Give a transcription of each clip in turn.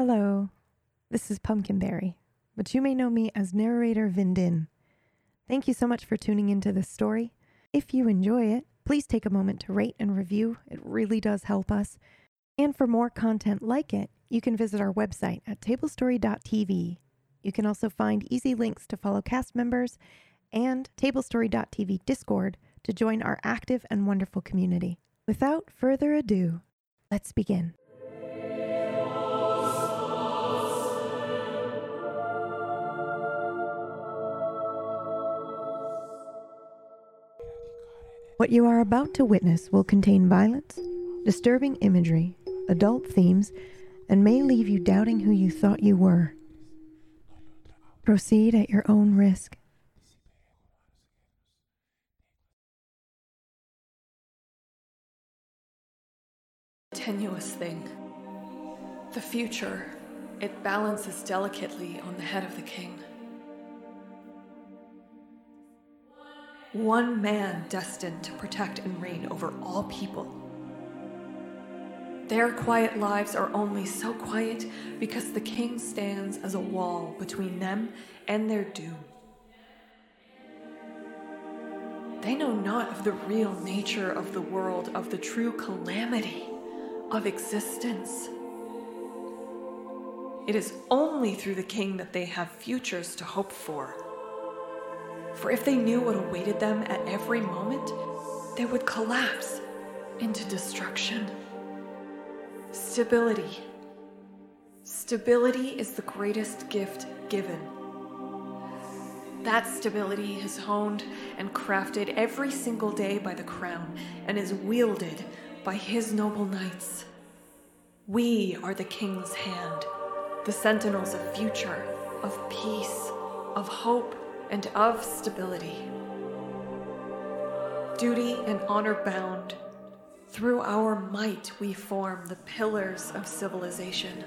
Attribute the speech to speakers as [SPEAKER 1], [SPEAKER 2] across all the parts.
[SPEAKER 1] Hello, this is Pumpkinberry, but you may know me as narrator Vindin. Thank you so much for tuning into this story. If you enjoy it, please take a moment to rate and review. It really does help us. And for more content like it, you can visit our website at tablestory.tv. You can also find easy links to follow cast members and tablestory.tv Discord to join our active and wonderful community. Without further ado, let's begin. What you are about to witness will contain violence, disturbing imagery, adult themes, and may leave you doubting who you thought you were. Proceed at your own risk.
[SPEAKER 2] tenuous thing. The future, it balances delicately on the head of the king. One man destined to protect and reign over all people. Their quiet lives are only so quiet because the king stands as a wall between them and their doom. They know not of the real nature of the world, of the true calamity of existence. It is only through the king that they have futures to hope for. For if they knew what awaited them at every moment, they would collapse into destruction. Stability. Stability is the greatest gift given. That stability is honed and crafted every single day by the crown and is wielded by his noble knights. We are the king's hand, the sentinels of future, of peace, of hope, and of stability. Duty and honor bound, through our might we form the pillars of civilization.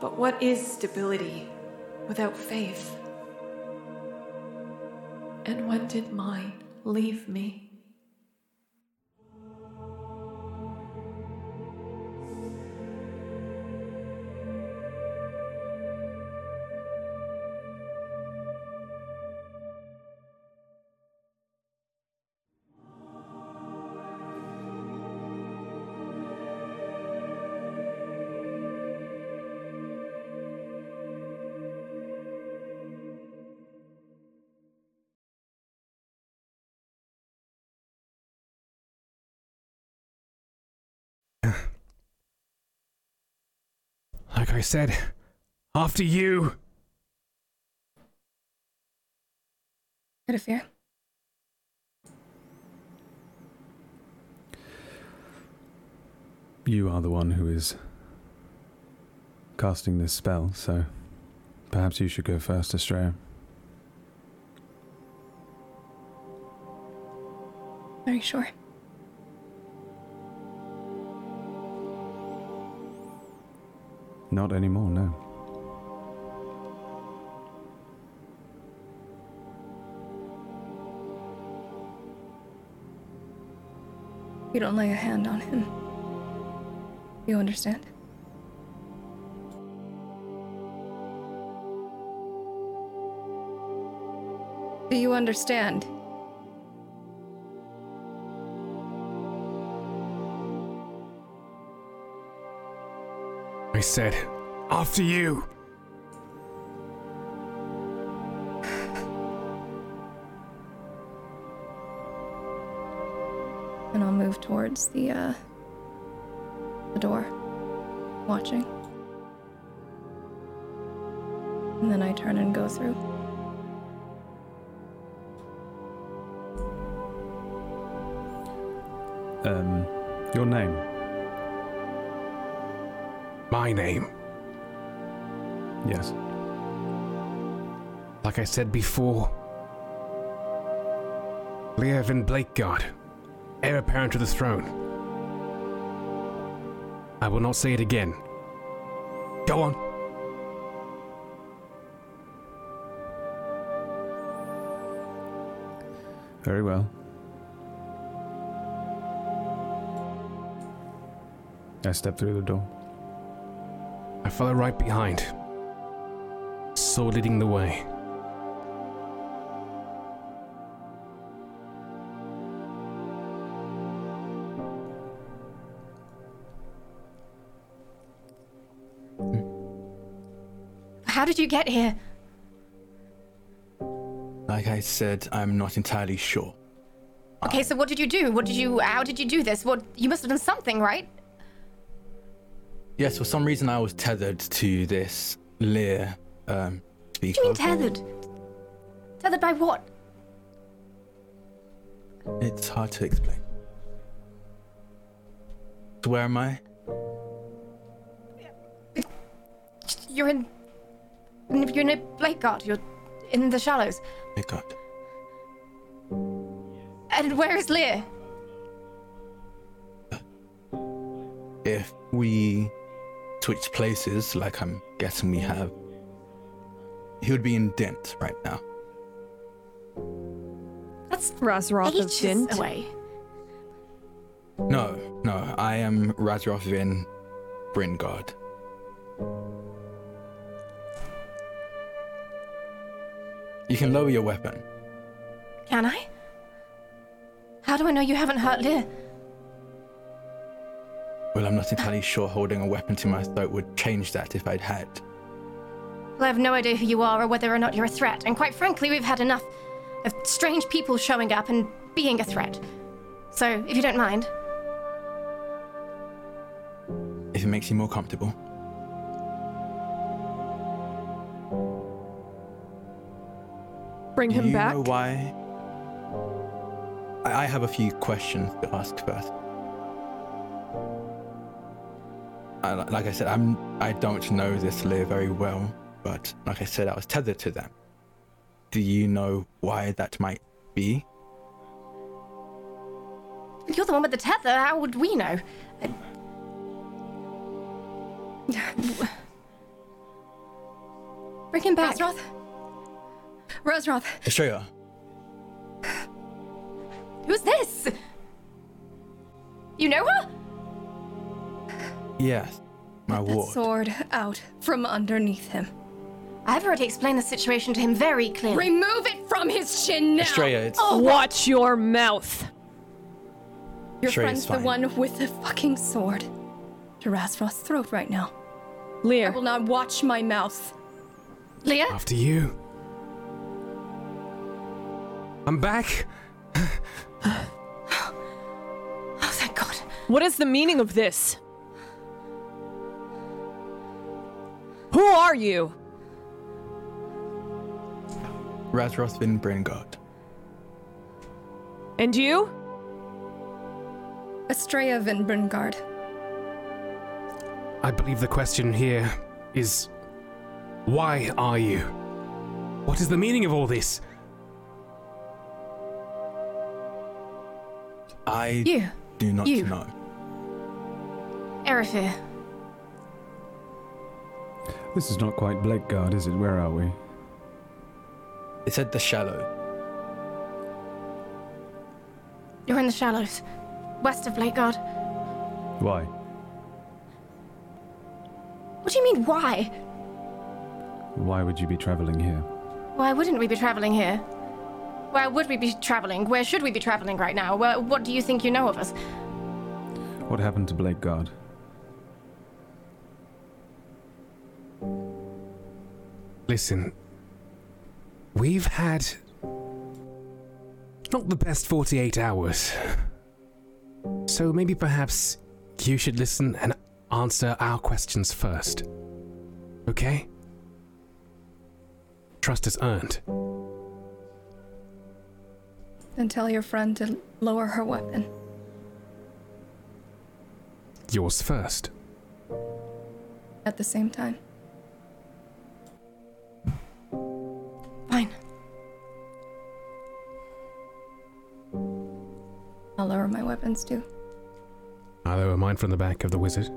[SPEAKER 2] But what is stability without faith? And when did mine leave me?
[SPEAKER 3] I said, after you.
[SPEAKER 4] Out of fear.
[SPEAKER 3] You are the one who is casting this spell, so perhaps you should go first, Estrella.
[SPEAKER 4] Are you sure?
[SPEAKER 3] Not anymore, no.
[SPEAKER 4] You don't lay a hand on him. You understand? Do you understand?
[SPEAKER 3] I said, after you.
[SPEAKER 4] And I'll move towards the uh the door, watching. And then I turn and go through.
[SPEAKER 3] Um, your name?
[SPEAKER 5] My name.
[SPEAKER 3] Yes.
[SPEAKER 5] Like I said before, Leovan Blakeguard, heir apparent to the throne. I will not say it again. Go on.
[SPEAKER 3] Very well. I step through the door.
[SPEAKER 5] I follow right behind, sword leading the way.
[SPEAKER 6] How did you get here?
[SPEAKER 7] Like I said, I'm not entirely sure.
[SPEAKER 6] Okay, so what did you do? What did you? How did you do this? What? You must have done something, right?
[SPEAKER 7] Yes, for some reason I was tethered to this Lear um,
[SPEAKER 6] What do you mean tethered? Tethered by what?
[SPEAKER 7] It's hard to explain. So where am I?
[SPEAKER 6] You're in. You're in a Blakeguard. You're in the shallows.
[SPEAKER 7] God.
[SPEAKER 6] And where is Lear?
[SPEAKER 7] If we switch places, like I'm guessing we have, he would be in Dent right now.
[SPEAKER 6] That's
[SPEAKER 2] Razroth of
[SPEAKER 6] ages
[SPEAKER 2] Dint.
[SPEAKER 6] away.
[SPEAKER 7] No, no, I am Razroth Vin Bringard. You can lower your weapon.
[SPEAKER 6] Can I? How do I know you haven't hurt Lear?
[SPEAKER 7] Well, I'm not entirely sure holding a weapon to my throat would change that if I'd had.
[SPEAKER 6] Well, I have no idea who you are or whether or not you're a threat. And quite frankly, we've had enough of strange people showing up and being a threat. So, if you don't mind,
[SPEAKER 7] If it makes you more comfortable.
[SPEAKER 2] Bring
[SPEAKER 7] Do
[SPEAKER 2] him
[SPEAKER 7] you
[SPEAKER 2] back.
[SPEAKER 7] know why? I I have a few questions to ask first. I, like I said, I'm I don't know this Lear very well, but like I said, I was tethered to them. Do you know why that might be?
[SPEAKER 6] you're the one with the tether. How would we know? Bring him back.
[SPEAKER 4] Razroth? Razroth,
[SPEAKER 7] Estrella,
[SPEAKER 6] Who's this? You know her?
[SPEAKER 7] Yes, my
[SPEAKER 4] that
[SPEAKER 7] ward.
[SPEAKER 4] sword out from underneath him.
[SPEAKER 6] I've already explained the situation to him very clearly.
[SPEAKER 4] Remove it from his chin now!
[SPEAKER 7] Estrella, it's oh.
[SPEAKER 2] Watch your mouth.
[SPEAKER 4] Your
[SPEAKER 7] Sure,
[SPEAKER 4] friend's
[SPEAKER 7] it's
[SPEAKER 4] the one with the fucking sword. To Razroth's throat right now. I will not watch my mouth.
[SPEAKER 6] Leah?
[SPEAKER 5] After you. I'm back.
[SPEAKER 6] Oh, thank God.
[SPEAKER 2] What is the meaning of this? Who are you?
[SPEAKER 7] Razroth Vin
[SPEAKER 2] And you?
[SPEAKER 4] Estrella Vinbrengard.
[SPEAKER 5] I believe the question here is why are you? What is the meaning of all this?
[SPEAKER 7] I
[SPEAKER 6] You.
[SPEAKER 7] do not
[SPEAKER 6] you.
[SPEAKER 7] know.
[SPEAKER 6] Erifir.
[SPEAKER 3] This is not quite Blakeguard, is it? Where are we?
[SPEAKER 7] It's at the shallow.
[SPEAKER 6] You're in the shallows. West of Blakeguard.
[SPEAKER 3] Why?
[SPEAKER 6] What do you mean, why?
[SPEAKER 3] Why would you be traveling here?
[SPEAKER 6] Why wouldn't we be traveling here? Where would we be traveling? Where should we be traveling right now? Where, what do you think you know of us?
[SPEAKER 3] What happened to Blakeguard?
[SPEAKER 5] Listen, we've had not the best 48 hours. So maybe perhaps you should listen and answer our questions first. Okay? Trust is earned.
[SPEAKER 4] Then tell your friend to lower her weapon.
[SPEAKER 5] Yours first.
[SPEAKER 4] At the same time. Weapons too.
[SPEAKER 5] I lower mine from the back of the wizard.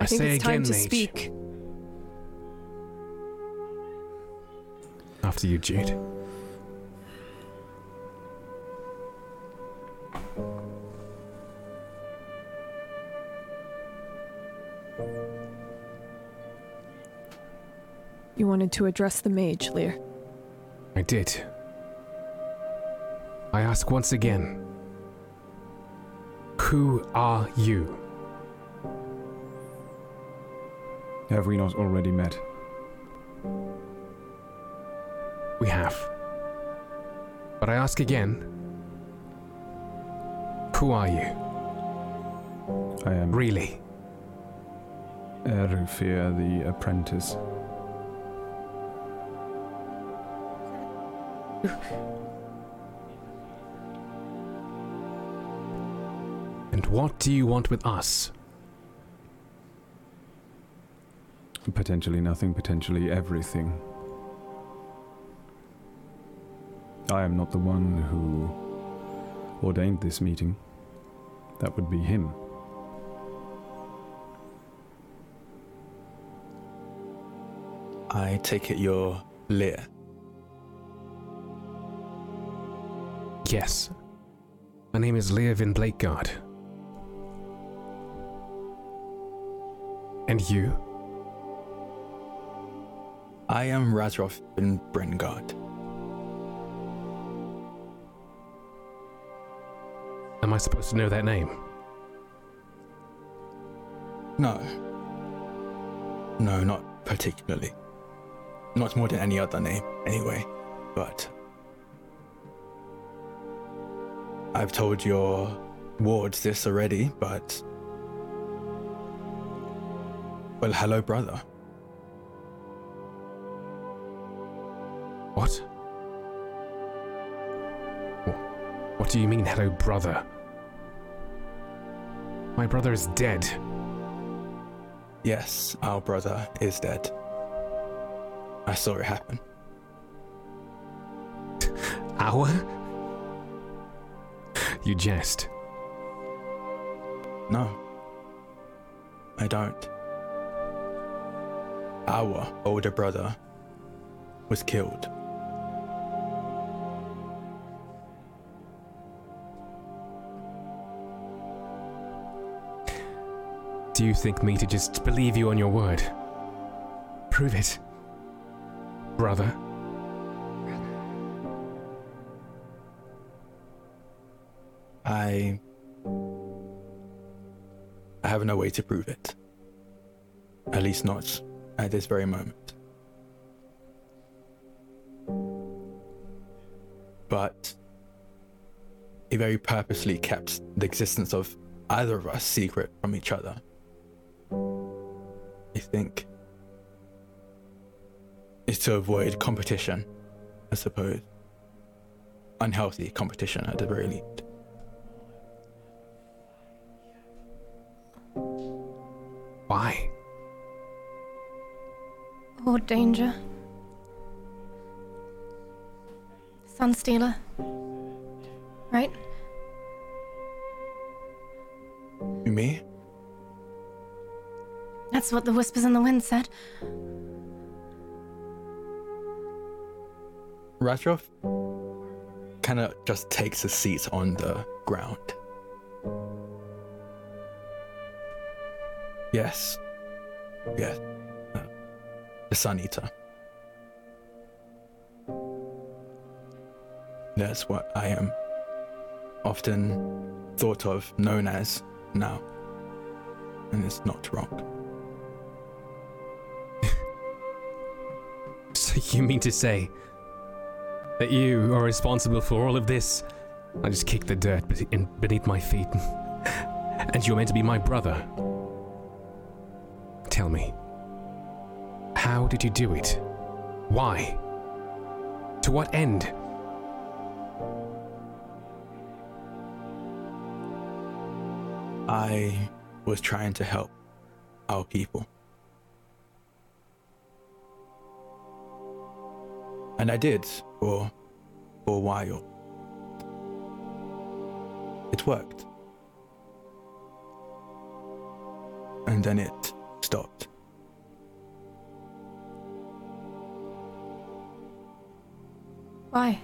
[SPEAKER 2] I, think
[SPEAKER 5] say
[SPEAKER 2] it's time
[SPEAKER 5] again,
[SPEAKER 2] to speak.
[SPEAKER 5] After you, Jude.
[SPEAKER 2] To address the mage, Lear.
[SPEAKER 5] I did. I ask once again Who are you?
[SPEAKER 3] Have we not already met?
[SPEAKER 5] We have. But I ask again Who are you?
[SPEAKER 3] I am
[SPEAKER 5] Really?
[SPEAKER 3] Erifir, the apprentice.
[SPEAKER 5] And what do you want with us?
[SPEAKER 3] Potentially nothing, potentially everything. I am not the one who ordained this meeting. That would be him.
[SPEAKER 7] I take it you're Lear.
[SPEAKER 5] Yes. My name is Leovin Blakeguard. And you?
[SPEAKER 7] I am Razroth in Brengard.
[SPEAKER 5] Am I supposed to know that name?
[SPEAKER 7] No. No, not particularly. Not more than any other name, anyway. But. I've told your wards this already, but. Well, hello, brother.
[SPEAKER 5] What? What do you mean, hello, brother? My brother is dead.
[SPEAKER 7] Yes, our brother is dead. I saw it happen.
[SPEAKER 5] Our? You jest.
[SPEAKER 7] No. I don't. Our older brother was killed.
[SPEAKER 5] Do you think me to just believe you on your word? Prove it. Brother.
[SPEAKER 7] I. I have no way to prove it. At least not at this very moment. But he very purposely kept the existence of either of us secret from each other. I think is to avoid competition, I suppose. Unhealthy competition at the very least.
[SPEAKER 6] Or danger. Sunstealer. Right?
[SPEAKER 7] Me?
[SPEAKER 6] That's what the whispers in the wind said.
[SPEAKER 7] Razroth kind of just takes a seat on the ground. Yes. Yes. The Sun Eater. That's what I am often thought of, known as now. And it's not wrong.
[SPEAKER 5] So you mean to say that you are responsible for all of this? I just kicked the dirt beneath my feet. and you're meant to be my brother. Tell me, how did you do it? Why? To what end?
[SPEAKER 7] I was trying to help our people. And I did for, for a while. It worked. And then it stopped.
[SPEAKER 6] Why?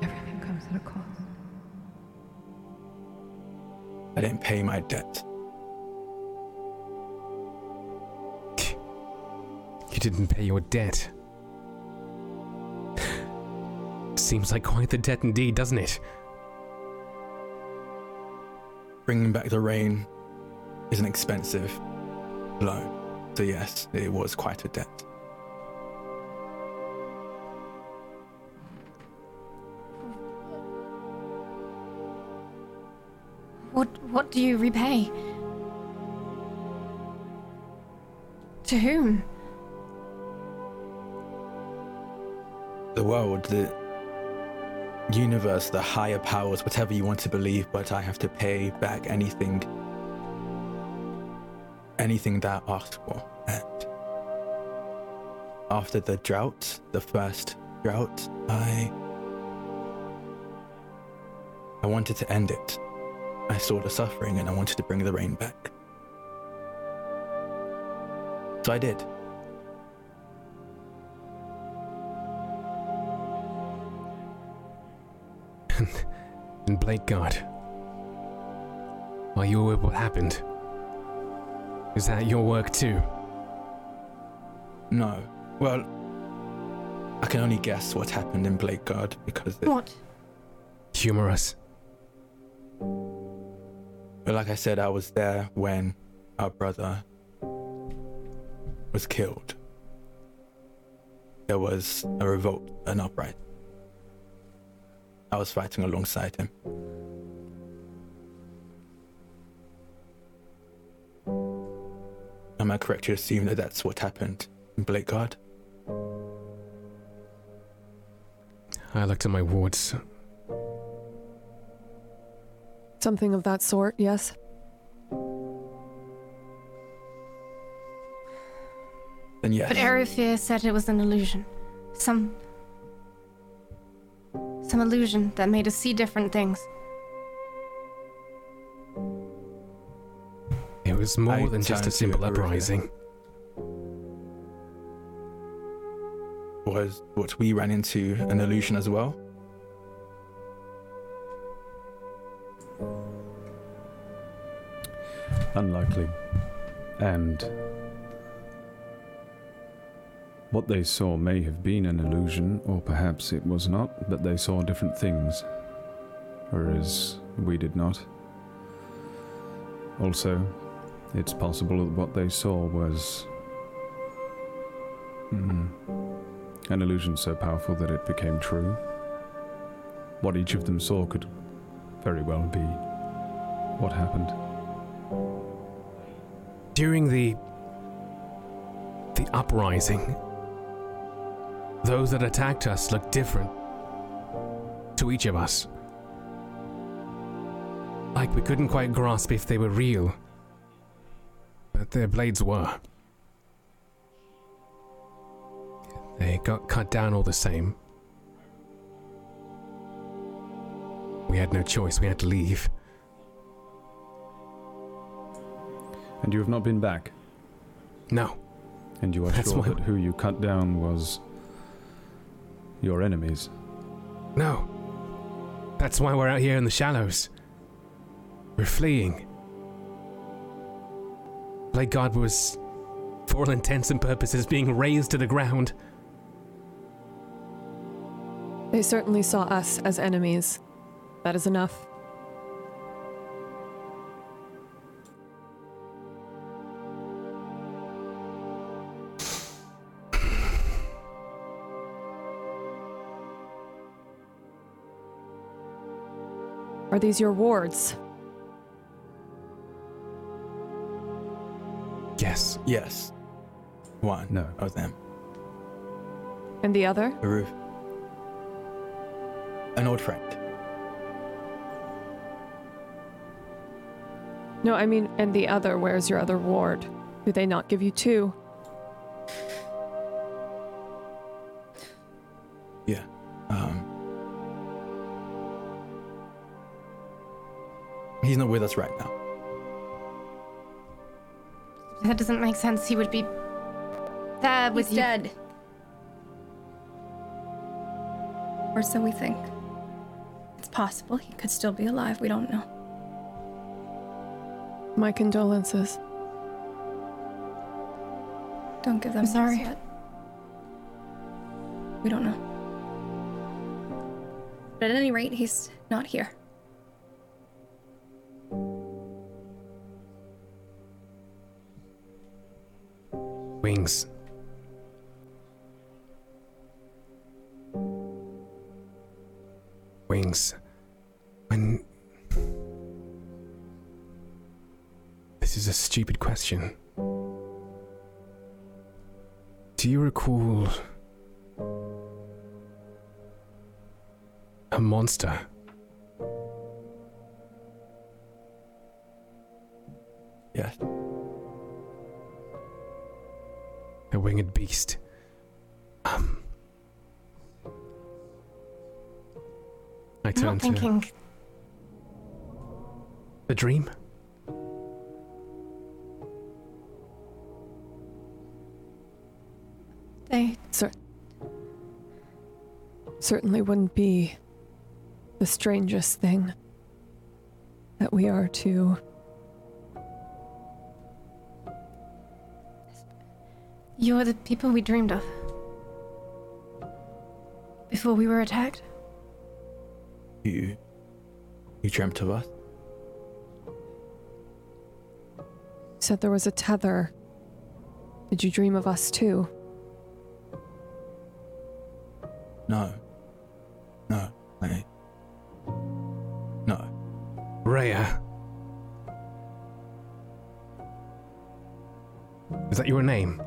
[SPEAKER 1] Everything comes at a cost.
[SPEAKER 7] I didn't pay my debt.
[SPEAKER 5] You didn't pay your debt. Seems like quite the debt indeed, doesn't it?
[SPEAKER 7] Bringing back the rain is an expensive loan. So, yes, it was quite a debt.
[SPEAKER 6] What what do you repay? To whom?
[SPEAKER 7] The world, the universe, the higher powers, whatever you want to believe, but I have to pay back anything anything that asked for. And after the drought, the first drought, I I wanted to end it. I saw the suffering and I wanted to bring the rain back. So I did.
[SPEAKER 5] And Blakeguard. Are you aware of what happened? Is that your work too?
[SPEAKER 7] No. Well, I can only guess what happened in Blakeguard because it,
[SPEAKER 6] What?
[SPEAKER 5] Humor us.
[SPEAKER 7] But like I said, I was there when our brother was killed. There was a revolt, an uprising. I was fighting alongside him. Am I correct to assume that that's what happened in Blakeguard?
[SPEAKER 5] I looked at my wards.
[SPEAKER 2] Something of that sort, yes.
[SPEAKER 7] Then yes.
[SPEAKER 6] But Erifir said it was an illusion. Some. Some illusion that made us see different things.
[SPEAKER 5] It was more
[SPEAKER 7] I
[SPEAKER 5] than just a simple uprising.
[SPEAKER 7] was what we ran into an illusion as well.
[SPEAKER 3] Unlikely. And what they saw may have been an illusion, or perhaps it was not, but they saw different things. Whereas we did not. Also, it's possible that what they saw was. mm, an illusion so powerful that it became true. What each of them saw could very well be what happened.
[SPEAKER 5] During the the uprising, those that attacked us looked different to each of us. Like we couldn't quite grasp if they were real. But their blades were. They got cut down all the same. We had no choice, we had to leave.
[SPEAKER 3] And you have not been back.
[SPEAKER 5] No,
[SPEAKER 3] And you are
[SPEAKER 5] That's
[SPEAKER 3] sure
[SPEAKER 5] why-
[SPEAKER 3] that who you cut down was your enemies.
[SPEAKER 5] No. That's why we're out here in the shallows. We're fleeing. Blakeguard was, for all intents and purposes, being razed to the ground.
[SPEAKER 2] They certainly saw us as enemies. That is enough. Are these your wards?
[SPEAKER 5] Yes.
[SPEAKER 7] Yes. One
[SPEAKER 3] No.
[SPEAKER 7] of them.
[SPEAKER 2] And the other?
[SPEAKER 7] Aruf. An old friend.
[SPEAKER 2] No, I mean, and the other, where's your other ward? Do they not give you two?
[SPEAKER 7] He's not with us right now.
[SPEAKER 6] That doesn't make sense. He would be there with
[SPEAKER 4] He's
[SPEAKER 6] you.
[SPEAKER 4] dead. Or so we think. It's possible he could still be alive. We don't know.
[SPEAKER 2] My condolences.
[SPEAKER 4] Don't give them
[SPEAKER 6] I'm sorry.
[SPEAKER 4] yet. We don't know. But at any rate, he's not here.
[SPEAKER 5] Wings. Wings. When. This is a stupid question. Do you recall. a monster? Winged beast. Um. I turn
[SPEAKER 6] not
[SPEAKER 5] to
[SPEAKER 6] thinking.
[SPEAKER 5] a dream.
[SPEAKER 6] They.
[SPEAKER 2] Certainly wouldn't be the strangest thing that we are to.
[SPEAKER 6] You're the people we dreamed of. Before we were attacked?
[SPEAKER 7] You. You dreamt of us?
[SPEAKER 2] Said there was a tether. Did you dream of us too?
[SPEAKER 7] No. No. I. No.
[SPEAKER 5] Rhea. Is that your name?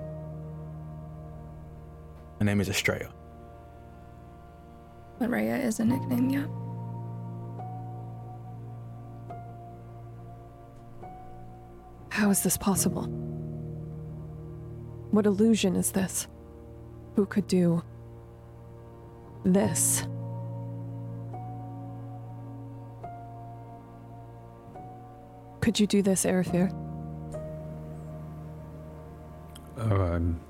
[SPEAKER 7] My name is Estrella.
[SPEAKER 4] But Rhea is a nickname, yeah.
[SPEAKER 2] How is this possible? What illusion is this? Who could do this? Could you do this, Erifir?
[SPEAKER 3] Oh, I'm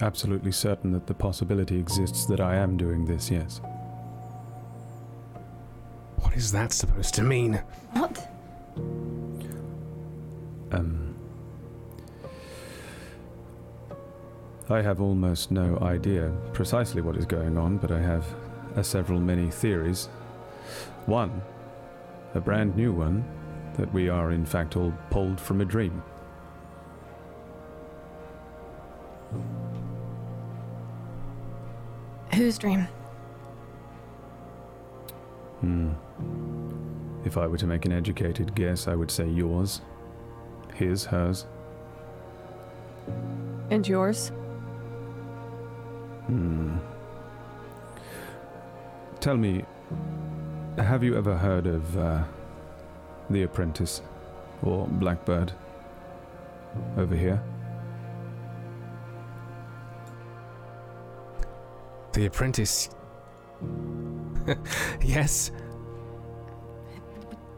[SPEAKER 3] absolutely certain that the possibility exists that I am doing this, yes.
[SPEAKER 5] What is that supposed to mean?
[SPEAKER 6] What?
[SPEAKER 3] Um. I have almost no idea precisely what is going on, but I have uh, several many theories. One, a brand new one, that we are in fact all pulled from a dream.
[SPEAKER 6] Whose dream?
[SPEAKER 3] Hmm. If I were to make an educated guess, I would say yours. His, hers.
[SPEAKER 2] And yours?
[SPEAKER 3] Hmm. Tell me, have you ever heard of uh, The Apprentice or Blackbird over here?
[SPEAKER 5] The apprentice. yes.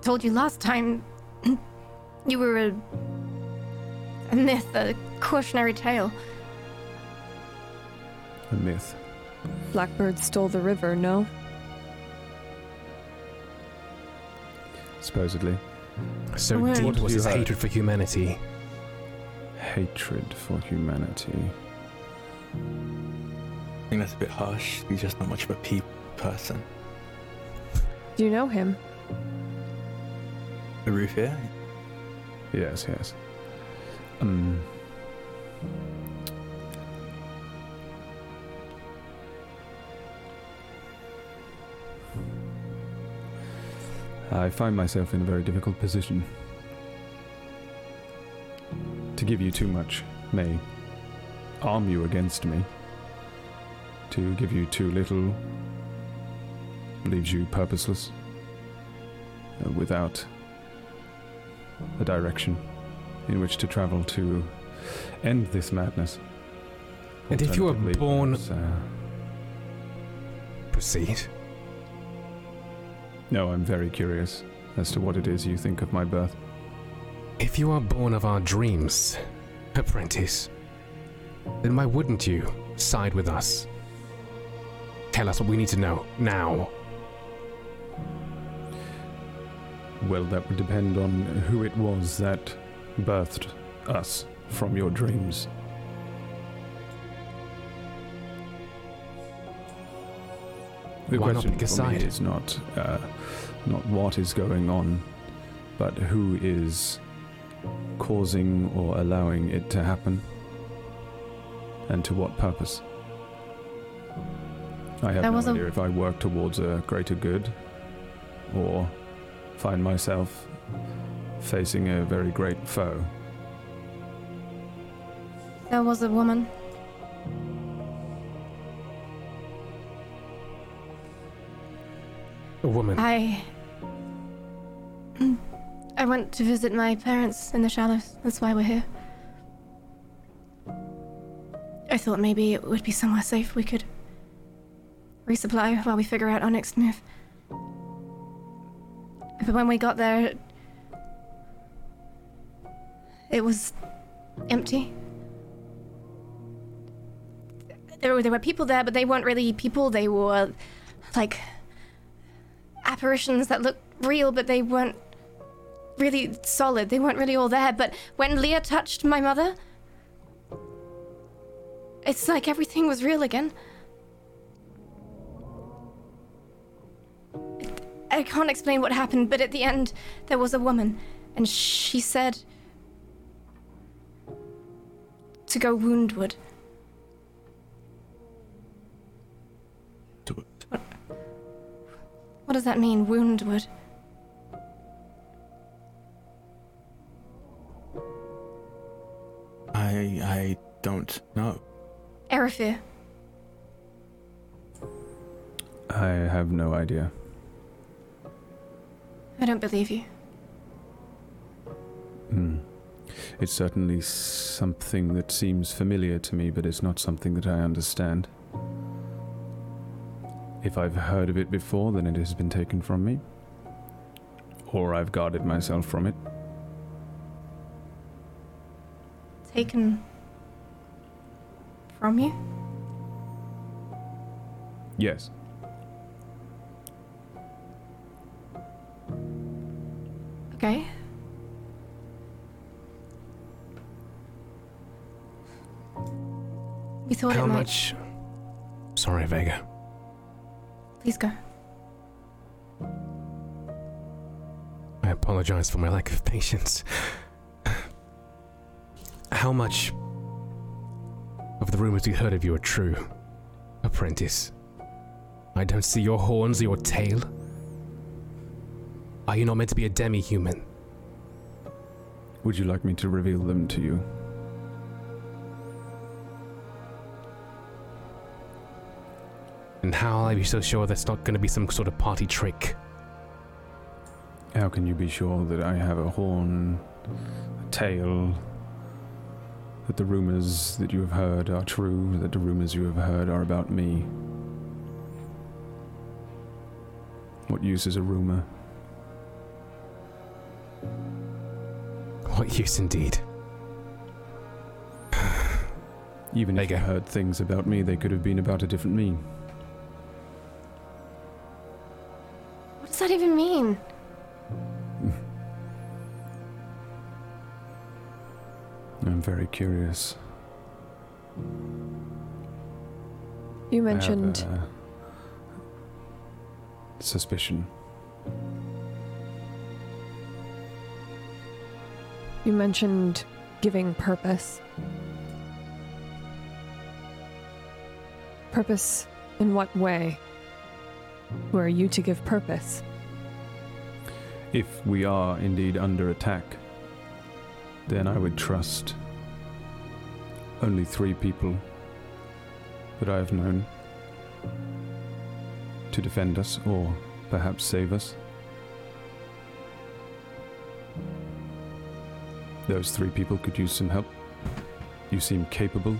[SPEAKER 6] Told you last time. You were a. a myth, a cautionary tale.
[SPEAKER 3] A myth.
[SPEAKER 2] Blackbird stole the river, no?
[SPEAKER 3] Supposedly.
[SPEAKER 5] So
[SPEAKER 6] What
[SPEAKER 5] deep
[SPEAKER 3] have
[SPEAKER 5] was his hatred for humanity.
[SPEAKER 3] Hatred for humanity.
[SPEAKER 7] I that's a bit harsh. You're just not much of a people person.
[SPEAKER 2] Do you know him?
[SPEAKER 7] The roof here?
[SPEAKER 3] Yes, yes. Um. I find myself in a very difficult position. To give you too much may arm you against me. To give you too little leaves you purposeless, uh, without a direction in which to travel to end this madness.
[SPEAKER 5] And if you were born-
[SPEAKER 3] perhaps, uh,
[SPEAKER 5] Proceed.
[SPEAKER 3] no, I'm very curious as to what it is you think of my birth.
[SPEAKER 5] If you are born of our dreams, apprentice, then why wouldn't you side with us? Tell us what we need to know now.
[SPEAKER 3] Well, that would depend on who it was that birthed us from your dreams. The
[SPEAKER 5] Why
[SPEAKER 3] question for me is not uh, not what is going on, but who is causing or allowing it to happen, and to what purpose. I have
[SPEAKER 6] There
[SPEAKER 3] no
[SPEAKER 6] was a-
[SPEAKER 3] idea if I work towards a greater good, or find myself facing a very great foe.
[SPEAKER 6] There was a woman.
[SPEAKER 5] A woman.
[SPEAKER 6] I. I went to visit my parents in the shallows. That's why we're here. I thought maybe it would be somewhere safe we could resupply while we figure out our next move. But when we got there, it was empty. There were, there were people there, but they weren't really people. They were like apparitions that looked real, but they weren't really solid. They weren't really all there. But when Leah touched my mother, it's like everything was real again. I can't explain what happened, but at the end, there was a woman, and she said to go woundward.
[SPEAKER 7] To-
[SPEAKER 6] What does that mean, woundward?
[SPEAKER 7] I I don't know.
[SPEAKER 6] Erifir.
[SPEAKER 3] I have no idea.
[SPEAKER 6] I don't believe you.
[SPEAKER 3] Hmm. It's certainly something that seems familiar to me, but it's not something that I understand. If I've heard of it before, then it has been taken from me. Or I've guarded myself from it.
[SPEAKER 6] Taken from you?
[SPEAKER 3] Yes.
[SPEAKER 6] Okay. We thought
[SPEAKER 5] How
[SPEAKER 6] it might.
[SPEAKER 5] much? Sorry, Vega.
[SPEAKER 6] Please go.
[SPEAKER 5] I apologize for my lack of patience. How much of the rumors we heard of you are true, apprentice? I don't see your horns or your tail. Are you not meant to be a demi human?
[SPEAKER 3] Would you like me to reveal them to you?
[SPEAKER 5] And how are you so sure that's not going to be some sort of party trick?
[SPEAKER 3] How can you be sure that I have a horn, a tail, that the rumors that you have heard are true, that the rumors you have heard are about me? What use is a rumor?
[SPEAKER 5] What use indeed?
[SPEAKER 3] Even if you
[SPEAKER 5] Vega.
[SPEAKER 3] heard things about me, they could have been about a different me.
[SPEAKER 6] What does that even mean?
[SPEAKER 3] I'm very curious.
[SPEAKER 2] You
[SPEAKER 3] I have,
[SPEAKER 2] mentioned
[SPEAKER 3] uh, suspicion.
[SPEAKER 2] You mentioned giving purpose. Purpose in what way? Who are you to give purpose?
[SPEAKER 3] If we are indeed under attack, then I would trust only three people that I have known to defend us or perhaps save us. Those three people could use some help. You seem capable.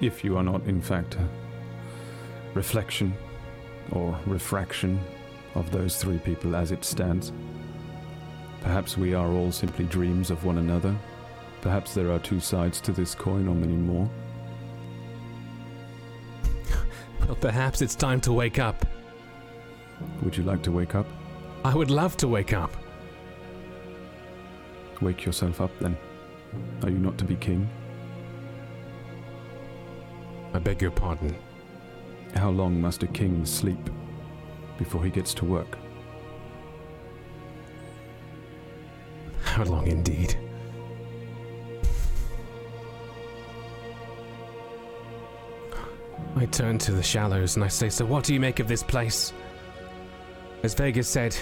[SPEAKER 3] If you are not, in fact, a reflection or refraction of those three people as it stands. Perhaps we are all simply dreams of one another. Perhaps there are two sides to this coin or many more.
[SPEAKER 5] Well, perhaps it's time to wake up.
[SPEAKER 3] Would you like to wake up?
[SPEAKER 5] I would love to wake up.
[SPEAKER 3] Wake yourself up then. Are you not to be king?
[SPEAKER 5] I beg your pardon.
[SPEAKER 3] How long must a king sleep before he gets to work?
[SPEAKER 5] How long indeed? I turn to the shallows and I say, So what do you make of this place? As Vegas said,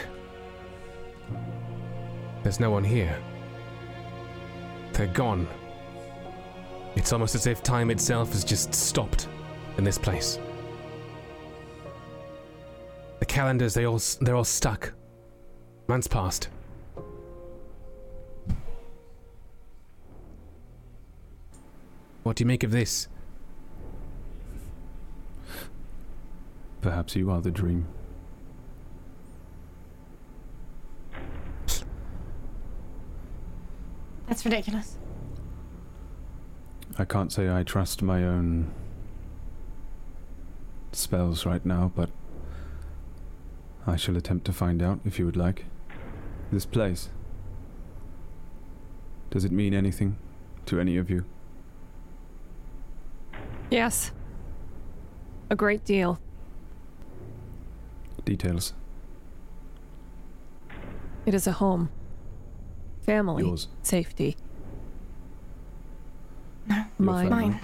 [SPEAKER 5] there's no one here. They're gone. It's almost as if time itself has just stopped in this place. The calendars, they all they're all stuck. Months passed. What do you make of this?
[SPEAKER 3] Perhaps you are the dream.
[SPEAKER 6] That's ridiculous.
[SPEAKER 3] I can't say I trust my own spells right now, but I shall attempt to find out if you would like. This place. Does it mean anything to any of you?
[SPEAKER 2] Yes. A great deal.
[SPEAKER 3] Details.
[SPEAKER 2] It is a home. Family.
[SPEAKER 3] Yours.
[SPEAKER 2] Safety.
[SPEAKER 6] No.
[SPEAKER 2] Mine.
[SPEAKER 6] Mine.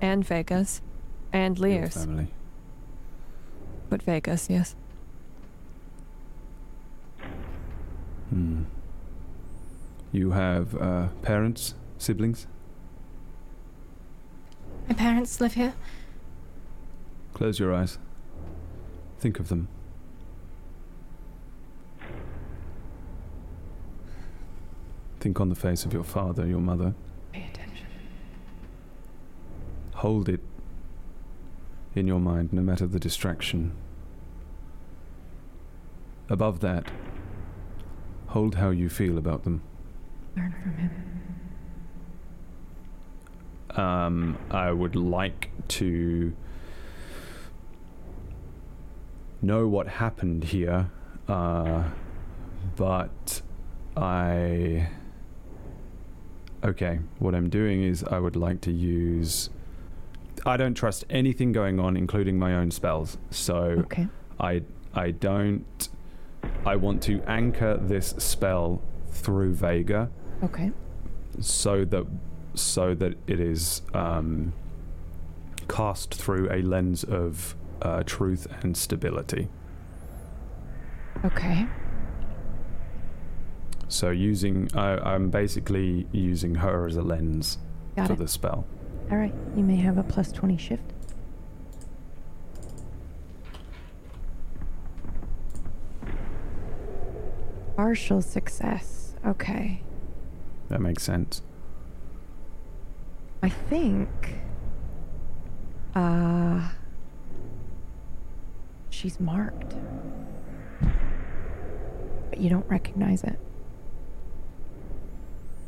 [SPEAKER 2] And Vega's. And
[SPEAKER 3] Your family.
[SPEAKER 2] But Vega's, yes.
[SPEAKER 3] Hmm. You have uh, parents, siblings?
[SPEAKER 6] My parents live here.
[SPEAKER 3] Close your eyes. Think of them. Think on the face of your father, your mother.
[SPEAKER 1] Pay attention.
[SPEAKER 3] Hold it in your mind, no matter the distraction. Above that, hold how you feel about them.
[SPEAKER 1] Learn from him.
[SPEAKER 3] Um, I would like to know what happened here, uh, but I. Okay, what I'm doing is I would like to use. I don't trust anything going on, including my own spells. So
[SPEAKER 1] Okay.
[SPEAKER 3] I I don't. I want to anchor this spell through Vega
[SPEAKER 1] Okay.
[SPEAKER 3] so that so that it is um, cast through a lens of uh, truth and stability.
[SPEAKER 1] Okay.
[SPEAKER 3] So using, I I'm basically using her as a lens
[SPEAKER 1] Got
[SPEAKER 3] for
[SPEAKER 1] it.
[SPEAKER 3] the spell.
[SPEAKER 1] All right. You may have a plus 20 shift. Partial success. Okay.
[SPEAKER 3] That makes sense.
[SPEAKER 1] I think. Uh. She's marked. But you don't recognize it.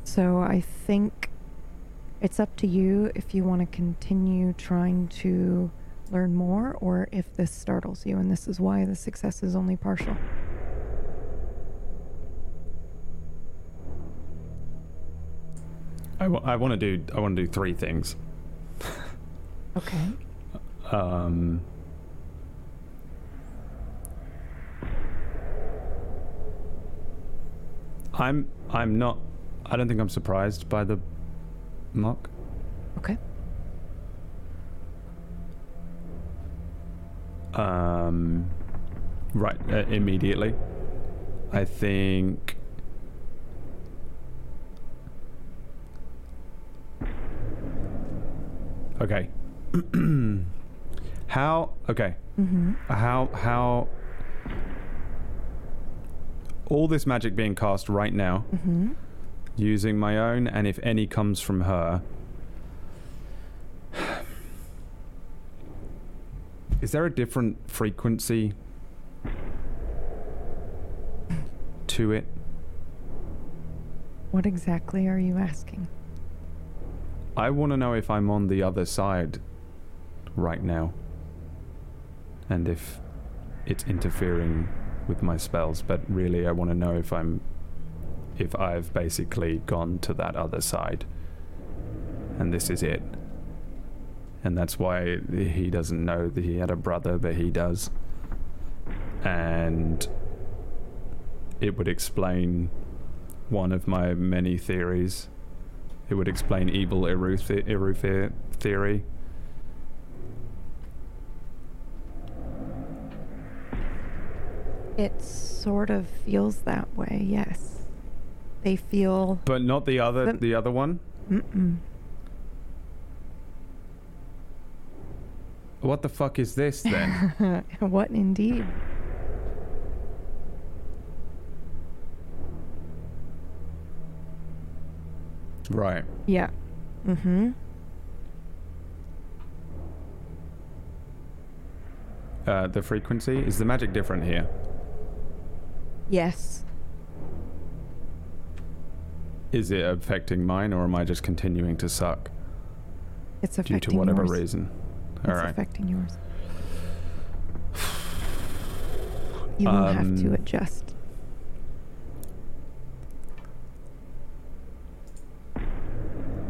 [SPEAKER 1] So I think it's up to you if you want to continue trying to learn more or if this startles you, and this is why the success is only partial.
[SPEAKER 3] I, w- I want to do I want to do three things.
[SPEAKER 1] Okay.
[SPEAKER 3] Um, I'm I'm not. I don't think I'm surprised by the mock.
[SPEAKER 1] Okay.
[SPEAKER 3] Um, right uh, immediately. I think. Okay. how? Okay.
[SPEAKER 1] Mm-hmm.
[SPEAKER 3] How? How? All this magic being cast right now,
[SPEAKER 1] Mm-hmm.
[SPEAKER 3] Using my own, and if any comes from her. Is there a different frequency to it?
[SPEAKER 1] What exactly are you asking?
[SPEAKER 3] I want to know if I'm on the other side right now. And if it's interfering with my spells, but really I want to know if I'm if I've basically gone to that other side. And this is it. and that's why he doesn't know that he had a brother, but he does. And it would explain one of my many theories. It would explain evil Erifir theory.
[SPEAKER 1] It sort of feels that way, yes. They feel.
[SPEAKER 3] But not the other
[SPEAKER 1] But-
[SPEAKER 3] the other one?
[SPEAKER 1] Mm-mm.
[SPEAKER 3] What the fuck is this then?
[SPEAKER 1] what indeed?
[SPEAKER 3] right.
[SPEAKER 1] Yeah. Mm-hmm.
[SPEAKER 3] Uh, the frequency is the magic different here?
[SPEAKER 1] Yes.
[SPEAKER 3] Is it affecting mine, or am I just continuing to suck
[SPEAKER 1] It's affecting due
[SPEAKER 3] to whatever
[SPEAKER 1] yours.
[SPEAKER 3] reason?
[SPEAKER 1] It's
[SPEAKER 3] All right.
[SPEAKER 1] affecting yours. You will have to
[SPEAKER 3] Um,
[SPEAKER 1] adjust.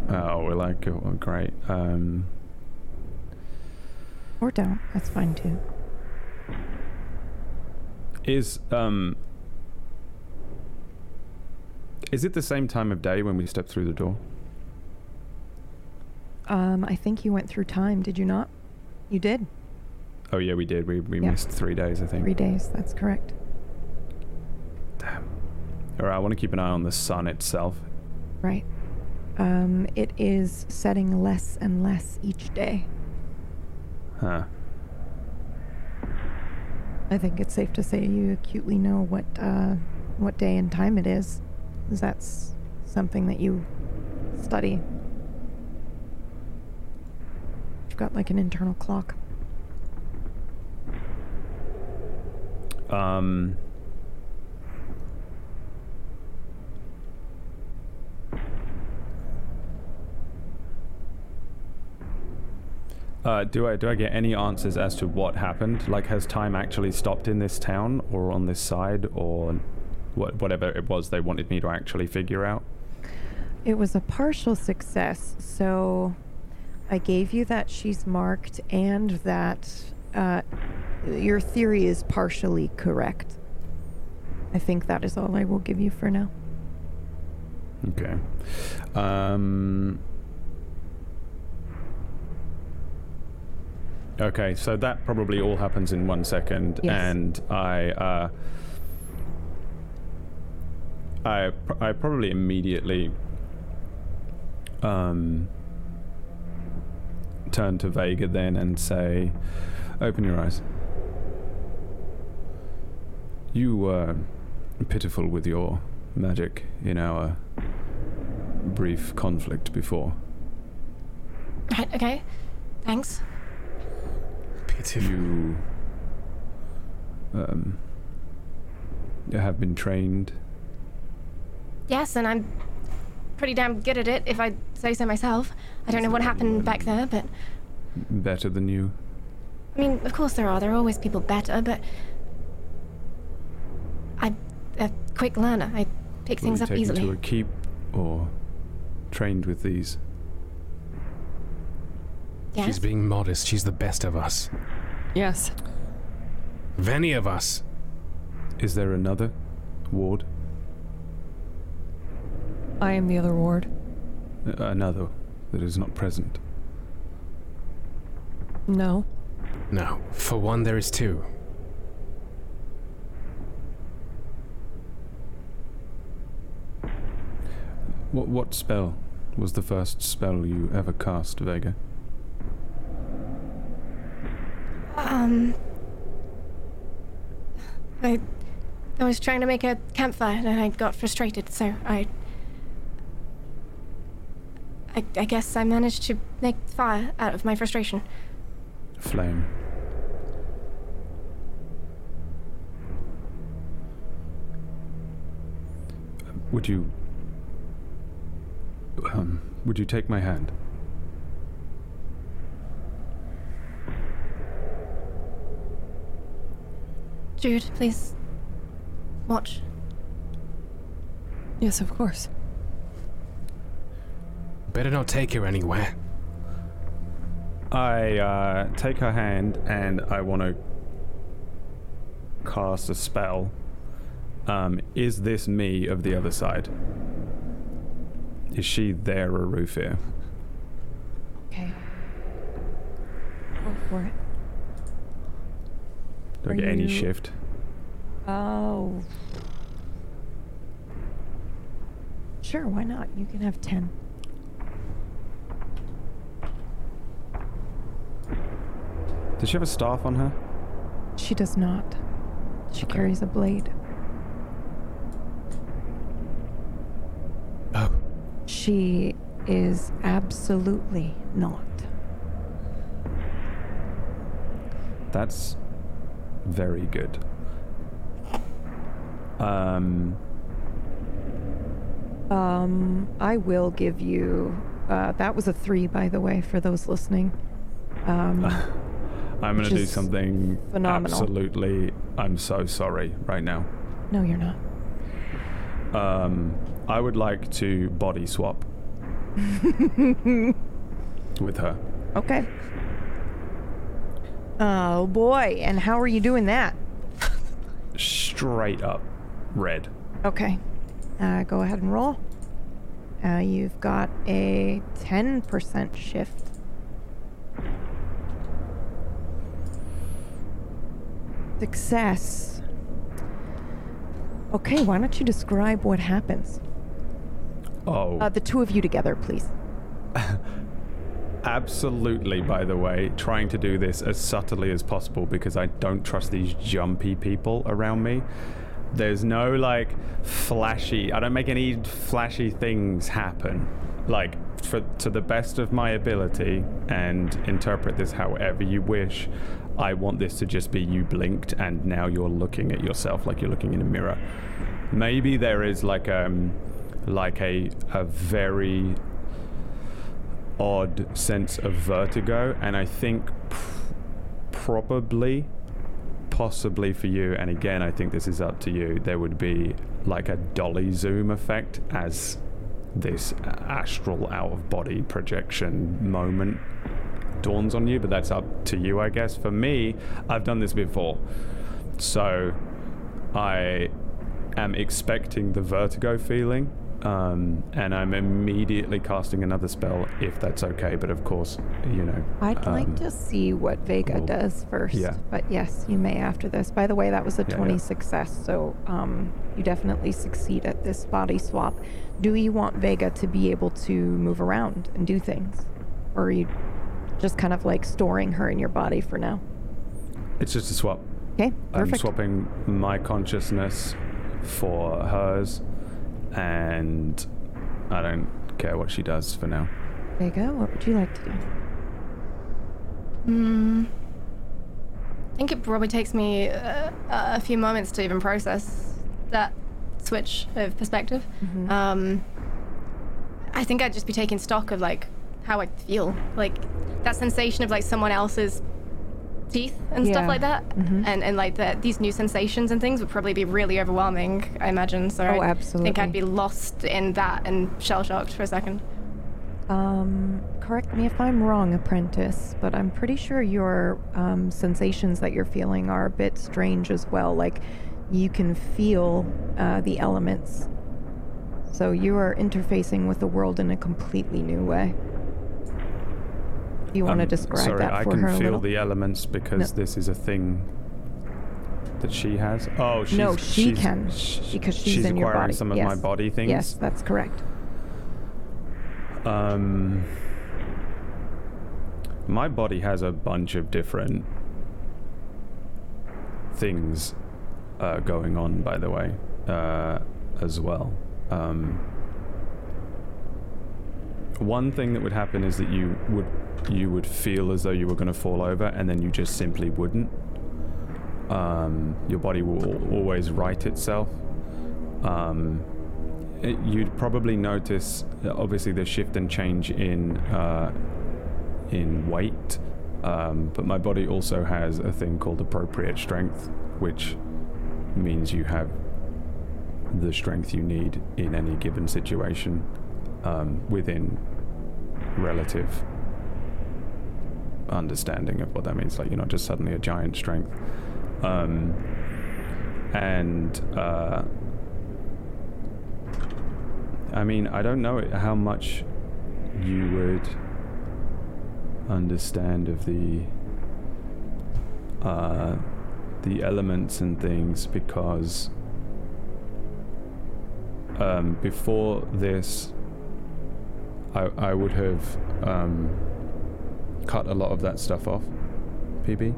[SPEAKER 3] Oh, well, like, oh, great. Um,
[SPEAKER 1] Or don't. That's fine too.
[SPEAKER 3] is um, is it the same time of day when we step through the door?
[SPEAKER 1] Um, I think you went through time, did you not? You did.
[SPEAKER 3] Oh yeah, we did. We we
[SPEAKER 1] Yeah.
[SPEAKER 3] missed three days, I think.
[SPEAKER 1] Three days. That's correct.
[SPEAKER 3] Damn. All right, I want to keep an eye on the sun itself.
[SPEAKER 1] Right. Um, it is setting less and less each day.
[SPEAKER 3] Huh.
[SPEAKER 1] I think it's safe to say you acutely know what uh, what day and time it is. 'Cause that something that you study. You've got like an internal clock.
[SPEAKER 3] Um. Uh, do I do I get any answers as to what happened? Like, has time actually stopped in this town, or on this side, or what, whatever it was they wanted me to actually figure out?
[SPEAKER 1] It was a partial success, so I gave you that she's marked and that uh, your theory is partially correct. I think that is all I will give you for now.
[SPEAKER 3] Okay. Um. Okay, so that probably all happens in one second,
[SPEAKER 1] Yes.
[SPEAKER 3] and I, uh, I, I probably immediately, um, turn to Vega then and say, "Open your eyes." You were pitiful with your magic in our brief conflict before.
[SPEAKER 6] Right, okay. Thanks.
[SPEAKER 5] Pitiful.
[SPEAKER 3] You um, have been trained.
[SPEAKER 6] Yes, and I'm pretty damn good at it, if I say so myself. I don't know what happened back there, but
[SPEAKER 3] better than you.
[SPEAKER 6] I mean, of course there are. There are always people better, but I'm a quick learner. I pick
[SPEAKER 3] Were
[SPEAKER 6] things
[SPEAKER 3] you
[SPEAKER 6] up
[SPEAKER 3] taken
[SPEAKER 6] easily.
[SPEAKER 3] to a keep or trained with these?
[SPEAKER 6] yes.
[SPEAKER 5] She's being modest. She's the best of us.
[SPEAKER 2] Yes.
[SPEAKER 5] Of any of us.
[SPEAKER 3] Is there another ward?
[SPEAKER 2] I am the other ward.
[SPEAKER 3] Uh, another that is not present.
[SPEAKER 2] No.
[SPEAKER 5] No. For one, there is two.
[SPEAKER 3] What what spell was the first spell you ever cast, Vega?
[SPEAKER 6] Um. I. I was trying to make a campfire and I got frustrated, so I. I, I guess I managed to make fire out of my frustration.
[SPEAKER 3] Flame. Would you um would you take my hand?
[SPEAKER 6] Jude, please. Watch.
[SPEAKER 2] Yes, of course.
[SPEAKER 5] Better not take her anywhere.
[SPEAKER 3] I uh, take her hand and I want to cast a spell. Um, is this me of the other side? Is she there, Erifir?
[SPEAKER 1] Okay. Go for it.
[SPEAKER 3] Do I
[SPEAKER 1] Are
[SPEAKER 3] get any
[SPEAKER 1] you-
[SPEAKER 3] shift?
[SPEAKER 1] Oh. Sure, why not? You can have 10.
[SPEAKER 3] Does she have a staff on her?
[SPEAKER 1] She does not. She
[SPEAKER 3] Okay.
[SPEAKER 1] carries a blade.
[SPEAKER 5] Oh,
[SPEAKER 1] She is absolutely not.
[SPEAKER 3] That's very good. Um,
[SPEAKER 1] Um, I will give you. Uh, that was a three, by the way, for those listening. Um,
[SPEAKER 3] I'm going to do something
[SPEAKER 1] phenomenal.
[SPEAKER 3] absolutely. I'm so sorry right now.
[SPEAKER 1] no, you're not.
[SPEAKER 3] Um, I would like to body swap with her.
[SPEAKER 1] Okay. Oh boy, and how are you doing that?
[SPEAKER 3] Straight up red.
[SPEAKER 1] Okay. Uh, go ahead and roll. Uh, you've got a 10% shift. Success. Okay, why don't you describe what happens?
[SPEAKER 3] Oh,
[SPEAKER 1] Uh, the two of you together, please.
[SPEAKER 3] absolutely, by the way, trying to do this as subtly as possible because I don't trust these jumpy people around me. There's no like flashy, I don't make any flashy things happen. Like, for, to the best of my ability, and interpret this however you wish, I want this to just be you blinked and now you're looking at yourself like you're looking in a mirror. Maybe there is like um like a a very odd sense of vertigo, and I think p- probably, possibly for you, and again, I think this is up to you, there would be like a dolly zoom effect as this astral out of body projection moment dawns on you, but that's up to you, I guess. For me, I've done this before. So I am expecting the vertigo feeling, um, and I'm immediately casting another spell if that's okay. But of course, you know.
[SPEAKER 1] I'd like
[SPEAKER 3] um,
[SPEAKER 1] to see what Vega does first.
[SPEAKER 3] yeah.
[SPEAKER 1] But yes, you may after this. By the way, that was a
[SPEAKER 3] Yeah,
[SPEAKER 1] 20
[SPEAKER 3] yeah.
[SPEAKER 1] success, so um, you definitely succeed at this body swap. Do you want Vega to be able to move around and do things? Or are you just kind of like storing her in your body for now?
[SPEAKER 3] It's just a swap.
[SPEAKER 1] Okay, perfect.
[SPEAKER 3] I'm swapping my consciousness for hers, and I don't care what she does for now.
[SPEAKER 1] Vega, what would you like to do?
[SPEAKER 6] Hmm. I think it probably takes me uh, a few moments to even process that switch of perspective.
[SPEAKER 1] Mm-hmm.
[SPEAKER 6] Um, I think I'd just be taking stock of like how I feel, like that sensation of like someone else's teeth and
[SPEAKER 1] Yeah.
[SPEAKER 6] stuff like that,
[SPEAKER 1] Mhm.
[SPEAKER 6] and and like the, these new sensations and things would probably be really overwhelming. I imagine. So
[SPEAKER 1] Oh,
[SPEAKER 6] I think. I'd be lost in that and shell shocked for a second.
[SPEAKER 1] Um, correct me if I'm wrong, apprentice, but I'm pretty sure your um, sensations that you're feeling are a bit strange as well. Like you can feel uh, the elements. So you are interfacing with the world in a completely new way. You want to
[SPEAKER 3] Um,
[SPEAKER 1] describe
[SPEAKER 3] sorry,
[SPEAKER 1] that
[SPEAKER 3] I can
[SPEAKER 1] her
[SPEAKER 3] feel
[SPEAKER 1] little?
[SPEAKER 3] the elements because
[SPEAKER 1] No.
[SPEAKER 3] this is a thing that she has. Oh, she's,
[SPEAKER 1] No, she
[SPEAKER 3] she's-
[SPEAKER 1] can, because she's in your
[SPEAKER 3] acquiring
[SPEAKER 1] body.
[SPEAKER 3] some of my
[SPEAKER 1] Yes.
[SPEAKER 3] body things.
[SPEAKER 1] Yes, that's correct.
[SPEAKER 3] Um, my body has a bunch of different things uh, going on, by the way, uh, as well. Um, one thing that would happen is that you would you would feel as though you were going to fall over, and then you just simply wouldn't. Um, your body will always right itself. Um, it- you'd probably notice uh, obviously the shift and change in uh, in weight um, but my body also has a thing called appropriate strength which means you have the strength you need in any given situation um, within relative understanding of what that means. Like you're not just suddenly a giant strength. Um, and uh, I mean, I don't know how much you would understand of the uh, the elements and things because um, before this, I I would have um, cut a lot of that stuff off, PB,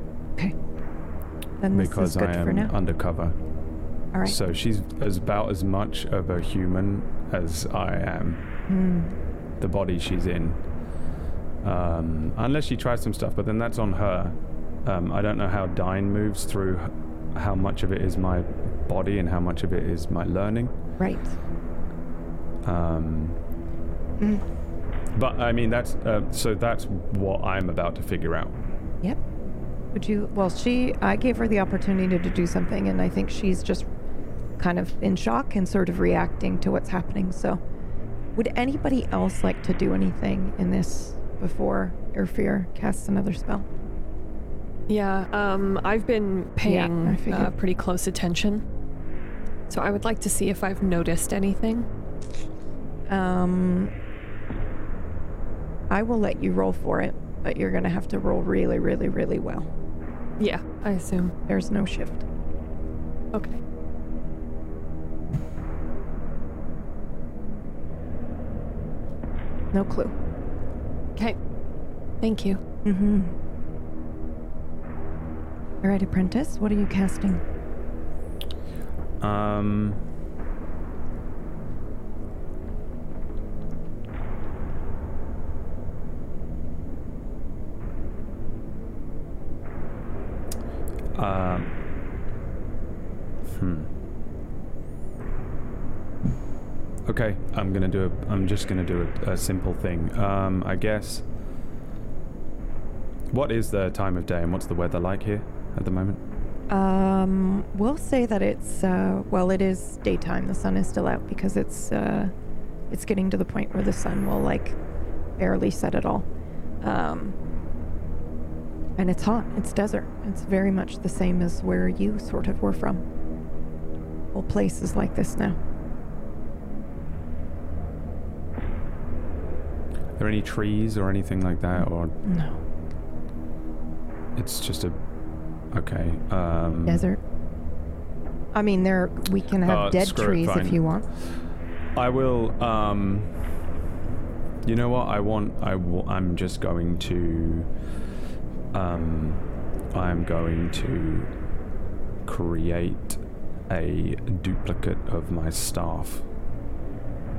[SPEAKER 1] Then this
[SPEAKER 3] because I am undercover.
[SPEAKER 1] All right.
[SPEAKER 3] So she's as about as much of a human as I am.
[SPEAKER 1] Hmm.
[SPEAKER 3] The body she's in. Um, unless she tries some stuff, but then that's on her. Um, I don't know how Dine moves through how much of it is my body and how much of it is my learning.
[SPEAKER 1] Right.
[SPEAKER 3] Um,
[SPEAKER 1] Mm.
[SPEAKER 3] But I mean, that's uh, so that's what I'm about to figure out.
[SPEAKER 1] Yep. Would you? Well, she. I gave her the opportunity to do something, and I think she's just kind of in shock and sort of reacting to what's happening. So, would anybody else like to do anything in this before Erifir casts another spell?
[SPEAKER 2] Yeah, um, I've been paying
[SPEAKER 1] figured.
[SPEAKER 2] uh, pretty close attention. So I would like to see if I've noticed anything.
[SPEAKER 1] Um, I will let you roll for it, but you're gonna have to roll really, really, really well.
[SPEAKER 2] Yeah, I assume.
[SPEAKER 1] There's no shift.
[SPEAKER 2] Okay.
[SPEAKER 1] No clue.
[SPEAKER 2] Okay. Thank you.
[SPEAKER 1] Mm-hmm. All right, apprentice. What are you casting?
[SPEAKER 3] Um. Um. Hmm. Okay, I'm gonna do a. I'm just gonna do a, a simple thing. Um, I guess. What is the time of day and what's the weather like here at the moment?
[SPEAKER 1] Um, we'll say that it's uh, well, it is daytime. The sun is still out because it's uh, it's getting to the point where the sun will like barely set at all. Um, and it's hot. It's desert. It's very much the same as where you sort of were from. Whole places like this now.
[SPEAKER 3] Are there any trees or anything like that, or
[SPEAKER 1] No
[SPEAKER 3] it's just a okay? Um,
[SPEAKER 1] desert. I mean, there we can have
[SPEAKER 3] Uh,
[SPEAKER 1] dead
[SPEAKER 3] screw it,
[SPEAKER 1] trees if you want.
[SPEAKER 3] I will. Um, you know what? I want. I. W- I'm just going to. Um, I'm going to create a duplicate of my staff,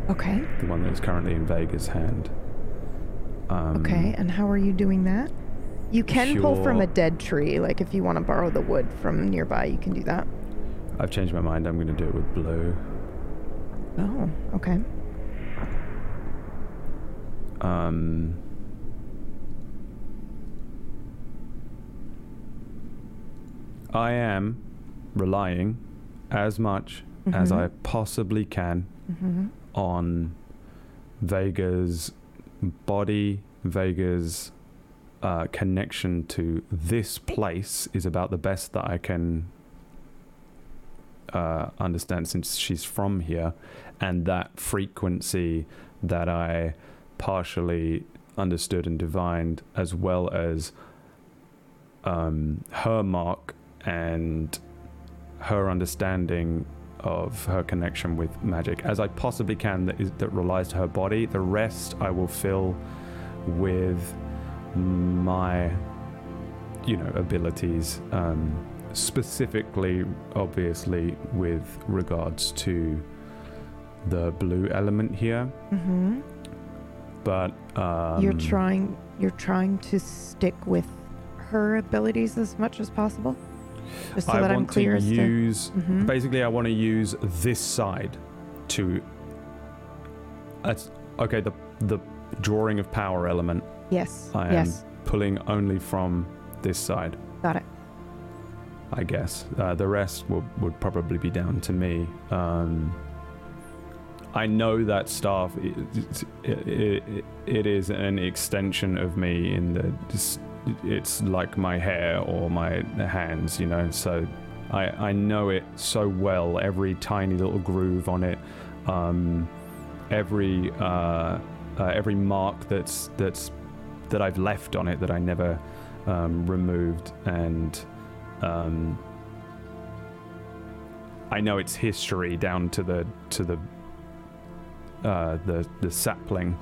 [SPEAKER 1] Okay.
[SPEAKER 3] the one that is currently in Vega's hand. Um,
[SPEAKER 1] Okay, and how are you doing that? You can pull from a dead tree. Like if you want to borrow the wood from nearby, you can do that.
[SPEAKER 3] I've changed my mind. I'm going to do it with blue.
[SPEAKER 1] Oh, okay.
[SPEAKER 3] Um, I am relying as much as
[SPEAKER 1] Mhm.
[SPEAKER 3] I possibly can
[SPEAKER 1] Mm-hmm.
[SPEAKER 3] on Vega's body, Vega's uh, connection to this place is about the best that I can uh, understand since she's from here, and that frequency that I partially understood and divined, as well as um, her mark and her understanding of her connection with magic as I possibly can that is that relies to her body. The rest I will fill with my you know abilities um specifically obviously with regards to the blue element here
[SPEAKER 1] Mm-hmm.
[SPEAKER 3] but um
[SPEAKER 1] you're trying. You're trying to stick with her abilities as much as possible, just so
[SPEAKER 3] I
[SPEAKER 1] that
[SPEAKER 3] want
[SPEAKER 1] I'm clear
[SPEAKER 3] to
[SPEAKER 1] as to.
[SPEAKER 3] use
[SPEAKER 1] Mhm.
[SPEAKER 3] basically I want to use this side to that's okay the the drawing of power element
[SPEAKER 1] Yes.
[SPEAKER 3] I am
[SPEAKER 1] yes.
[SPEAKER 3] pulling only from this side
[SPEAKER 1] Got it.
[SPEAKER 3] I guess uh, the rest would would probably be down to me um I know that staff it, it, it, it is an extension of me in the it's like my hair or my hands, you know. So I I know it so well. Every tiny little groove on it, um, every uh, uh, every mark that's that's that I've left on it that I never um, removed, and um, I know its history down to the to the uh, the the sapling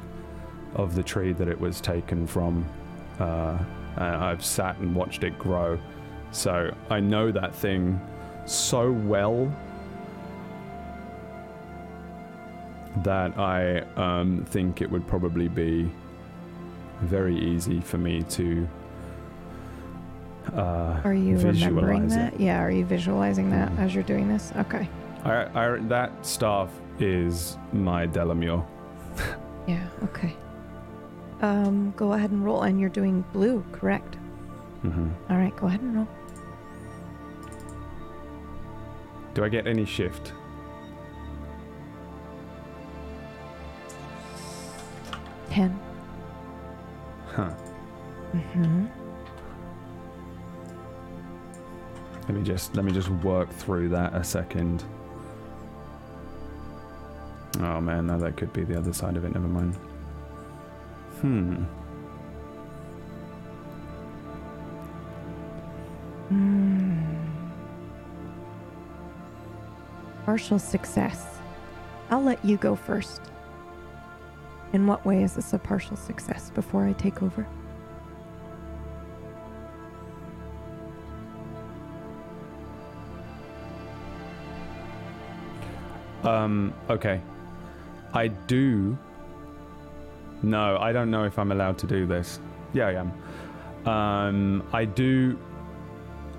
[SPEAKER 3] of the tree that it was taken from. Uh, and I've sat and watched it grow, so I know that thing so well that I um, think it would probably be very easy for me to uh,
[SPEAKER 1] Are you remembering
[SPEAKER 3] visualize it.
[SPEAKER 1] that? Yeah, are you visualizing that
[SPEAKER 3] Mhm.
[SPEAKER 1] as you're doing this? Okay.
[SPEAKER 3] I, I, that staff is my Delamure.
[SPEAKER 1] Yeah, okay. Um, go ahead and roll. And you're doing blue, correct?
[SPEAKER 3] Mm-hmm.
[SPEAKER 1] All right, go ahead and roll.
[SPEAKER 3] Do I get any shift?
[SPEAKER 1] Ten.
[SPEAKER 3] Huh.
[SPEAKER 1] Mm-hmm.
[SPEAKER 3] Let me just let me just work through that a second. Oh man, no, that could be the other side of it. Never mind. Hmm.
[SPEAKER 1] Mm. Partial success. I'll let you go first. In what way is this a partial success before I take over?
[SPEAKER 3] Um. Okay. I do. No, I don't know if I'm allowed to do this. Yeah, I am. Um. I do.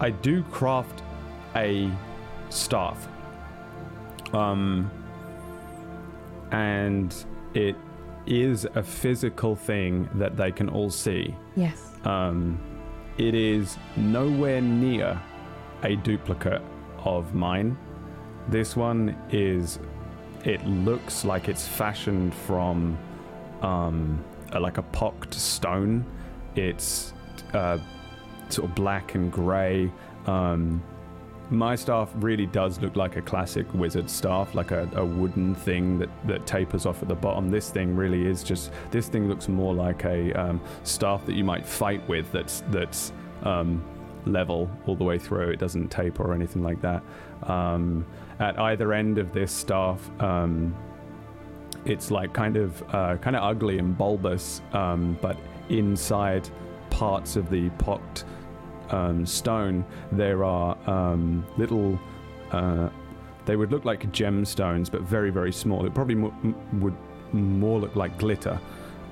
[SPEAKER 3] I do craft a staff. Um. And it is a physical thing that they can all see.
[SPEAKER 1] Yes.
[SPEAKER 3] Um, it is nowhere near a duplicate of mine. This one is. It looks like it's fashioned from, um, like a pocked stone. It's uh, sort of black and grey. Um, my staff really does look like a classic wizard staff, like a, a wooden thing that, that tapers off at the bottom. This thing really is just. This thing looks more like a um, staff that you might fight with. That's that's um, level all the way through. It doesn't taper or anything like that. Um, at either end of this staff, um, it's like kind of uh, kind of ugly and bulbous, um, but inside parts of the pocked um, stone, there are um, little. Uh, they would look like gemstones, but very, very small. It probably m- would more look like glitter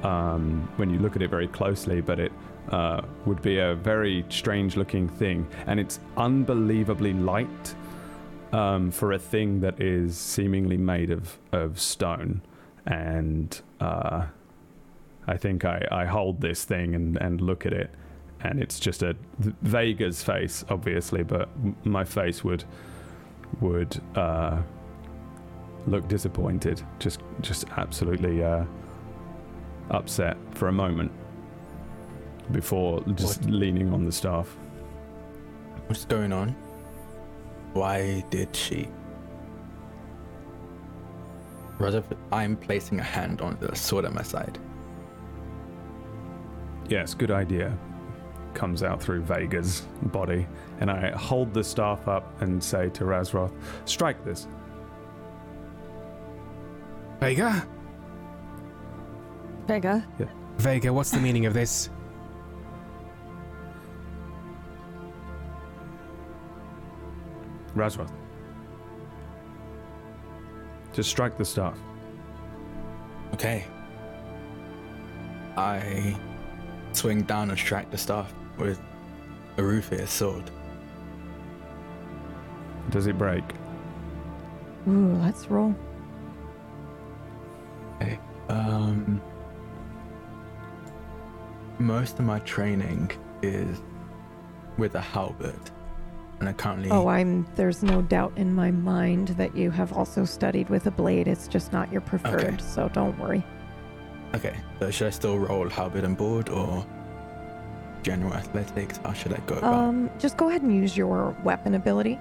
[SPEAKER 3] um, when you look at it very closely, but it uh, would be a very strange looking thing. And it's unbelievably light um, for a thing that is seemingly made of, of stone. And uh, I think I, I hold this thing and, and look at it and it's just a Vega's face, obviously, but my face would would uh, look disappointed, just just absolutely uh, upset for a moment before just
[SPEAKER 7] What?
[SPEAKER 3] leaning on the staff.
[SPEAKER 7] What's going on? Why did she? Rutherford, I'm placing a hand on the sword at my side.
[SPEAKER 3] Yes, good idea. Comes out through Vega's body, and I hold the staff up and say to Razroth, "Strike this."
[SPEAKER 5] Vega?
[SPEAKER 2] Vega, Yeah.
[SPEAKER 5] Vega, what's the meaning of this?
[SPEAKER 3] Razroth. Just strike the staff.
[SPEAKER 7] Okay. I swing down and strike the staff with a Aruthia's sword.
[SPEAKER 3] Does it break?
[SPEAKER 1] Ooh, let's roll.
[SPEAKER 7] Okay. Um. Most of my training is with a halberd, and I currently.
[SPEAKER 1] Oh, I'm. There's no doubt in my mind that you have also studied with a blade. It's just not your preferred,
[SPEAKER 7] Okay.
[SPEAKER 1] so don't worry.
[SPEAKER 7] Okay. So should I still roll halberd and board, or general athletics. How should I go about?
[SPEAKER 1] Um, just go ahead and use your weapon ability.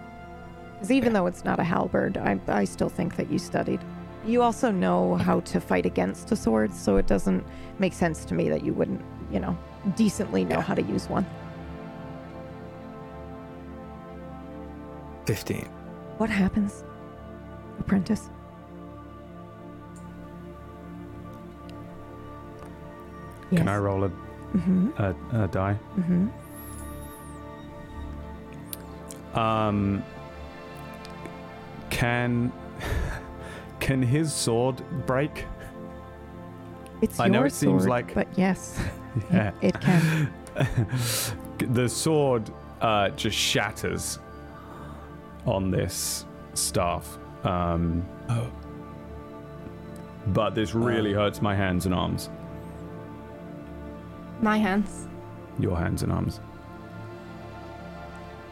[SPEAKER 1] Because even though it's not a halberd, I, I still think that you studied. You also know how to fight against a sword, so it doesn't make sense to me that you wouldn't, you know, decently know
[SPEAKER 7] Yeah.
[SPEAKER 1] how to use one.
[SPEAKER 7] 15.
[SPEAKER 1] What happens, apprentice?
[SPEAKER 3] Can I roll a,
[SPEAKER 1] Mm-hmm.
[SPEAKER 3] a, a die?
[SPEAKER 1] Mm-hmm.
[SPEAKER 3] Um, can can his sword break?
[SPEAKER 1] It's
[SPEAKER 3] I know it seems like-
[SPEAKER 1] but yes,
[SPEAKER 3] Yeah.
[SPEAKER 1] it can.
[SPEAKER 3] the sword uh, just shatters on this staff. Um,
[SPEAKER 7] Oh.
[SPEAKER 3] but this really hurts my hands and arms.
[SPEAKER 6] My hands.
[SPEAKER 3] Your hands and arms.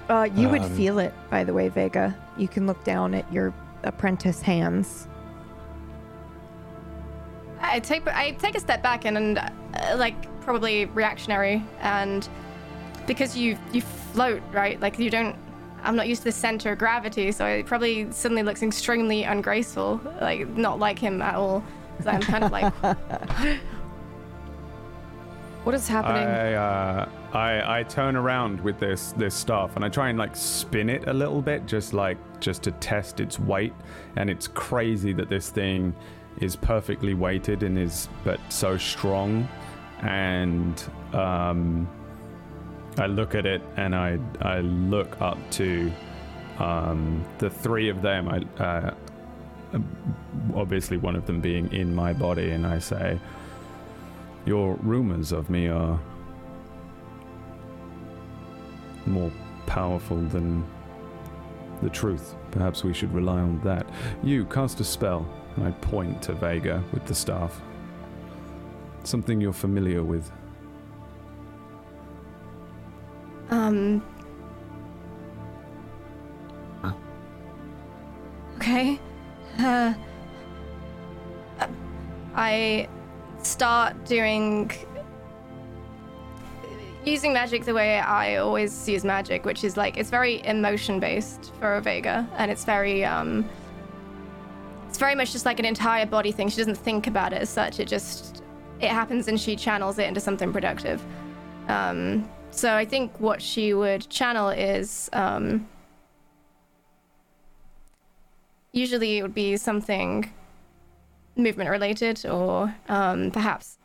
[SPEAKER 1] Uh, you would
[SPEAKER 7] Um,
[SPEAKER 1] feel it, by the way, Vega. You can look down at your apprentice hands.
[SPEAKER 6] I take I take a step back and, and uh, like probably reactionary and because you you float right like you don't I'm not used to the center of gravity so it probably suddenly looks extremely ungraceful like not like him at all 'Cause I'm kind of like
[SPEAKER 2] What is happening?
[SPEAKER 3] I, uh, I I turn around with this this staff and I try and like spin it a little bit, just like just to test its weight. And it's crazy that this thing is perfectly weighted and is but so strong. And um, I look at it and I I look up to um, the three of them. I uh, obviously one of them being in my body, and I say. Your rumors of me are more powerful than the truth. Perhaps we should rely on that. You cast a spell, and I point to Vega with the staff. Something you're familiar with.
[SPEAKER 6] Um okay uh, I start doing using magic the way I always use magic, which is like it's very emotion based for a Vega, and it's very um, it's very much just like an entire body thing. She doesn't think about it as such. It just it happens, and she channels it into something productive. Um, so I think what she would channel is um, usually it would be something movement related, or um, perhaps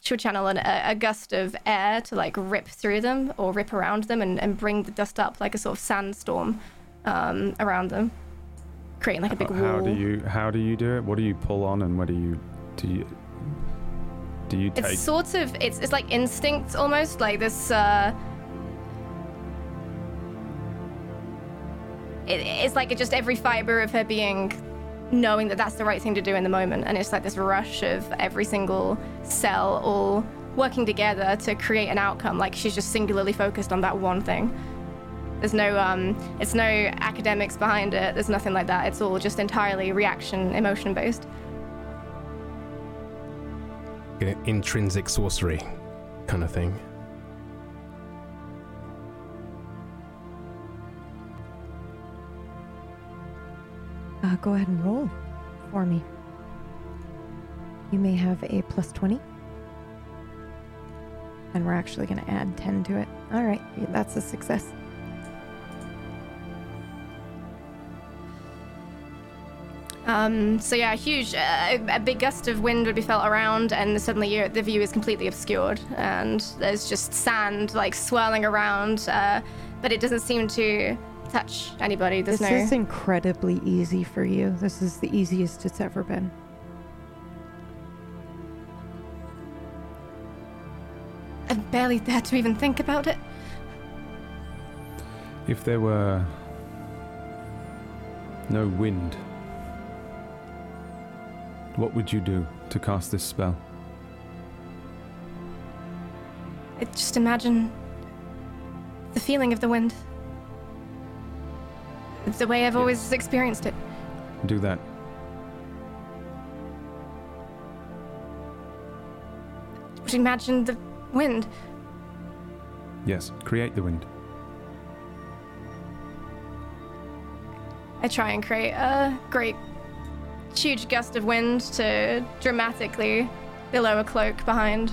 [SPEAKER 6] she would channel an, a, a gust of air to like rip through them or rip around them and, and bring the dust up like a sort of sandstorm um, around them, creating like a big
[SPEAKER 3] How- How
[SPEAKER 6] wall.
[SPEAKER 3] do you how do you do it? What do you pull on, and what do you do you do you take?
[SPEAKER 6] It's sort of it's it's like instinct almost like this. Uh, it, it's like it just every fiber of her being knowing that that's the right thing to do in the moment, and it's like this rush of every single cell all working together to create an outcome. Like she's just singularly focused on that one thing. There's no um, it's no academics behind it. There's nothing like that. It's all just entirely reaction, emotion based.
[SPEAKER 5] An intrinsic sorcery kind of thing.
[SPEAKER 1] Uh, go ahead and roll for me. You may have a plus 20. And we're actually going to add 10 to it. All right, that's a success.
[SPEAKER 6] Um, so yeah, a huge, uh, a big gust of wind would be felt around, and suddenly you the view is completely obscured, and there's just sand like swirling around, uh, but it doesn't seem to touch anybody. There's
[SPEAKER 1] this
[SPEAKER 6] no.
[SPEAKER 1] is incredibly easy for you. This is the easiest it's ever been.
[SPEAKER 6] I barely dare to even think about it.
[SPEAKER 3] If there were no wind, what would you do to cast this spell?
[SPEAKER 6] I just imagine the feeling of the wind. It's the way I've always experienced it.
[SPEAKER 3] Do that.
[SPEAKER 6] Just imagine the wind.
[SPEAKER 3] Yes, create the wind.
[SPEAKER 6] I try and create a great, huge gust of wind to dramatically billow a cloak behind.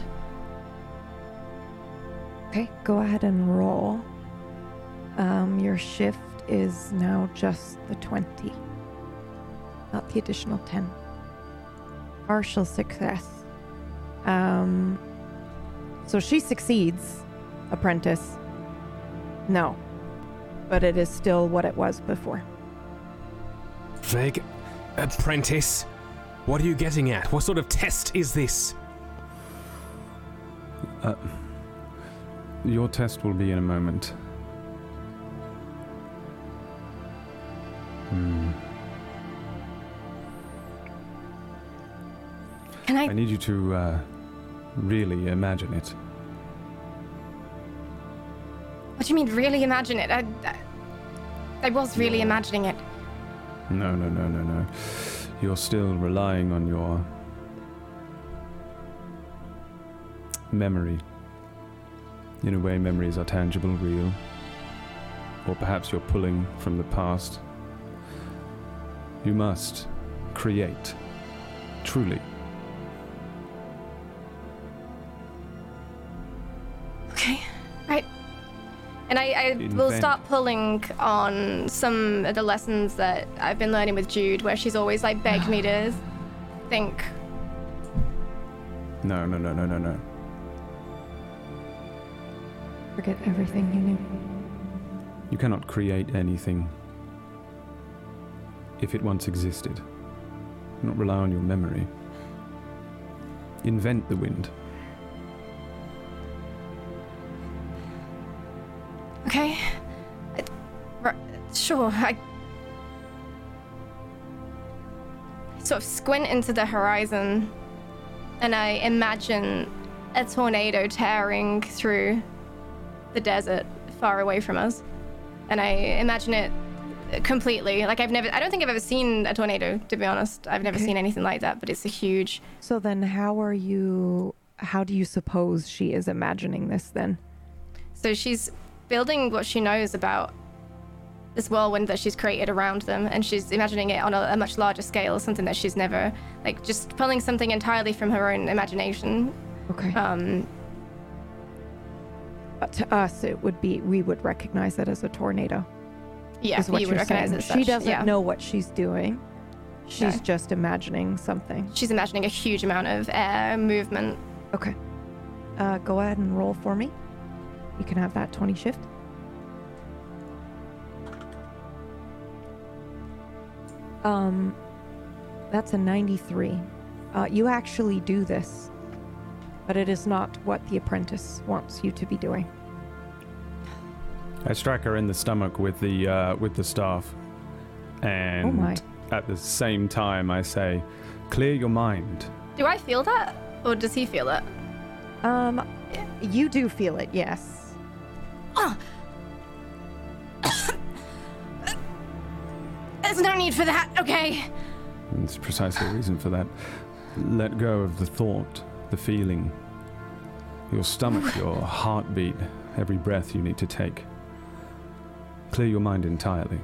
[SPEAKER 1] Okay, go ahead and roll. Um, your shift is now just the 20, not the additional 10. Partial success. Um, so she succeeds, apprentice. No, but it is still what it was before.
[SPEAKER 5] Veg, apprentice, what are you getting at? What sort of test is this?
[SPEAKER 3] Uh, your test will be in a moment. Hmm.
[SPEAKER 6] Can I?
[SPEAKER 3] I need you to uh, really imagine it.
[SPEAKER 6] What do you mean, really imagine it? I, I, I was really imagining it.
[SPEAKER 3] No, no, no, no, no. You're still relying on your memory. In a way, memories are tangible, real. Or perhaps you're pulling from the past. You must create. Truly.
[SPEAKER 6] I, I will
[SPEAKER 3] Invent.
[SPEAKER 6] start pulling on some of the lessons that I've been learning with Jude, where she's always like begged me to think.
[SPEAKER 3] No, no, no, no, no, no.
[SPEAKER 1] Forget everything you knew.
[SPEAKER 3] You cannot create anything if it once existed. Do not rely on your memory. Invent the wind.
[SPEAKER 6] Okay. Sure, I. Sort of squint into the horizon and I imagine a tornado tearing through the desert far away from us. And I imagine it completely. Like, I've never, I don't think I've ever seen a tornado, to be honest. I've never
[SPEAKER 1] Okay.
[SPEAKER 6] seen anything like that, but it's a huge.
[SPEAKER 1] So then, how are you? How do you suppose she is imagining this then?
[SPEAKER 6] So she's building what she knows about this whirlwind that she's created around them, and she's imagining it on a, a much larger scale, something that she's never, like, just pulling something entirely from her own imagination.
[SPEAKER 1] Okay.
[SPEAKER 6] Um,
[SPEAKER 1] But to us, it would be we would recognize it as a tornado.
[SPEAKER 6] yeah,
[SPEAKER 1] is what
[SPEAKER 6] you would recognize
[SPEAKER 1] saying.
[SPEAKER 6] it as
[SPEAKER 1] She
[SPEAKER 6] such,
[SPEAKER 1] doesn't
[SPEAKER 6] yeah.
[SPEAKER 1] know what she's doing. She's
[SPEAKER 6] No.
[SPEAKER 1] just imagining something.
[SPEAKER 6] She's imagining a huge amount of air movement.
[SPEAKER 1] Okay. Uh, go ahead and roll for me. You can have that 20 shift. Um, that's a 93. Uh, you actually do this, but it is not what the apprentice wants you to be doing.
[SPEAKER 3] I strike her in the stomach with the uh, with the staff, and
[SPEAKER 1] Oh my.
[SPEAKER 3] at the same time I say, "Clear your mind."
[SPEAKER 6] Do I feel that, or does he feel it?
[SPEAKER 1] Um, you do feel it, yes.
[SPEAKER 6] No need for that. Okay.
[SPEAKER 3] And There's precisely a reason for that. Let go of the thought, the feeling, your stomach, your heartbeat, every breath you need to take. Clear your mind entirely.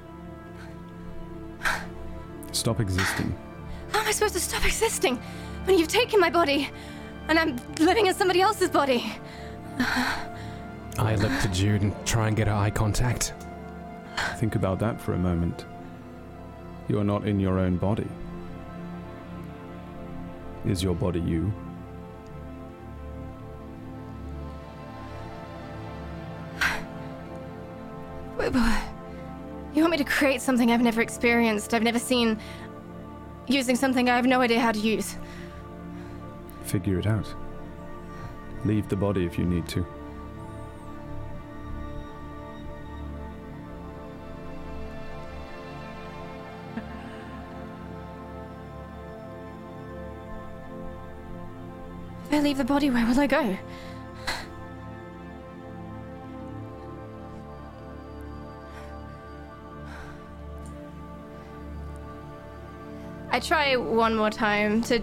[SPEAKER 3] Stop existing.
[SPEAKER 6] How am I supposed to stop existing when you've taken my body and I'm living in somebody else's body?
[SPEAKER 5] I look to Jude and try and get her eye contact.
[SPEAKER 3] Think about that for a moment. You are not in your own body. Is your body you?
[SPEAKER 6] You want me to create something I've never experienced, I've never seen, using something I have no idea how to use.
[SPEAKER 3] Figure it out. Leave the body if you need to.
[SPEAKER 6] Leave the body, where will I go? I try one more time to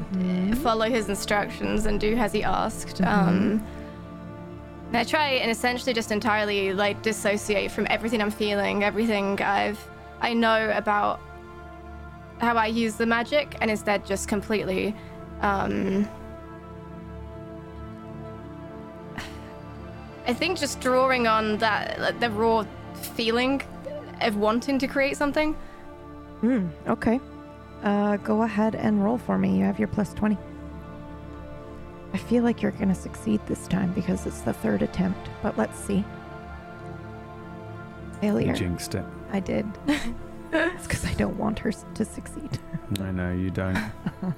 [SPEAKER 6] follow his instructions and do as he asked. Um, I try and essentially just entirely like dissociate from everything I'm feeling, everything I've I know about how I use the magic, and instead just completely um I think just drawing on that like, the raw feeling of wanting to create something.
[SPEAKER 1] Hmm, okay. Uh, go ahead and roll for me. You have your plus 20. I feel like you're going to succeed this time because it's the third attempt, but let's see.
[SPEAKER 3] You
[SPEAKER 1] Failure.
[SPEAKER 3] jinxed it.
[SPEAKER 1] I did. it's because I don't want her to succeed.
[SPEAKER 3] I know you don't.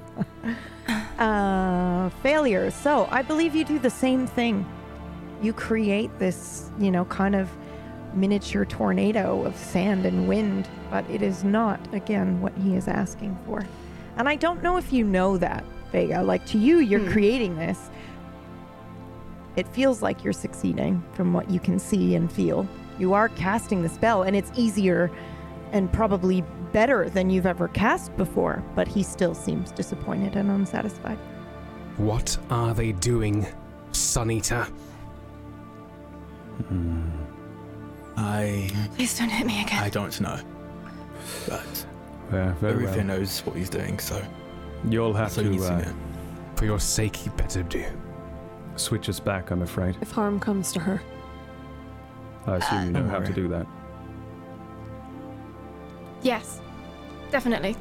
[SPEAKER 1] Uh, failure. So I believe you do the same thing. You create this, you know, kind of miniature tornado of sand and wind, but it is not, again, what he is asking for. And I don't know if you know that, Vega. Like to you, you're
[SPEAKER 6] Hmm.
[SPEAKER 1] creating this. It feels like you're succeeding from what you can see and feel. You are casting the spell, and it's easier and probably better than you've ever cast before, but he still seems disappointed and unsatisfied.
[SPEAKER 5] What are they doing, Sun Eater?
[SPEAKER 7] I
[SPEAKER 6] Please don't hit me again.
[SPEAKER 7] I don't know, but
[SPEAKER 3] Yeah, very
[SPEAKER 7] Erifir
[SPEAKER 3] well.
[SPEAKER 7] knows what he's doing, so
[SPEAKER 3] You'll have
[SPEAKER 7] so
[SPEAKER 3] to uh.
[SPEAKER 5] For your sake, he better do.
[SPEAKER 3] switch us back, I'm afraid.
[SPEAKER 2] If harm comes to her,
[SPEAKER 3] I assume you know
[SPEAKER 7] Don't
[SPEAKER 3] how to do that.
[SPEAKER 6] Yes, definitely.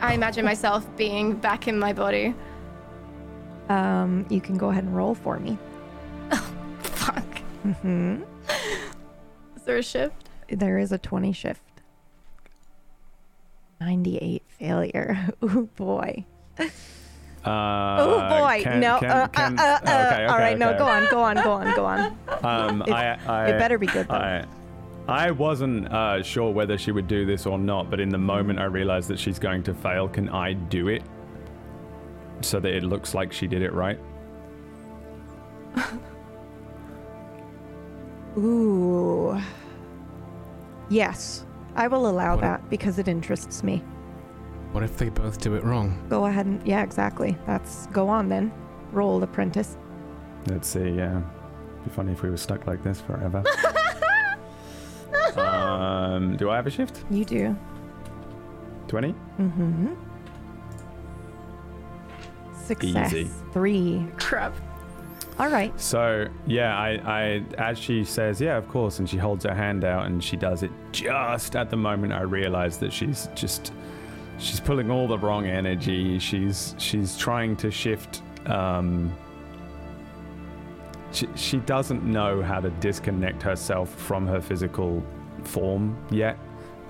[SPEAKER 6] I imagine myself being back in my body.
[SPEAKER 1] Um, you can go ahead and roll for me.
[SPEAKER 6] Fuck.
[SPEAKER 1] hmm
[SPEAKER 6] Is there a shift?
[SPEAKER 1] There is a 20 shift. 98 failure. Oh boy.
[SPEAKER 3] Uh,
[SPEAKER 1] oh, boy.
[SPEAKER 3] can-
[SPEAKER 1] no.
[SPEAKER 3] can-
[SPEAKER 1] uh,
[SPEAKER 3] can-
[SPEAKER 1] uh, uh, uh.
[SPEAKER 3] okay,
[SPEAKER 1] All
[SPEAKER 3] okay,
[SPEAKER 1] no, go on, go on, go on, go on.
[SPEAKER 3] Um,
[SPEAKER 1] It-
[SPEAKER 3] I, I,
[SPEAKER 1] it better be good, though.
[SPEAKER 3] I, I wasn't uh, sure whether she would do this or not, but in the moment I realized that she's going to fail. Can I do it so that it looks like she did it right?
[SPEAKER 1] Ooh. Yes, I will allow
[SPEAKER 5] What-
[SPEAKER 1] that because it interests me.
[SPEAKER 5] What if they both do it wrong?
[SPEAKER 1] Go ahead and, yeah, exactly. That's, go on then. Roll, apprentice.
[SPEAKER 3] Let's see. Yeah, be funny if we were stuck like this forever. um, do I have a shift?
[SPEAKER 1] You do.
[SPEAKER 3] Twenty.
[SPEAKER 1] Mm-hmm. Success.
[SPEAKER 3] Easy.
[SPEAKER 1] Three.
[SPEAKER 6] Crap.
[SPEAKER 1] All right.
[SPEAKER 3] So yeah, I, I as she says, yeah, of course, and she holds her hand out and she does it just at the moment I realize that she's just she's pulling all the wrong energy. She's she's trying to shift. Um, she she doesn't know how to disconnect herself from her physical form yet.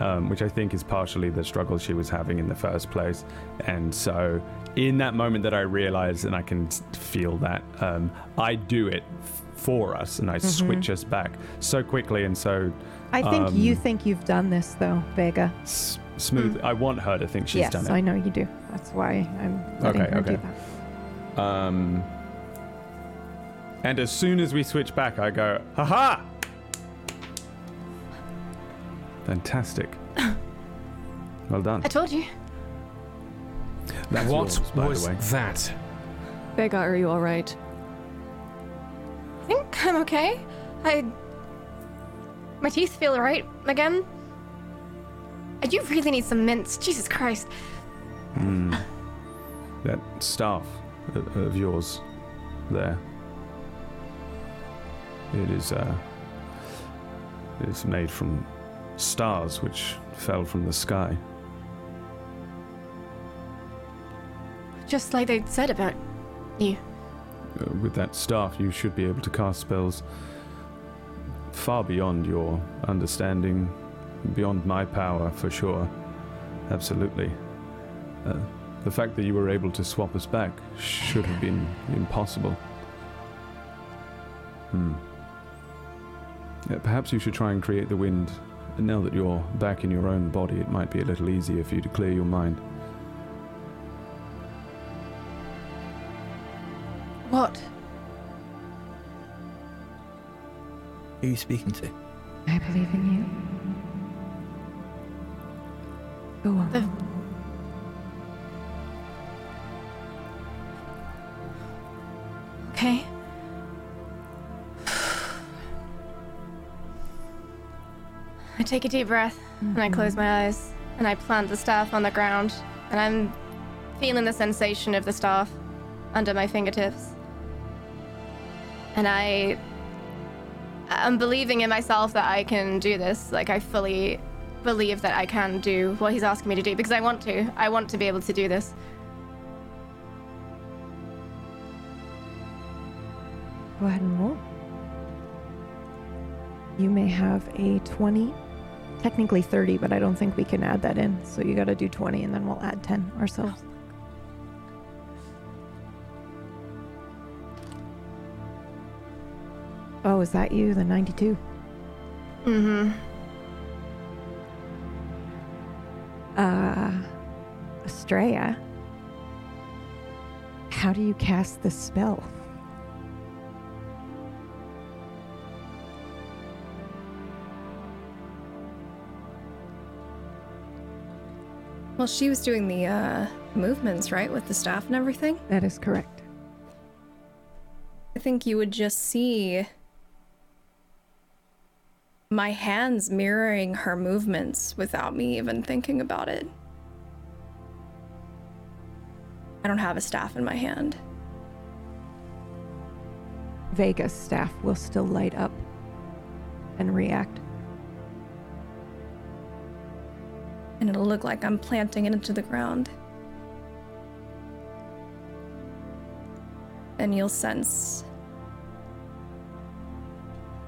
[SPEAKER 3] Um, which I think is partially the struggle she was having in the first place. And so, in that moment that I realize and I can feel that, um, I do it f- for us and I switch us back so quickly and so
[SPEAKER 1] I think you
[SPEAKER 3] Um,
[SPEAKER 1] think you've done this, though, Vega.
[SPEAKER 3] s- smooth. I want her to think she's
[SPEAKER 1] yes,
[SPEAKER 3] done it.
[SPEAKER 1] Yes, I know you do. That's why I'm letting
[SPEAKER 3] Okay,
[SPEAKER 1] her
[SPEAKER 3] okay.
[SPEAKER 1] do that.
[SPEAKER 3] Um, and as soon as we switch back, I go, haha! Fantastic. well done.
[SPEAKER 6] I told you.
[SPEAKER 3] That's
[SPEAKER 5] what
[SPEAKER 3] yours, by
[SPEAKER 5] was
[SPEAKER 3] the way.
[SPEAKER 5] that?
[SPEAKER 2] Vega, are you all right?
[SPEAKER 6] I think I'm okay. I. My teeth feel right again. I do really need some mints. Jesus Christ.
[SPEAKER 3] Hmm. That staff of, of yours there. It is, uh, it is made from stars which fell from the sky.
[SPEAKER 6] Just like they said about you.
[SPEAKER 3] Uh, with that staff, you should be able to cast spells far beyond your understanding, beyond my power, for sure. Absolutely. Uh, the fact that you were able to swap us back should have been impossible. Hmm. Uh, perhaps you should try and create the wind. And now that you're back in your own body, it might be a little easier for you to clear your mind.
[SPEAKER 6] What?
[SPEAKER 7] Who are you speaking to?
[SPEAKER 1] I believe in you. Go on.
[SPEAKER 6] The- Okay. I take a deep breath and I close my eyes and I plant the staff on the ground and I'm feeling the sensation of the staff under my fingertips. And I I'm believing in myself that I can do this. Like I fully believe that I can do what he's asking me to do because I want to. I want to be able to do this.
[SPEAKER 1] Go ahead and roll. You may have a 20, technically 30, but I don't think we can add that in. So you got to do 20 and then we'll add 10 ourselves. Oh, is that you? The 92?
[SPEAKER 6] Mm-hmm.
[SPEAKER 1] Uh, Estrella. How do you cast the spell?
[SPEAKER 4] Well, she was doing the uh, movements, right, with the staff and everything.
[SPEAKER 1] That is correct.
[SPEAKER 4] I think you would just see my hands mirroring her movements without me even thinking about it. I don't have a staff in my hand.
[SPEAKER 1] Vega's staff will still light up and react.
[SPEAKER 4] And it'll look like I'm planting it into the ground. And you'll sense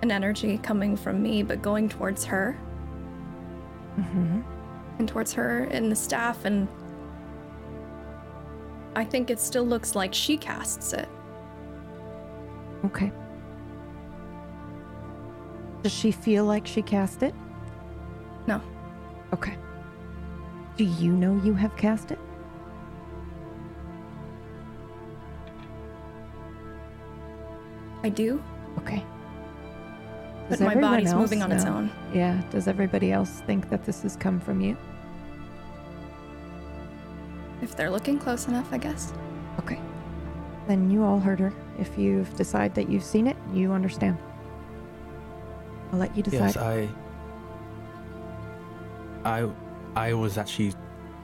[SPEAKER 4] an energy coming from me, but going towards her.
[SPEAKER 1] Mm-hmm.
[SPEAKER 4] And towards her and the staff, and I think it still looks like she casts it.
[SPEAKER 1] Okay. Does she feel like she cast it?
[SPEAKER 4] No.
[SPEAKER 1] Okay. Do you know you have cast it?
[SPEAKER 4] I do,
[SPEAKER 1] Okay.
[SPEAKER 4] but my body's moving on its own.
[SPEAKER 1] Yeah. Does everybody else think that this has come from you?
[SPEAKER 4] If they're looking close enough, I guess.
[SPEAKER 1] Okay. Then you all heard her. If you've decided that you've seen it, you understand. I'll let you decide.
[SPEAKER 7] Yes, I. I, I was actually,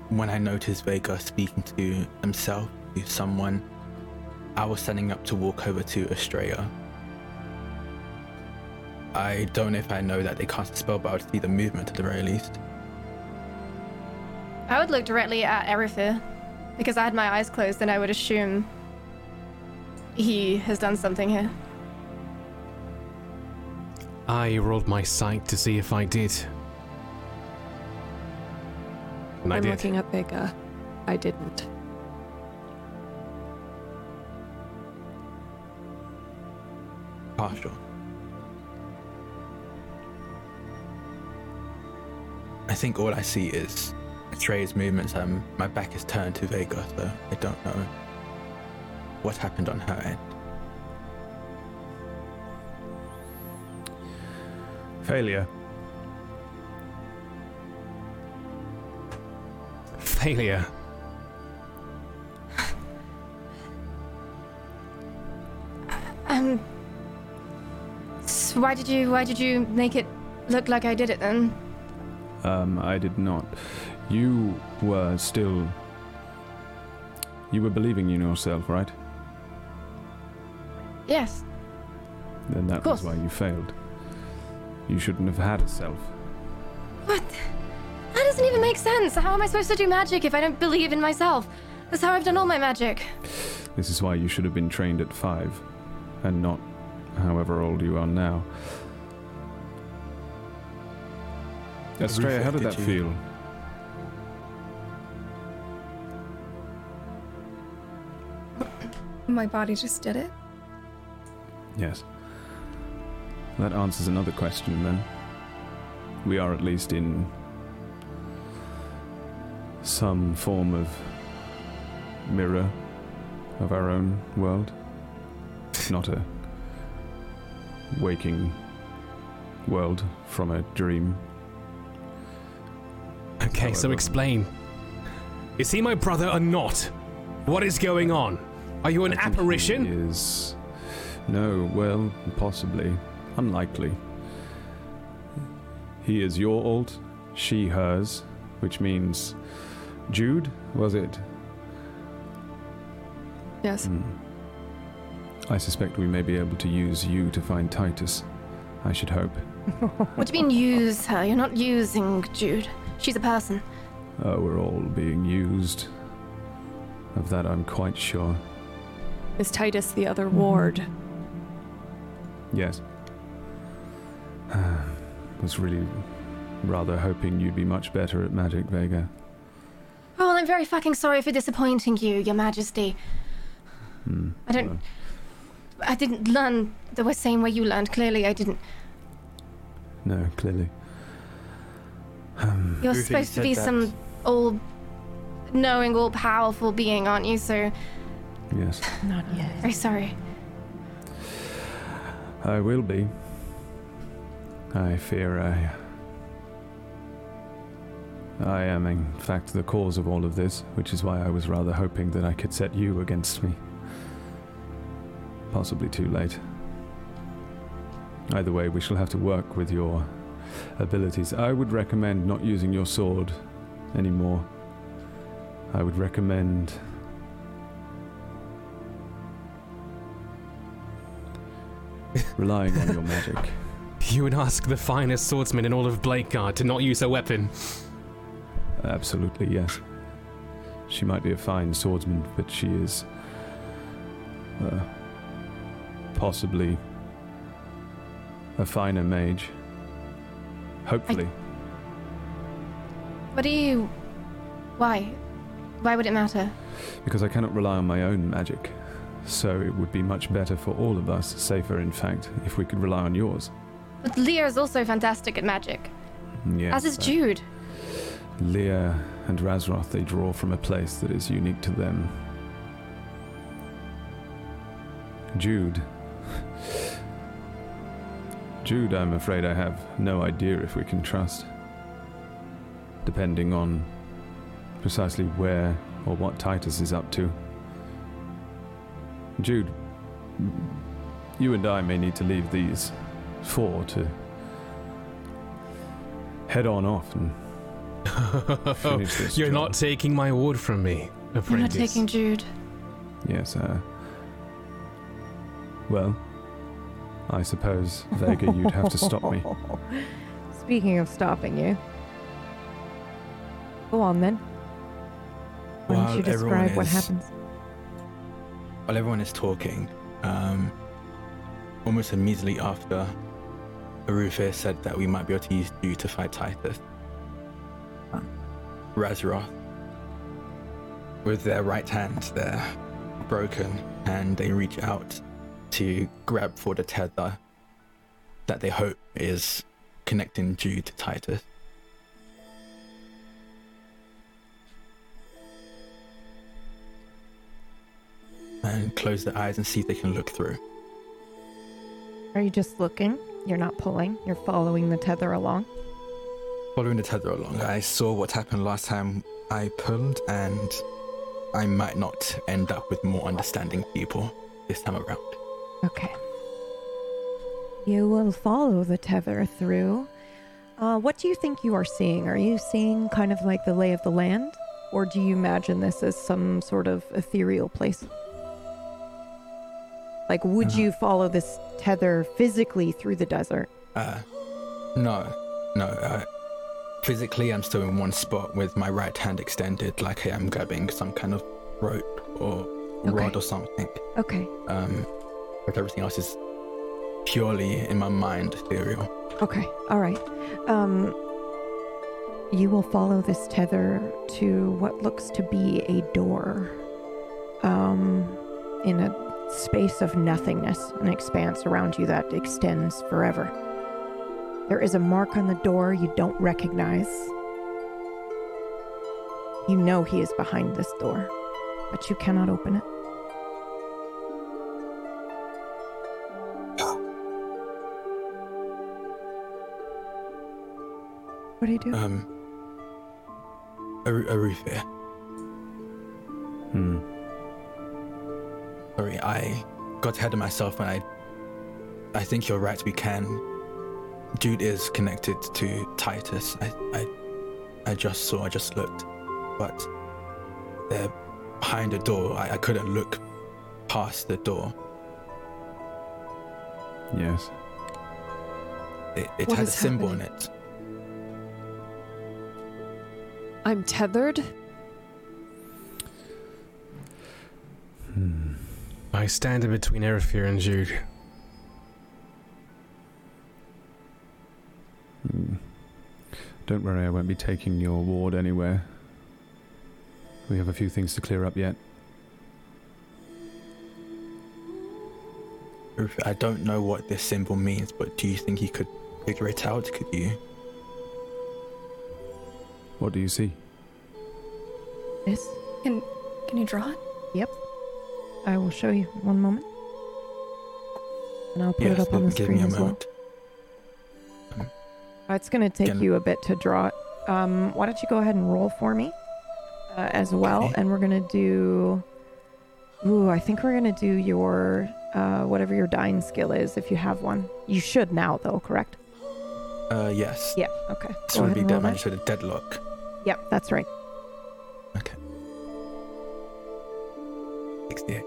[SPEAKER 7] when I noticed Vega speaking to himself, to someone, I was standing up to walk over to Estrella. I don't know if I know that they cast a spell, but I would see the movement at the very least.
[SPEAKER 6] I would look directly at Erifir because I had my eyes closed and I would assume he has done something here.
[SPEAKER 5] I rolled my sight to see if I did. And I
[SPEAKER 2] I'm
[SPEAKER 5] did.
[SPEAKER 2] looking at Vega. I didn't.
[SPEAKER 7] Partial. I think all I see is Estrella's movements. Um, my back is turned to Vega, so I don't know what happened on her end.
[SPEAKER 3] Failure.
[SPEAKER 5] Failure.
[SPEAKER 6] Um. So why did you why did you make it look like I did it then?
[SPEAKER 3] Um, I did not. You were still. You were believing in yourself, right?
[SPEAKER 6] Yes.
[SPEAKER 3] Then that was why you failed. You shouldn't have had a self.
[SPEAKER 6] What? That doesn't even make sense. How am I supposed to do magic if I don't believe in myself? That's how I've done all my magic.
[SPEAKER 3] This is why you should have been trained at five, and not however old you are now. Estrella, how did that
[SPEAKER 7] you.
[SPEAKER 3] feel?
[SPEAKER 4] My body just did it.
[SPEAKER 3] Yes. That answers another question then. We are at least in some form of mirror of our own world. Not a waking world from a dream.
[SPEAKER 5] Okay, so explain. Is he my brother or not? What is going on? Are you an
[SPEAKER 3] I think he
[SPEAKER 5] apparition?
[SPEAKER 3] Is no, well, possibly, unlikely. He is your alt, she hers, which means Jude, was it?
[SPEAKER 2] Yes.
[SPEAKER 3] Hmm. I suspect we may be able to use you to find Titus. I should hope.
[SPEAKER 6] What do you mean use her? You're not using Jude. She's a person.
[SPEAKER 3] Oh, we're all being used. Of that, I'm quite sure.
[SPEAKER 2] Is Titus the other ward?
[SPEAKER 3] Yes. I Was really rather hoping you'd be much better at magic, Vega.
[SPEAKER 6] Well, I'm very fucking sorry for disappointing you, Your Majesty.
[SPEAKER 3] Hmm.
[SPEAKER 6] I don't.
[SPEAKER 3] Well,
[SPEAKER 6] I didn't learn the same way you learned. Clearly, I didn't.
[SPEAKER 3] no, clearly. Um,
[SPEAKER 6] You're
[SPEAKER 7] Ruthie
[SPEAKER 6] supposed to be
[SPEAKER 7] that-
[SPEAKER 6] some all knowing, all powerful being, aren't you? So,
[SPEAKER 3] yes,
[SPEAKER 1] Not yet.
[SPEAKER 6] very sorry.
[SPEAKER 3] I will be. I fear I. I am, in fact, the cause of all of this, which is why I was rather hoping that I could set you against me. Possibly too late. Either way, we shall have to work with your abilities. I would recommend not using your sword anymore. I would recommend. relying on your magic.
[SPEAKER 5] You would ask the finest swordsman in all of Blakeguard to not use a weapon.
[SPEAKER 3] Absolutely, yes. She might be a fine swordsman, but she is. Uh, possibly. a finer mage. Hopefully.
[SPEAKER 6] What do you. Why? Why would it matter?
[SPEAKER 3] Because I cannot rely on my own magic. So it would be much better for all of us, safer in fact, if we could rely on yours.
[SPEAKER 6] But Leah is also fantastic at magic,
[SPEAKER 3] Yes.
[SPEAKER 6] as is
[SPEAKER 3] uh,
[SPEAKER 6] Jude.
[SPEAKER 3] Leah and Razroth, they draw from a place that is unique to them. Jude. Jude, I'm afraid I have no idea if we can trust. Depending on precisely where or what Titus is up to. Jude, you and I may need to leave these four to head on off and finish this.
[SPEAKER 5] You're
[SPEAKER 3] job.
[SPEAKER 5] not taking my word from me, apprentice.
[SPEAKER 6] You're not taking Jude.
[SPEAKER 3] Yes, uh. Well, I suppose, Vega, you'd have to stop me.
[SPEAKER 1] Speaking of stopping you, go on then. Why don't
[SPEAKER 7] While
[SPEAKER 1] you
[SPEAKER 7] everyone
[SPEAKER 1] describe what happens?
[SPEAKER 7] While everyone is talking, um, almost immediately after Erifir said that we might be able to use you to fight Titus, Razroth, with their right hand, they're broken, and they reach out to grab for the tether that they hope is connecting Jude to Titus. And close their eyes and see if they can look through.
[SPEAKER 1] Are you just looking? You're not pulling. You're following the tether along.
[SPEAKER 7] Following the tether along, I saw what happened last time I pulled, and I might not end up with more understanding people this time around.
[SPEAKER 1] Okay. You will follow the tether through. Uh, what do you think you are seeing? Are you seeing kind of like the lay of the land? Or do you imagine this as some sort of ethereal place? Like, would
[SPEAKER 7] Uh.
[SPEAKER 1] you follow this tether physically through the desert?
[SPEAKER 7] Uh, no, no. Uh, physically, I'm still in one spot with my right hand extended, like I am grabbing some kind of rope or rod or something.
[SPEAKER 1] Okay.
[SPEAKER 7] Um, but everything else is purely in my mind ethereal.
[SPEAKER 1] Okay. All right. Um, you will follow this tether to what looks to be a door. Um, in a space of nothingness, an expanse around you that extends forever. There is a mark on the door you don't recognize. You know he is behind this door, but you cannot open it. What do you do?
[SPEAKER 7] Um, Aru- Erifir.
[SPEAKER 3] Hmm.
[SPEAKER 7] Sorry, I got ahead of myself and I I think you're right, we can Jude is connected to Titus. I, I, I just saw. I just looked, but they're behind a door. I, I couldn't look past the door.
[SPEAKER 3] Yes.
[SPEAKER 7] It, it
[SPEAKER 2] What
[SPEAKER 7] had a
[SPEAKER 2] is
[SPEAKER 7] symbol in it.
[SPEAKER 2] I'm tethered.
[SPEAKER 3] Hmm.
[SPEAKER 5] I stand in between Erifir and Jude.
[SPEAKER 3] Don't worry, I won't be taking your ward anywhere. We have a few things to clear up yet.
[SPEAKER 7] I don't know what this symbol means, but do you think you could figure it out? Could you?
[SPEAKER 3] What do you see?
[SPEAKER 1] This,
[SPEAKER 4] Can can you draw it? Yep.
[SPEAKER 1] I will show you one moment. And I'll put it up on the
[SPEAKER 7] give
[SPEAKER 1] screen
[SPEAKER 7] me a
[SPEAKER 1] as well.
[SPEAKER 7] moment.
[SPEAKER 1] Uh, It's going to take
[SPEAKER 7] Can-
[SPEAKER 1] you a bit to draw it. Um, why don't you go ahead and roll for me uh, as well?
[SPEAKER 7] Okay.
[SPEAKER 1] And we're going to do. Ooh, I think we're going to do your. Uh, whatever your dying skill is, if you have one. You should now, though, correct?
[SPEAKER 7] Uh, yes.
[SPEAKER 1] Yeah, okay.
[SPEAKER 7] This would be damage to the deadlock.
[SPEAKER 1] Yep, that's right.
[SPEAKER 7] Okay. 68.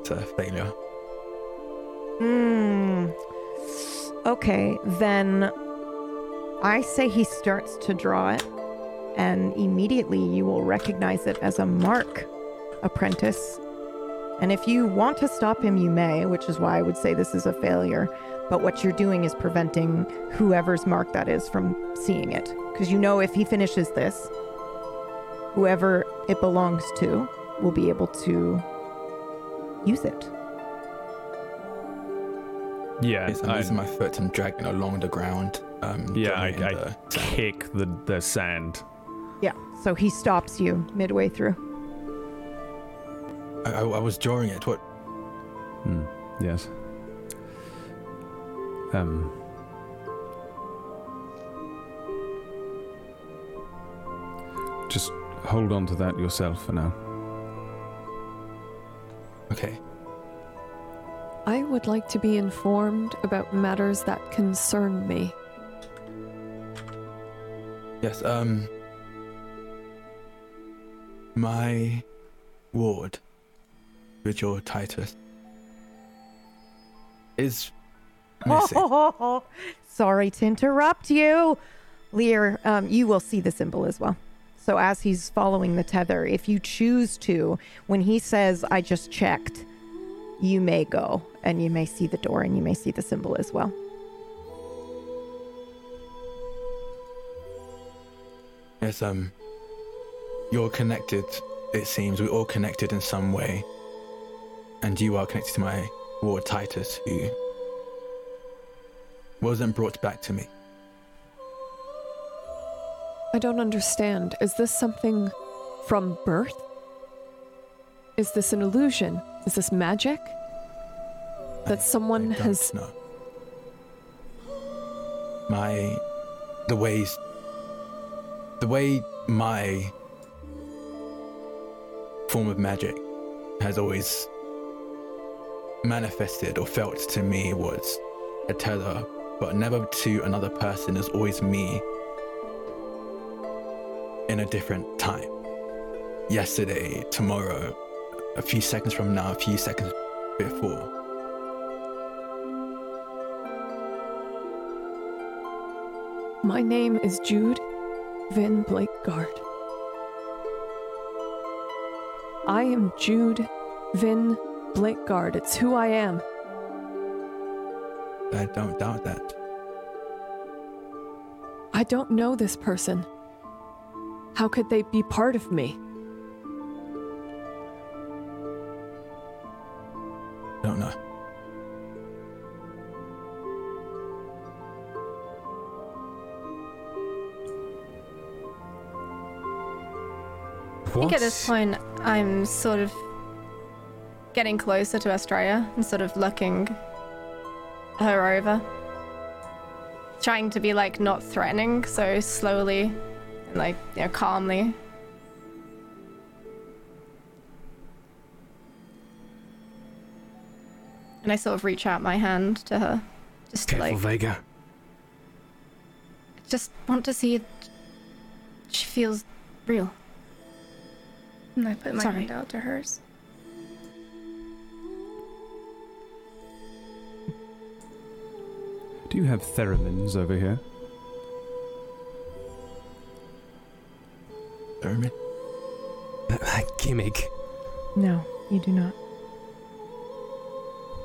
[SPEAKER 7] It's a failure.
[SPEAKER 1] Hmm. Okay, then I say he starts to draw it, and immediately you will recognize it as a mark, apprentice. And if you want to stop him, you may, which is why I would say this is a failure. But what you're doing is preventing whoever's mark that is from seeing it. Because you know if he finishes this, whoever it belongs to will be able to use it.
[SPEAKER 3] Yeah,
[SPEAKER 7] Yes, I'm using my foot and dragging along the ground. Um,
[SPEAKER 3] yeah, I, I
[SPEAKER 7] the
[SPEAKER 3] kick the, the sand.
[SPEAKER 1] Yeah, so he stops you midway through.
[SPEAKER 7] I, I, I was drawing it. What?
[SPEAKER 3] Hmm. Yes. Um. Just hold on to that yourself for now.
[SPEAKER 7] Okay.
[SPEAKER 2] I would like to be informed about matters that concern me.
[SPEAKER 7] Yes. Um. My ward, Vigil Titus, is missing.
[SPEAKER 1] Oh, Sorry to interrupt you. Lear, um, you will see the symbol as well. So as he's following the tether, if you choose to, when he says, I just checked, you may go and you may see the door and you may see the symbol as well.
[SPEAKER 7] Yes, um, you're connected, it seems. We're all connected in some way. And you are connected to my ward Titus, who wasn't brought back to me.
[SPEAKER 2] I don't understand. Is this something from birth? Is this an illusion? Is this magic? That
[SPEAKER 7] I-
[SPEAKER 2] someone
[SPEAKER 7] I
[SPEAKER 2] has-
[SPEAKER 7] know. My. The ways. The way my form of magic has always manifested or felt to me was a tether, but never to another person. It's always me in a different time. Yesterday, tomorrow, a few seconds from now, a few seconds before.
[SPEAKER 2] My name is Jude Vin Blakeguard. I am Jude Vin Blakeguard. It's who I am.
[SPEAKER 7] I don't doubt that.
[SPEAKER 2] I don't know this person. How could they be part of me?
[SPEAKER 7] I don't know.
[SPEAKER 6] Think at this point, I'm sort of getting closer to Estrella and sort of looking her over. Trying to be like not threatening, so slowly and like, you know, calmly. And I sort of reach out my hand to her. Just to
[SPEAKER 5] Careful,
[SPEAKER 6] like,
[SPEAKER 5] Vega.
[SPEAKER 6] just want to see if she feels real.
[SPEAKER 4] And I put my
[SPEAKER 6] Sorry.
[SPEAKER 4] hand out to hers.
[SPEAKER 3] Do you have theremins over here?
[SPEAKER 7] Theremin?
[SPEAKER 5] That gimmick.
[SPEAKER 1] No, you do not.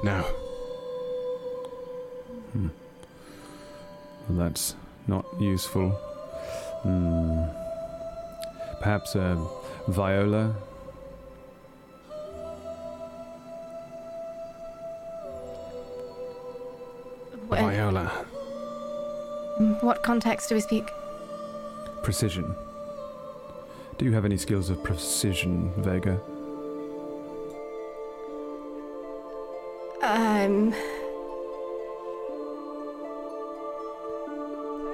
[SPEAKER 5] No.
[SPEAKER 3] Hmm. Well, that's not useful. Hmm. Perhaps a viola?
[SPEAKER 6] Wh-
[SPEAKER 5] Viola.
[SPEAKER 6] What context do we speak?
[SPEAKER 3] Precision. Do you have any skills of precision, Vega?
[SPEAKER 6] Um.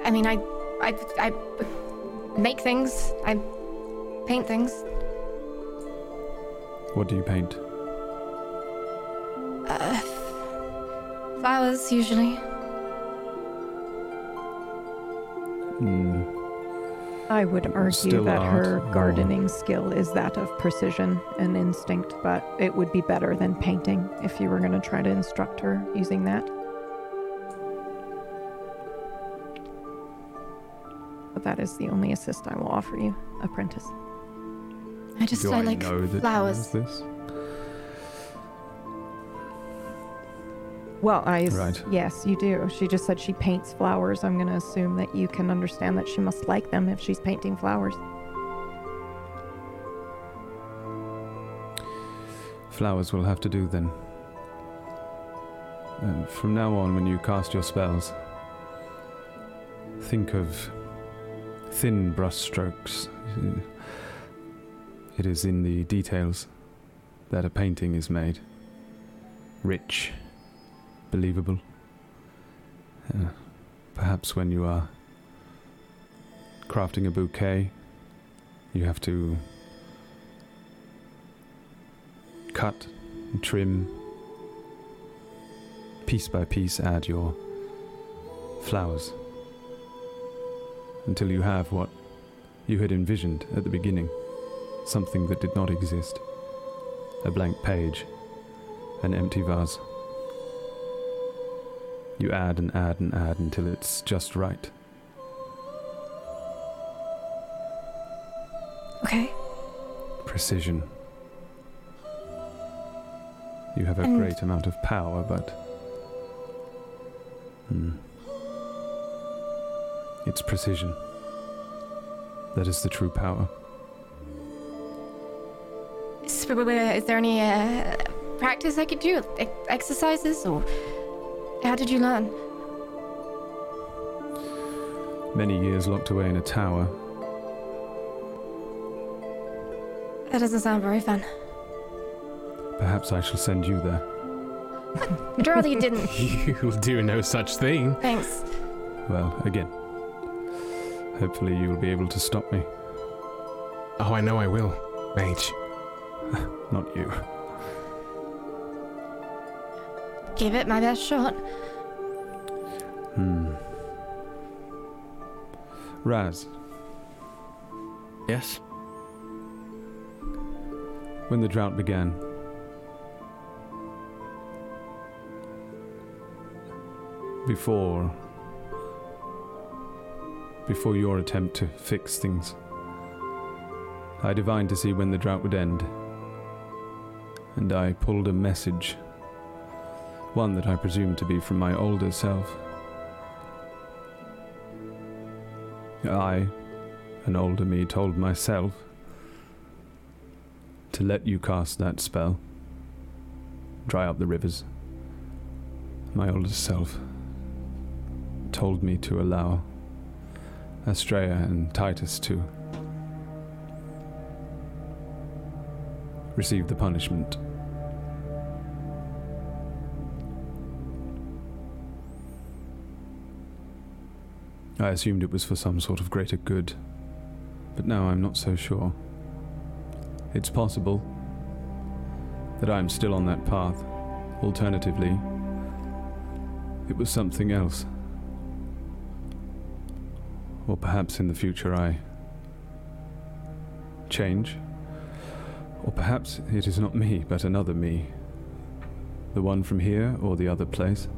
[SPEAKER 6] I mean, I, I, I make things. I paint things.
[SPEAKER 3] What do you paint?
[SPEAKER 6] Uh, flowers usually.
[SPEAKER 3] Hmm.
[SPEAKER 1] I would argue
[SPEAKER 3] Still
[SPEAKER 1] that her
[SPEAKER 3] art, or-
[SPEAKER 1] gardening skill is that of precision and instinct, but it would be better than painting if you were going to try to instruct her using that. But that is the only assist I will offer you, apprentice.
[SPEAKER 6] I just
[SPEAKER 3] do
[SPEAKER 6] I
[SPEAKER 3] I
[SPEAKER 6] like
[SPEAKER 3] know that
[SPEAKER 6] flowers.
[SPEAKER 3] she knows this?
[SPEAKER 1] Well, I
[SPEAKER 3] Right.
[SPEAKER 1] yes, you do. She just said she paints flowers. I'm going to assume that you can understand that she must like them if she's painting flowers.
[SPEAKER 3] Flowers will have to do then. Uh, from now on, when you cast your spells, think of thin brushstrokes. It is in the details that a painting is made. Rich, believable. Uh, perhaps when you are crafting a bouquet, you have to cut trim piece by piece add your flowers until you have what you had envisioned at the beginning something that did not exist a blank page an empty vase you add and add and add until it's just right
[SPEAKER 6] Okay.
[SPEAKER 3] precision you have a
[SPEAKER 6] And-
[SPEAKER 3] great amount of power but Hmm. It's precision. That is the true power.
[SPEAKER 6] Is, is there any uh, practice I could do? E- exercises or how did you learn?
[SPEAKER 3] Many years locked away in a tower.
[SPEAKER 6] That doesn't sound very fun.
[SPEAKER 3] Perhaps I shall send you there.
[SPEAKER 6] I'd rather you didn't.
[SPEAKER 5] You'll do no such thing.
[SPEAKER 6] Thanks.
[SPEAKER 3] Well, again. Hopefully you will be able to stop me.
[SPEAKER 5] Oh, I know I will, mage.
[SPEAKER 3] Not you.
[SPEAKER 6] Give it my best shot.
[SPEAKER 3] Hmm. Raz,
[SPEAKER 7] Yes?
[SPEAKER 3] when the drought began, before before your attempt to fix things, I divined to see when the drought would end, and I pulled a message, one that I presumed to be from my older self. I, an older me, told myself to let you cast that spell, dry up the rivers. My older self told me to allow Astrea and Titus to receive the punishment. I assumed it was for some sort of greater good, but now I'm not so sure. It's possible that I'm still on that path. Alternatively, it was something else. or perhaps in the future I change. Or perhaps it is not me, but another me. The one from here or the other place.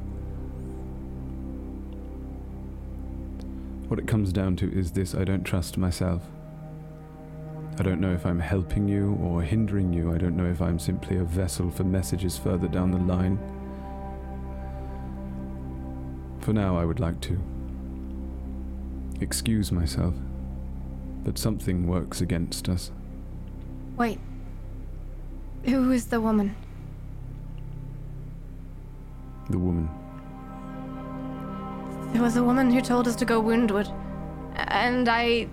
[SPEAKER 3] What it comes down to is this I don't trust myself. I don't know if I'm helping you or hindering you. I don't know if I'm simply a vessel for messages further down the line. For now, I would like to excuse myself, but something works against us.
[SPEAKER 6] Wait. Who is the woman?
[SPEAKER 3] The woman.
[SPEAKER 6] There was a woman who told us to go woundward. And I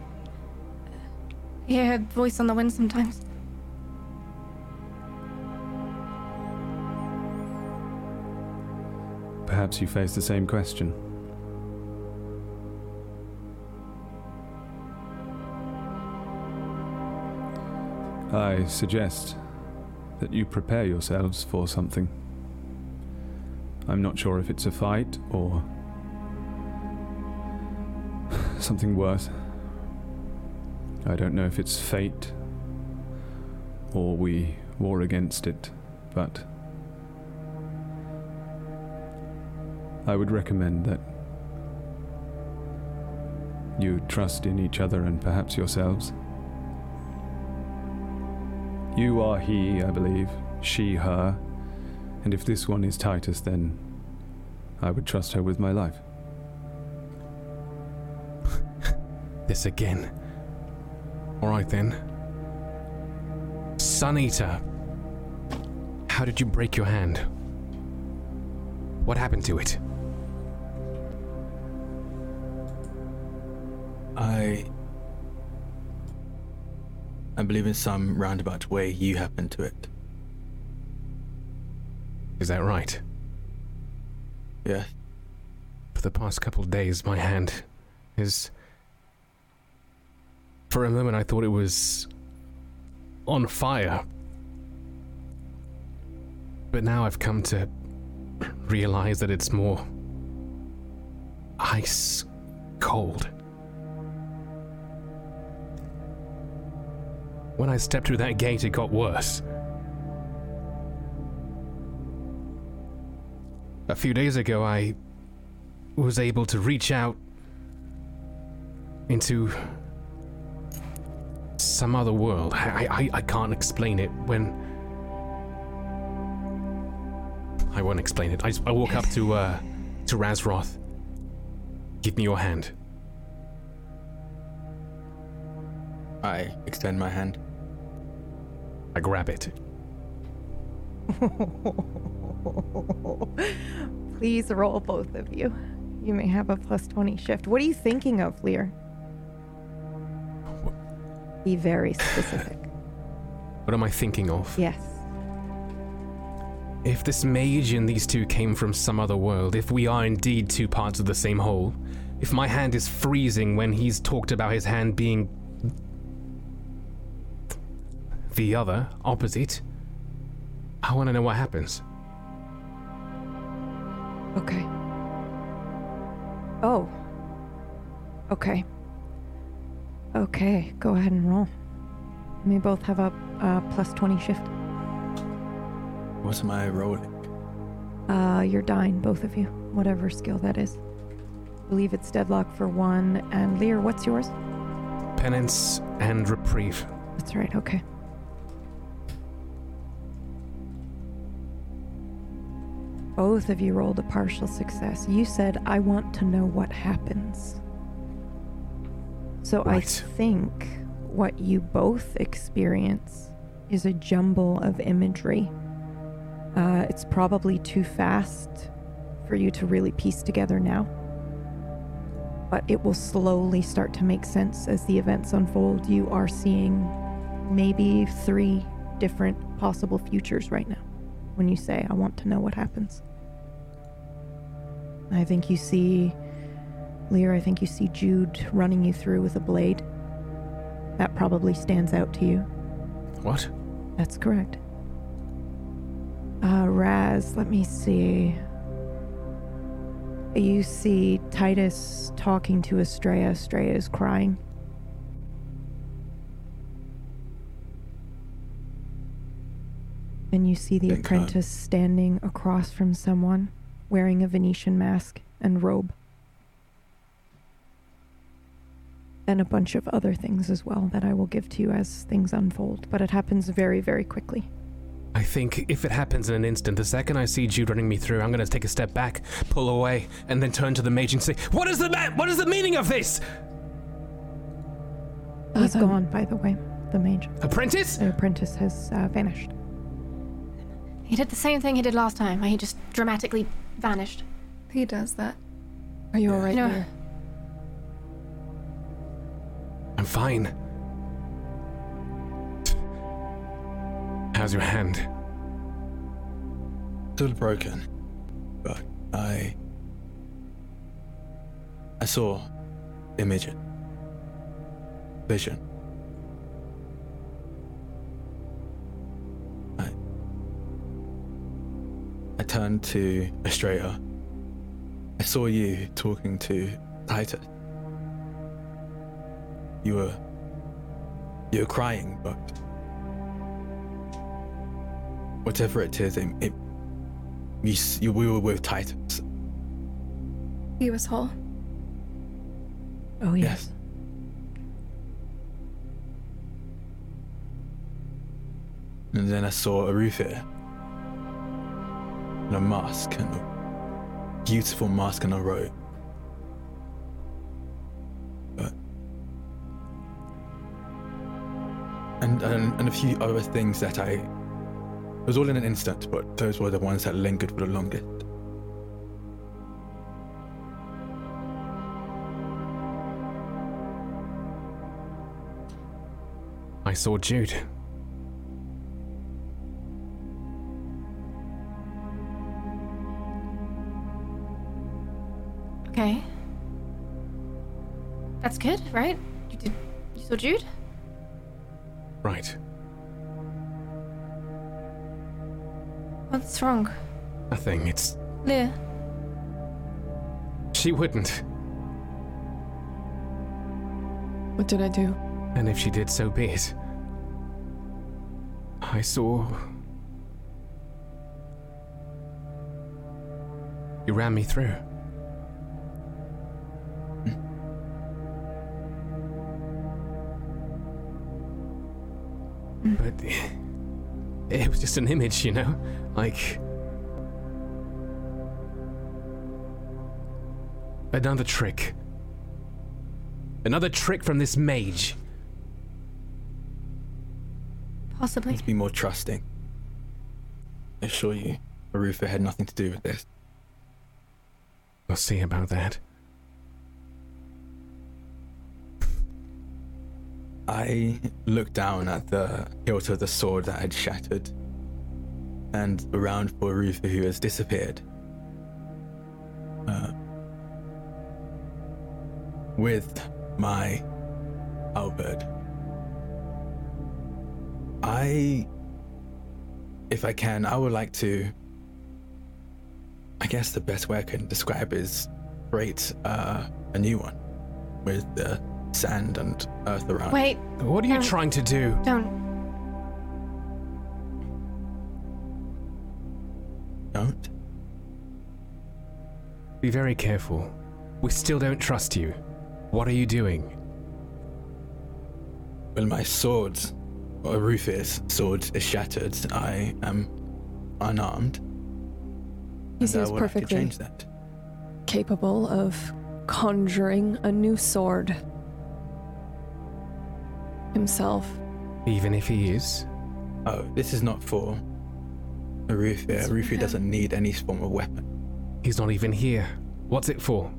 [SPEAKER 6] hear her voice on the wind sometimes.
[SPEAKER 3] Perhaps you face the same question. I suggest that you prepare yourselves for something. I'm not sure if it's a fight or something worse. I don't know if it's fate or we war against it, but I would recommend that you trust in each other and perhaps yourselves. You are he, I believe, she, her, and if this one is Titus, then I would trust her with my life.
[SPEAKER 5] This again. Alright then. Sun Eater. How did you break your hand? What happened to it?
[SPEAKER 7] I believe in some roundabout way you happened to it.
[SPEAKER 5] Is that right?
[SPEAKER 7] Yes.
[SPEAKER 5] For the past couple days, my hand is. For a moment, I thought it was. on fire. But now I've come to realize that it's more. ice cold. When I stepped through that gate, it got worse. A few days ago, I was able to reach out into some other world. I, I, I can't explain it when. I won't explain it. I, I walk up to uh, to Razroth. Give me your hand.
[SPEAKER 7] I extend my hand.
[SPEAKER 5] I grab it.
[SPEAKER 1] Please roll both of you. You may have a plus 20 shift. What are you thinking of, Lear? Be very specific.
[SPEAKER 5] What am I thinking of?
[SPEAKER 1] yes.
[SPEAKER 5] If this mage and these two came from some other world, if we are indeed two parts of the same whole, if my hand is freezing when he's talked about his hand being the other, opposite, I want to know what happens.
[SPEAKER 1] Okay. Oh. Okay. Okay, go ahead and roll. You may both have a uh, plus 20 shift.
[SPEAKER 7] What's my I rolling?
[SPEAKER 1] Uh, you're dying, both of you, whatever skill that is. I believe it's deadlock for one. And Lear, what's yours?
[SPEAKER 5] Penance and reprieve.
[SPEAKER 1] That's right, okay. Both of you rolled a partial success. You said, I want to know what happens. So I think what you both experience is a jumble of imagery. Uh, it's probably too fast for you to really piece together now. But it will slowly start to make sense as the events unfold. You are seeing maybe three different possible futures right now when you say, I want to know what happens. I think you see, Lear, I think you see Jude running you through with a blade. That probably stands out to you.
[SPEAKER 5] What?
[SPEAKER 1] That's correct. Uh, Raz, let me see. You see Titus talking to Estrella. Estrella is crying. And you see the
[SPEAKER 7] Thank God.
[SPEAKER 1] apprentice standing across from someone wearing a Venetian mask and robe. And a bunch of other things as well that I will give to you as things unfold, but it happens very, very quickly.
[SPEAKER 5] I think if it happens in an instant, the second I see Jude running me through, I'm gonna take a step back, pull away, and then turn to the mage and say, "What is the ma- What is the meaning of this,
[SPEAKER 1] He's gone, by the way, the mage.
[SPEAKER 5] apprentice?"
[SPEAKER 1] The apprentice has uh, vanished.
[SPEAKER 6] He did the same thing he did last time, where he just dramatically vanished.
[SPEAKER 4] He does that.
[SPEAKER 2] Are you alright?
[SPEAKER 6] No.
[SPEAKER 2] Lear?
[SPEAKER 5] I'm fine. How's your hand?
[SPEAKER 7] Still broken, but I. I saw image, vision. I turned to Estrella. I saw you talking to Titus. You were. You were crying, but. Whatever it is, it, it you, you, we were with Titus.
[SPEAKER 4] He was whole.
[SPEAKER 1] Oh, yes.
[SPEAKER 7] Yes. And then I saw a roof here. And a mask and a beautiful mask and a robe. But and, and and a few other things that I it was all in an instant, but those were the ones that lingered for the longest.
[SPEAKER 5] I saw Jude.
[SPEAKER 6] Right? You did. You saw Jude?
[SPEAKER 5] Right.
[SPEAKER 6] What's wrong?
[SPEAKER 5] Nothing. It's.
[SPEAKER 6] Lear.
[SPEAKER 5] She wouldn't.
[SPEAKER 2] What did I do?
[SPEAKER 5] And if she did, so be it. I saw. You ran me through. It was just an image, you know? Like. Another trick. Another trick from this mage.
[SPEAKER 6] Possibly.
[SPEAKER 7] Let's be more trusting. I assure you, Erifir had nothing to do with this.
[SPEAKER 5] We'll see about that.
[SPEAKER 7] I looked down at the hilt of the sword that had shattered and around for Erifir who has disappeared. Uh, with my halberd. I, if I can, I would like to. I guess the best way I can describe is create uh, a new one with the sand and earth around.
[SPEAKER 6] Wait,
[SPEAKER 5] What are you
[SPEAKER 6] Um,
[SPEAKER 5] trying to do?
[SPEAKER 6] don't.
[SPEAKER 7] Don't.
[SPEAKER 5] Be very careful. We still don't trust you. What are you doing?
[SPEAKER 7] Well, my sword, or Rufus' sword, is shattered. I am unarmed.
[SPEAKER 2] He seems
[SPEAKER 7] would like to
[SPEAKER 2] perfectly
[SPEAKER 7] change that.
[SPEAKER 2] capable of conjuring a new sword himself.
[SPEAKER 5] Even if he is?
[SPEAKER 7] Oh, this is not for Erifir.
[SPEAKER 4] It's for Erifir
[SPEAKER 7] doesn't need any form of weapon.
[SPEAKER 5] He's not even here. What's it for?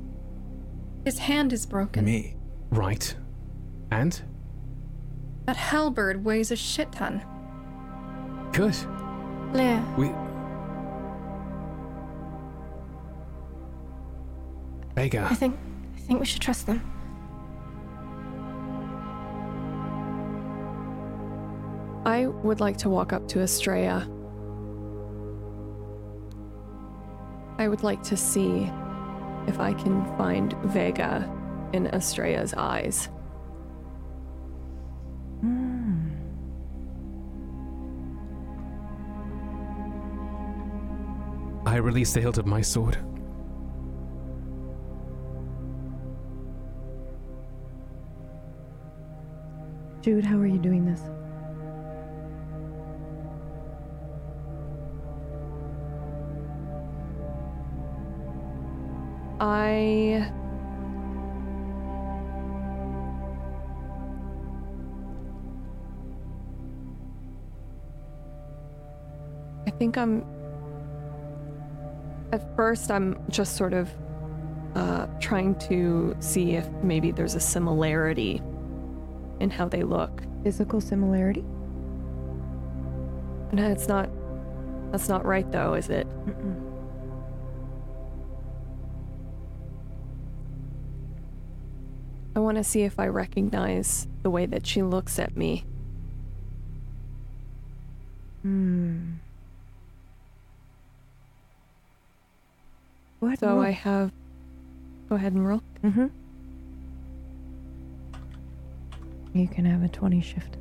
[SPEAKER 4] His hand is broken.
[SPEAKER 7] Me.
[SPEAKER 5] Right. And?
[SPEAKER 4] That halberd weighs a shit ton.
[SPEAKER 5] Good.
[SPEAKER 6] Lear.
[SPEAKER 5] We. Vega.
[SPEAKER 6] I think. I think we should trust them.
[SPEAKER 2] I would like to walk up to Estrella. I would like to see if I can find Vega in Estrella's eyes.
[SPEAKER 1] Hmm.
[SPEAKER 5] I release the hilt of my sword.
[SPEAKER 1] Jude, how are you doing this?
[SPEAKER 2] I. I think I'm. At first, I'm just sort of uh, trying to see if maybe there's a similarity in how they look.
[SPEAKER 1] Physical similarity?
[SPEAKER 2] No, it's not. That's not right, though, is it?
[SPEAKER 1] Mm-mm.
[SPEAKER 2] I want to see if I recognize the way that she looks at me.
[SPEAKER 1] Hmm. What?
[SPEAKER 2] So I have. Go ahead and roll.
[SPEAKER 1] Mm-hmm. You can have a 20 shift.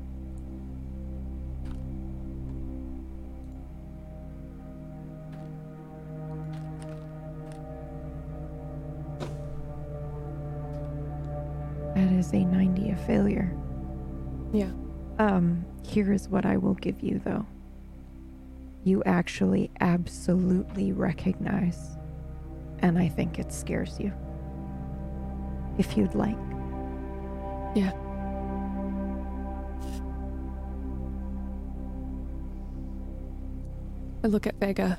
[SPEAKER 1] Is a 90, a failure.
[SPEAKER 2] Yeah.
[SPEAKER 1] Um, here is what I will give you though. You actually absolutely recognize, and I think it scares you. If you'd like.
[SPEAKER 2] Yeah. I look at Vega.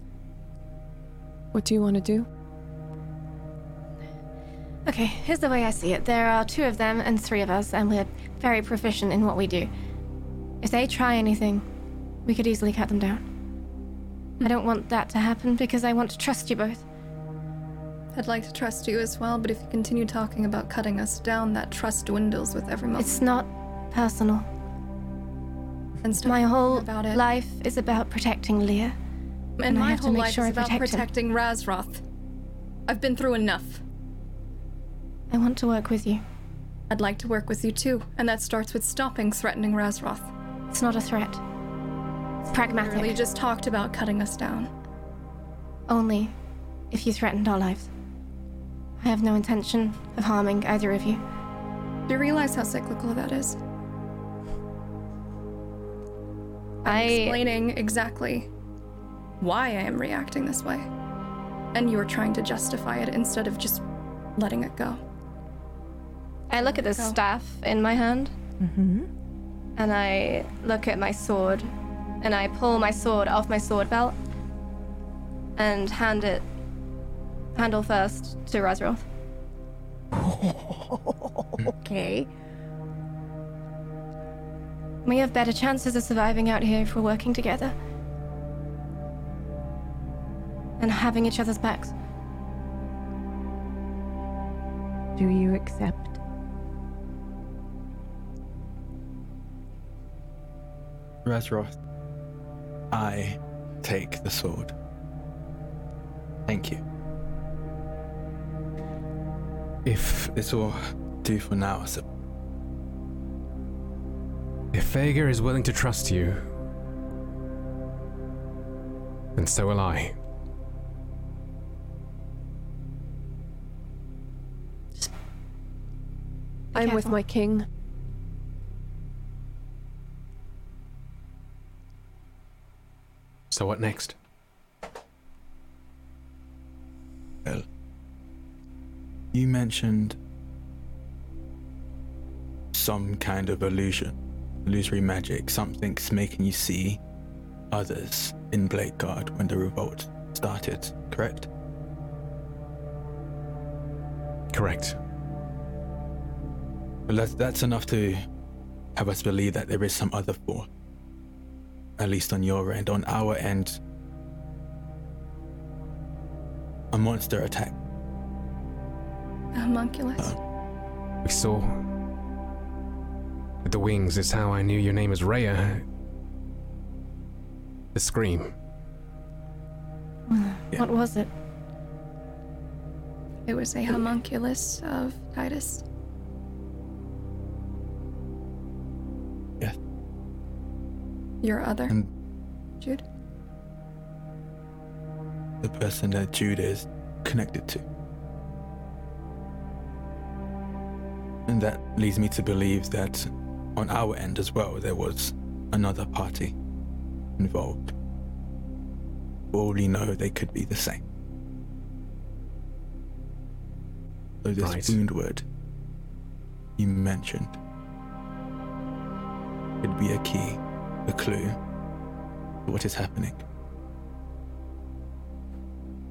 [SPEAKER 2] What do you want to do?
[SPEAKER 6] Okay, here's the way I see it. There are two of them and three of us, and we're very proficient in what we do. If they try anything, we could easily cut them down. I don't want that to happen because I want to trust you both.
[SPEAKER 4] I'd like to trust you as well, but if you continue talking about cutting us down, that trust dwindles with every moment.
[SPEAKER 6] It's not personal.
[SPEAKER 4] and
[SPEAKER 6] My whole life is about protecting Leah.
[SPEAKER 4] and
[SPEAKER 6] and
[SPEAKER 4] my whole life
[SPEAKER 6] sure
[SPEAKER 4] is
[SPEAKER 6] I
[SPEAKER 4] about protecting Razroth. I've been through enough.
[SPEAKER 6] I want to work with you.
[SPEAKER 4] I'd like to work with you too, and that starts with stopping threatening Razroth.
[SPEAKER 6] It's not a threat. It's pragmatic.
[SPEAKER 4] Really just talked about cutting us down.
[SPEAKER 6] Only if you threatened our lives. I have no intention of harming either of you.
[SPEAKER 4] Do you realize how cyclical that is? I'm
[SPEAKER 6] I
[SPEAKER 4] explaining exactly why I am reacting this way. And you're trying to justify it instead of just letting it go.
[SPEAKER 6] I look at the
[SPEAKER 4] Go.
[SPEAKER 6] staff in my hand
[SPEAKER 1] Mm-hmm.
[SPEAKER 6] and I look at my sword and I pull my sword off my sword belt and hand it handle first to Razroth.
[SPEAKER 1] Okay.
[SPEAKER 6] We have better chances of surviving out here if we're working together. And having each other's backs.
[SPEAKER 1] Do you accept?
[SPEAKER 7] Razroth, I take the sword. Thank you.
[SPEAKER 5] If
[SPEAKER 7] This will do for now, I suppose.
[SPEAKER 5] if Vega is willing to trust you, then so will I.
[SPEAKER 2] I'm with my king.
[SPEAKER 5] So what next?
[SPEAKER 7] Well, you mentioned some kind of illusion, illusory magic, something's making you see others in Blakeguard when the revolt started, correct?
[SPEAKER 5] Correct.
[SPEAKER 7] Well, that's, that's enough to have us believe that there is some other force. At least on your end. On our end, a monster attack.
[SPEAKER 4] A homunculus.
[SPEAKER 5] Uh, we saw. With the wings is how I knew your name was Rhea. The scream.
[SPEAKER 7] Yeah.
[SPEAKER 6] What was it?
[SPEAKER 4] It was a homunculus of Titus. Your other,
[SPEAKER 7] And
[SPEAKER 4] Jude?
[SPEAKER 7] the person that Jude is connected to. And that leads me to believe that on our end as well, there was another party involved. For all we know, they could be the same. So this
[SPEAKER 5] Right.
[SPEAKER 7] wound word you mentioned could be a key, a clue to what is happening.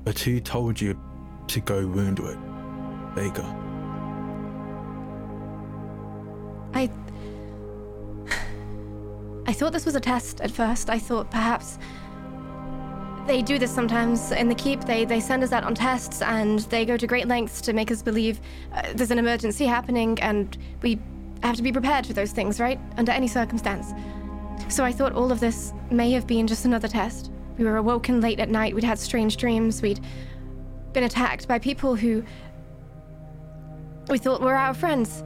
[SPEAKER 7] But who told you to go woundward, Vega?
[SPEAKER 6] I. I thought this was a test at first. I thought perhaps. They do this sometimes in the keep. They they send us out on tests and they go to great lengths to make us believe uh, there's an emergency happening and we have to be prepared for those things, right? Under any circumstance. So I thought all of this may have been just another test. We were awoken late at night. We'd had strange dreams. We'd been attacked by people who we thought were our friends.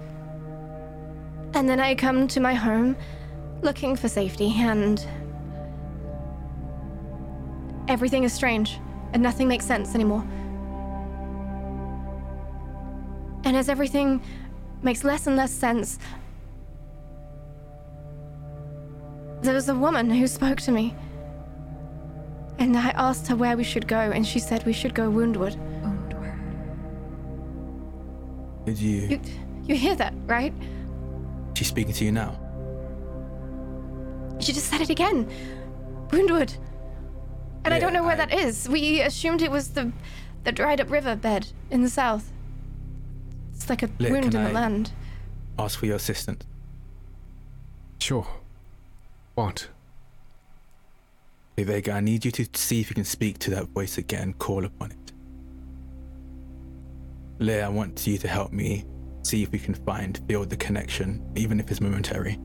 [SPEAKER 6] And then I come to my home looking for safety, and everything is strange, and nothing makes sense anymore. And as everything makes less and less sense, there was a woman who spoke to me. And I asked her where we should go, and she said we should go Woundward. Woundward.
[SPEAKER 7] Did you?
[SPEAKER 6] You, you hear that, right?
[SPEAKER 7] She's speaking to you now.
[SPEAKER 6] She just said it again. Woundwood. And I don't know where
[SPEAKER 7] I-
[SPEAKER 6] that is. We assumed it was the the dried up river bed in the south. It's like a
[SPEAKER 7] Look,
[SPEAKER 6] wound in
[SPEAKER 7] can
[SPEAKER 6] the
[SPEAKER 7] I-
[SPEAKER 6] land.
[SPEAKER 7] Ask for your assistance.
[SPEAKER 5] Sure. What?
[SPEAKER 7] Hey, Vega, I need you to see if you can speak to that voice again. Call upon it. Leia, I want you to help me see if we can find, build the connection, even if it's momentary.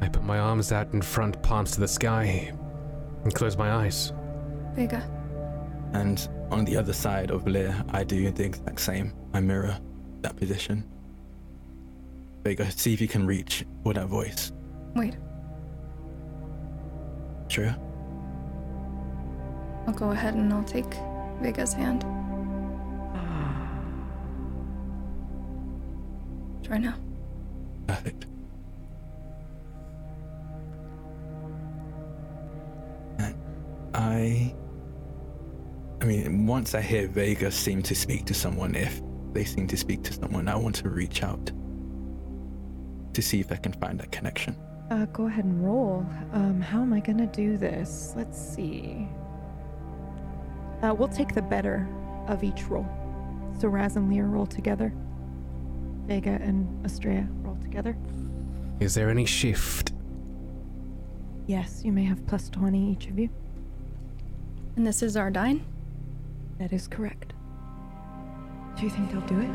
[SPEAKER 5] I put my arms out in front, palms to the sky, and close my eyes.
[SPEAKER 4] Vega.
[SPEAKER 7] And on the other side of Leia, I do the exact same. I mirror that position. Vega, see if you can reach for that voice.
[SPEAKER 4] Wait,
[SPEAKER 7] Sure?
[SPEAKER 4] I'll go ahead and I'll take Vega's hand. Try now.
[SPEAKER 7] Perfect. And I. I mean, once I hear Vega seem to speak to someone, if they seem to speak to someone, I want to reach out to see if I can find that connection.
[SPEAKER 1] Uh, go ahead and roll. Um, how am I gonna do this? Let's see. Uh, we'll take the better of each roll. So Raz and Lear roll together. Vega and Estrella roll together.
[SPEAKER 5] Is there any shift?
[SPEAKER 1] Yes, you may have plus 20 each of you.
[SPEAKER 4] And this is Ardine?
[SPEAKER 1] That is correct. Do you think they'll do it?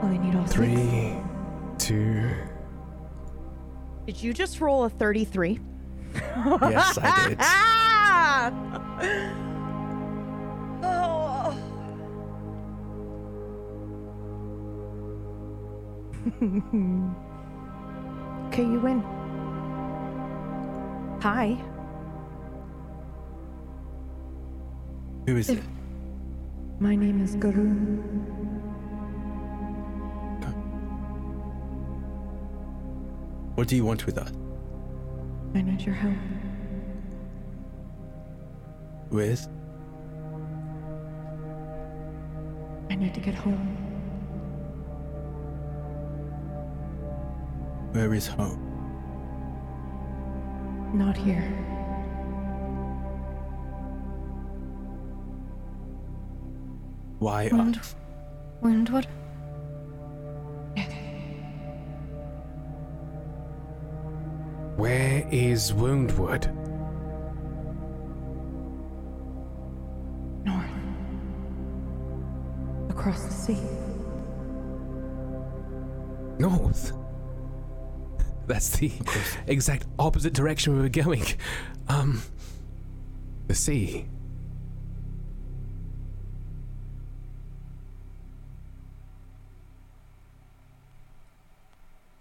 [SPEAKER 1] Well, they need all six.
[SPEAKER 5] Two.
[SPEAKER 1] Did you just roll a 33?
[SPEAKER 7] Yes, I did.
[SPEAKER 1] oh. okay, you win. Hi.
[SPEAKER 7] Who is it?
[SPEAKER 1] My name is Garun.
[SPEAKER 7] What do you want with us?
[SPEAKER 1] I need your help.
[SPEAKER 7] With?
[SPEAKER 1] I need to get home.
[SPEAKER 7] Where is home?
[SPEAKER 1] Not here.
[SPEAKER 7] Why
[SPEAKER 6] Wound-
[SPEAKER 7] us?
[SPEAKER 5] is Woundwood?
[SPEAKER 1] North. Across the sea.
[SPEAKER 5] North? That's the exact opposite direction we were going. Um. The sea.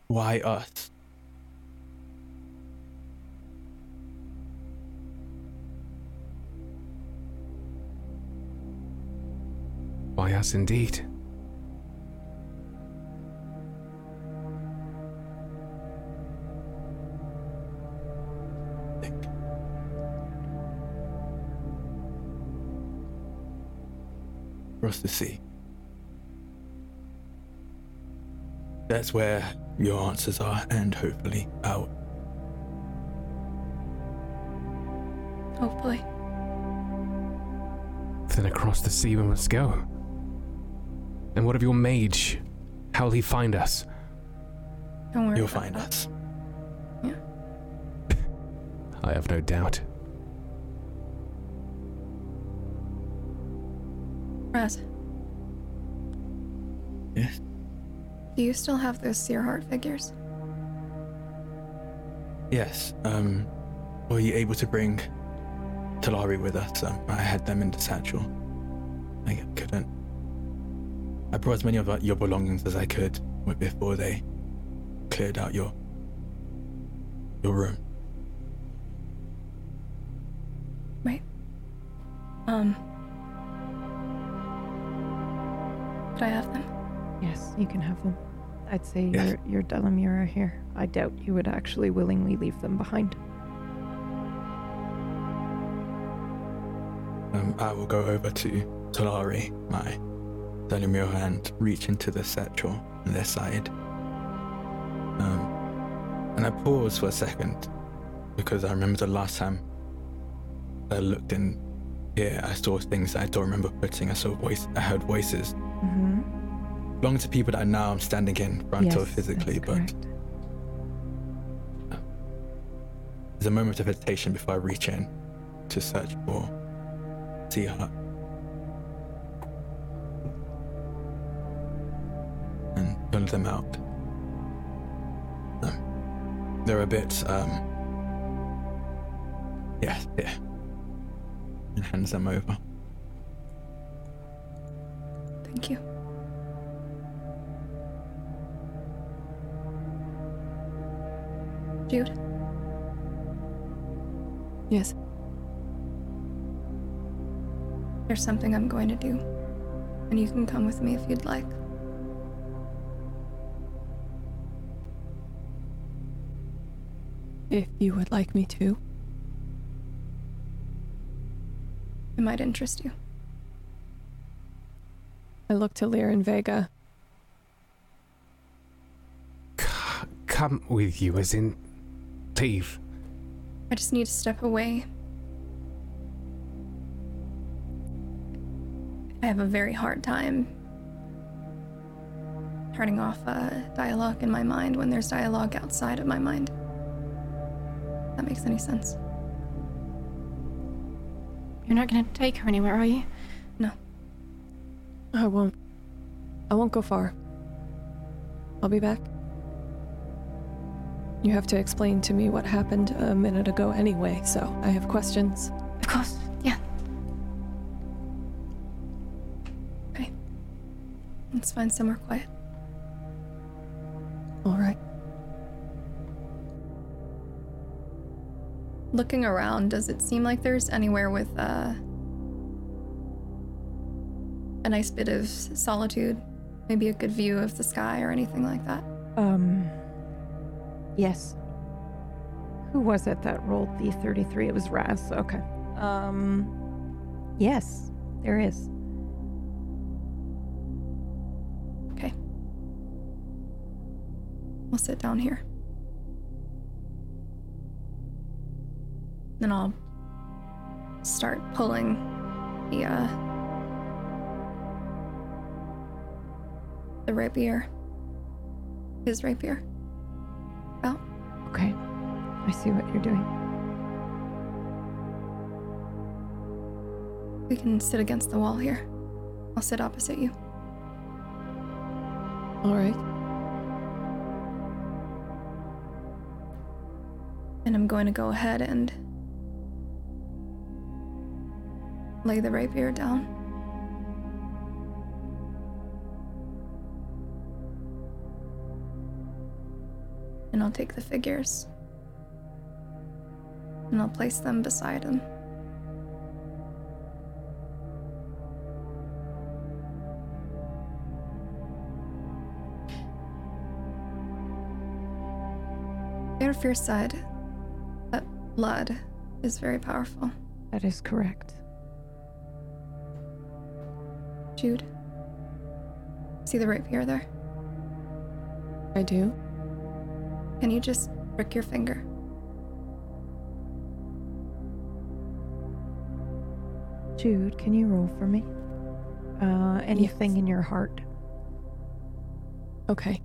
[SPEAKER 7] Why us?
[SPEAKER 5] Us indeed?
[SPEAKER 7] Think. Across the sea. That's where your answers are, and hopefully out.
[SPEAKER 4] Hopefully.
[SPEAKER 5] Then across the sea we must go. And what of your mage? How will he find us?
[SPEAKER 4] Don't worry.
[SPEAKER 7] You'll find
[SPEAKER 4] that.
[SPEAKER 7] us. Yeah.
[SPEAKER 5] I have no doubt.
[SPEAKER 4] Raz,
[SPEAKER 7] Yes.
[SPEAKER 4] do you still have those seer heart figures?
[SPEAKER 7] Yes. Um, were you able to bring Talari with us? Um, I had them in the satchel. Brought as many of uh, your belongings as I could before they cleared out your your room. Right.
[SPEAKER 4] Um. Could I have them?
[SPEAKER 1] Yes, you can have them. I'd say
[SPEAKER 7] Yes.
[SPEAKER 1] your your Delamere are here. I doubt you would actually willingly leave them behind.
[SPEAKER 7] Um, I will go over to Talari, my Delamere, hand reach into the satchel on their side. Um, and I pause for a second because I remember the last time I looked in here, I saw things I don't remember putting. I saw voice, I heard voices
[SPEAKER 1] Mm-hmm.
[SPEAKER 7] belonging to people that now I'm standing in front of physically, but there's a moment of hesitation before I reach in to search for Sea them out. Um, they're a bit, um, yeah, yeah. And hands them over.
[SPEAKER 4] Thank you. Jude,
[SPEAKER 2] Yes.
[SPEAKER 4] there's something I'm going to do, and you can come with me if you'd like.
[SPEAKER 2] If you would like me to.
[SPEAKER 4] It might interest you.
[SPEAKER 2] I look to Lear and Vega.
[SPEAKER 5] C- come with you, as in leave.
[SPEAKER 4] I just need to step away. I have a very hard time turning off uh, dialogue in my mind when there's dialogue outside of my mind. That makes any sense.
[SPEAKER 6] You're not to take her anywhere, are you? No.
[SPEAKER 2] I won't. I won't go far. I'll be back. You have to explain to me what happened a minute ago anyway, so I have questions.
[SPEAKER 6] Of course. Yeah. Okay.
[SPEAKER 4] Let's find somewhere quiet. Looking around, does it seem like there's anywhere with uh, a nice bit of solitude? Maybe a good view of the sky or anything like that?
[SPEAKER 1] Um. Yes. Who was it that rolled the 33? It was Raz. Okay. Um. Yes, there is. Okay.
[SPEAKER 4] We'll sit down here. Then I'll start pulling the uh the rapier. His rapier. Oh.
[SPEAKER 1] Okay. I see what you're doing.
[SPEAKER 4] We can sit against the wall here. I'll sit opposite you.
[SPEAKER 2] All right.
[SPEAKER 4] And I'm going to go ahead and lay the rapier down. And I'll take the figures. And I'll place them beside him. Erifir said that blood is very powerful.
[SPEAKER 1] That is correct.
[SPEAKER 4] Jude, see the rapier there?
[SPEAKER 2] I do.
[SPEAKER 4] Can you just prick your finger?
[SPEAKER 1] Jude, can you roll for me? Uh, anything
[SPEAKER 2] Yes.
[SPEAKER 1] in your heart?
[SPEAKER 2] Okay.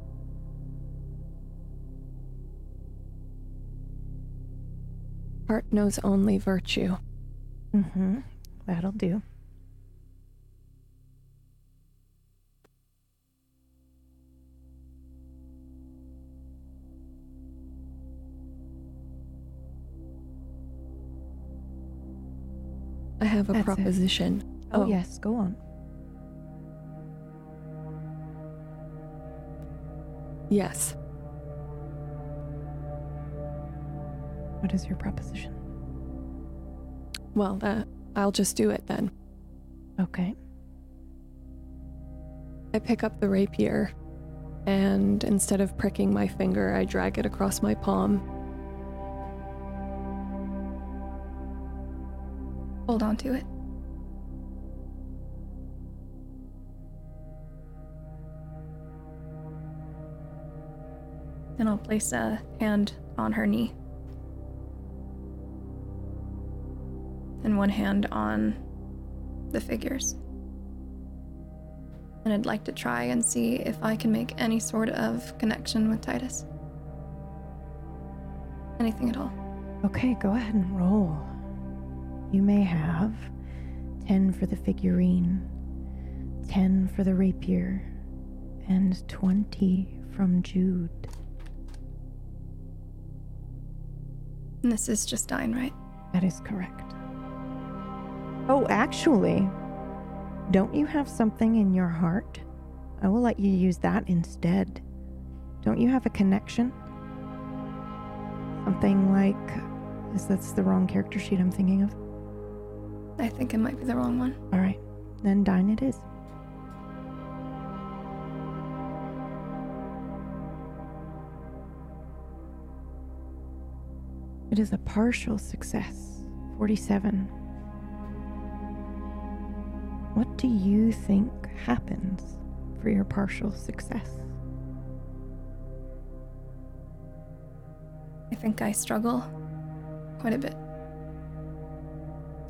[SPEAKER 2] Heart knows only virtue.
[SPEAKER 1] Mm-hmm. That'll do.
[SPEAKER 2] A
[SPEAKER 1] That's it.
[SPEAKER 2] proposition.
[SPEAKER 1] Oh, yes, go on.
[SPEAKER 2] Yes.
[SPEAKER 1] What is your proposition?
[SPEAKER 2] Well, uh, I'll just do it then.
[SPEAKER 1] Okay.
[SPEAKER 2] I pick up the rapier, and instead of pricking my finger, I drag it across my palm.
[SPEAKER 4] Hold on to it. Then I'll place a hand on her knee. And one hand on the figures. And I'd like to try and see if I can make any sort of connection with Titus. Anything at all.
[SPEAKER 1] Okay, go ahead and roll. You may have 10 for the figurine, 10 for the rapier, and 20 from Jude.
[SPEAKER 4] And this is just dying, right?
[SPEAKER 1] That is correct. Oh, actually, don't you have something in your heart? I will let you use that instead. Don't you have a connection? Something like. Is that's the wrong character sheet I'm thinking of?
[SPEAKER 4] I think it might be the wrong one.
[SPEAKER 1] All right, then dine it is. It is a partial success. 47. What do you think happens for your partial success?
[SPEAKER 4] I think I struggle quite a bit.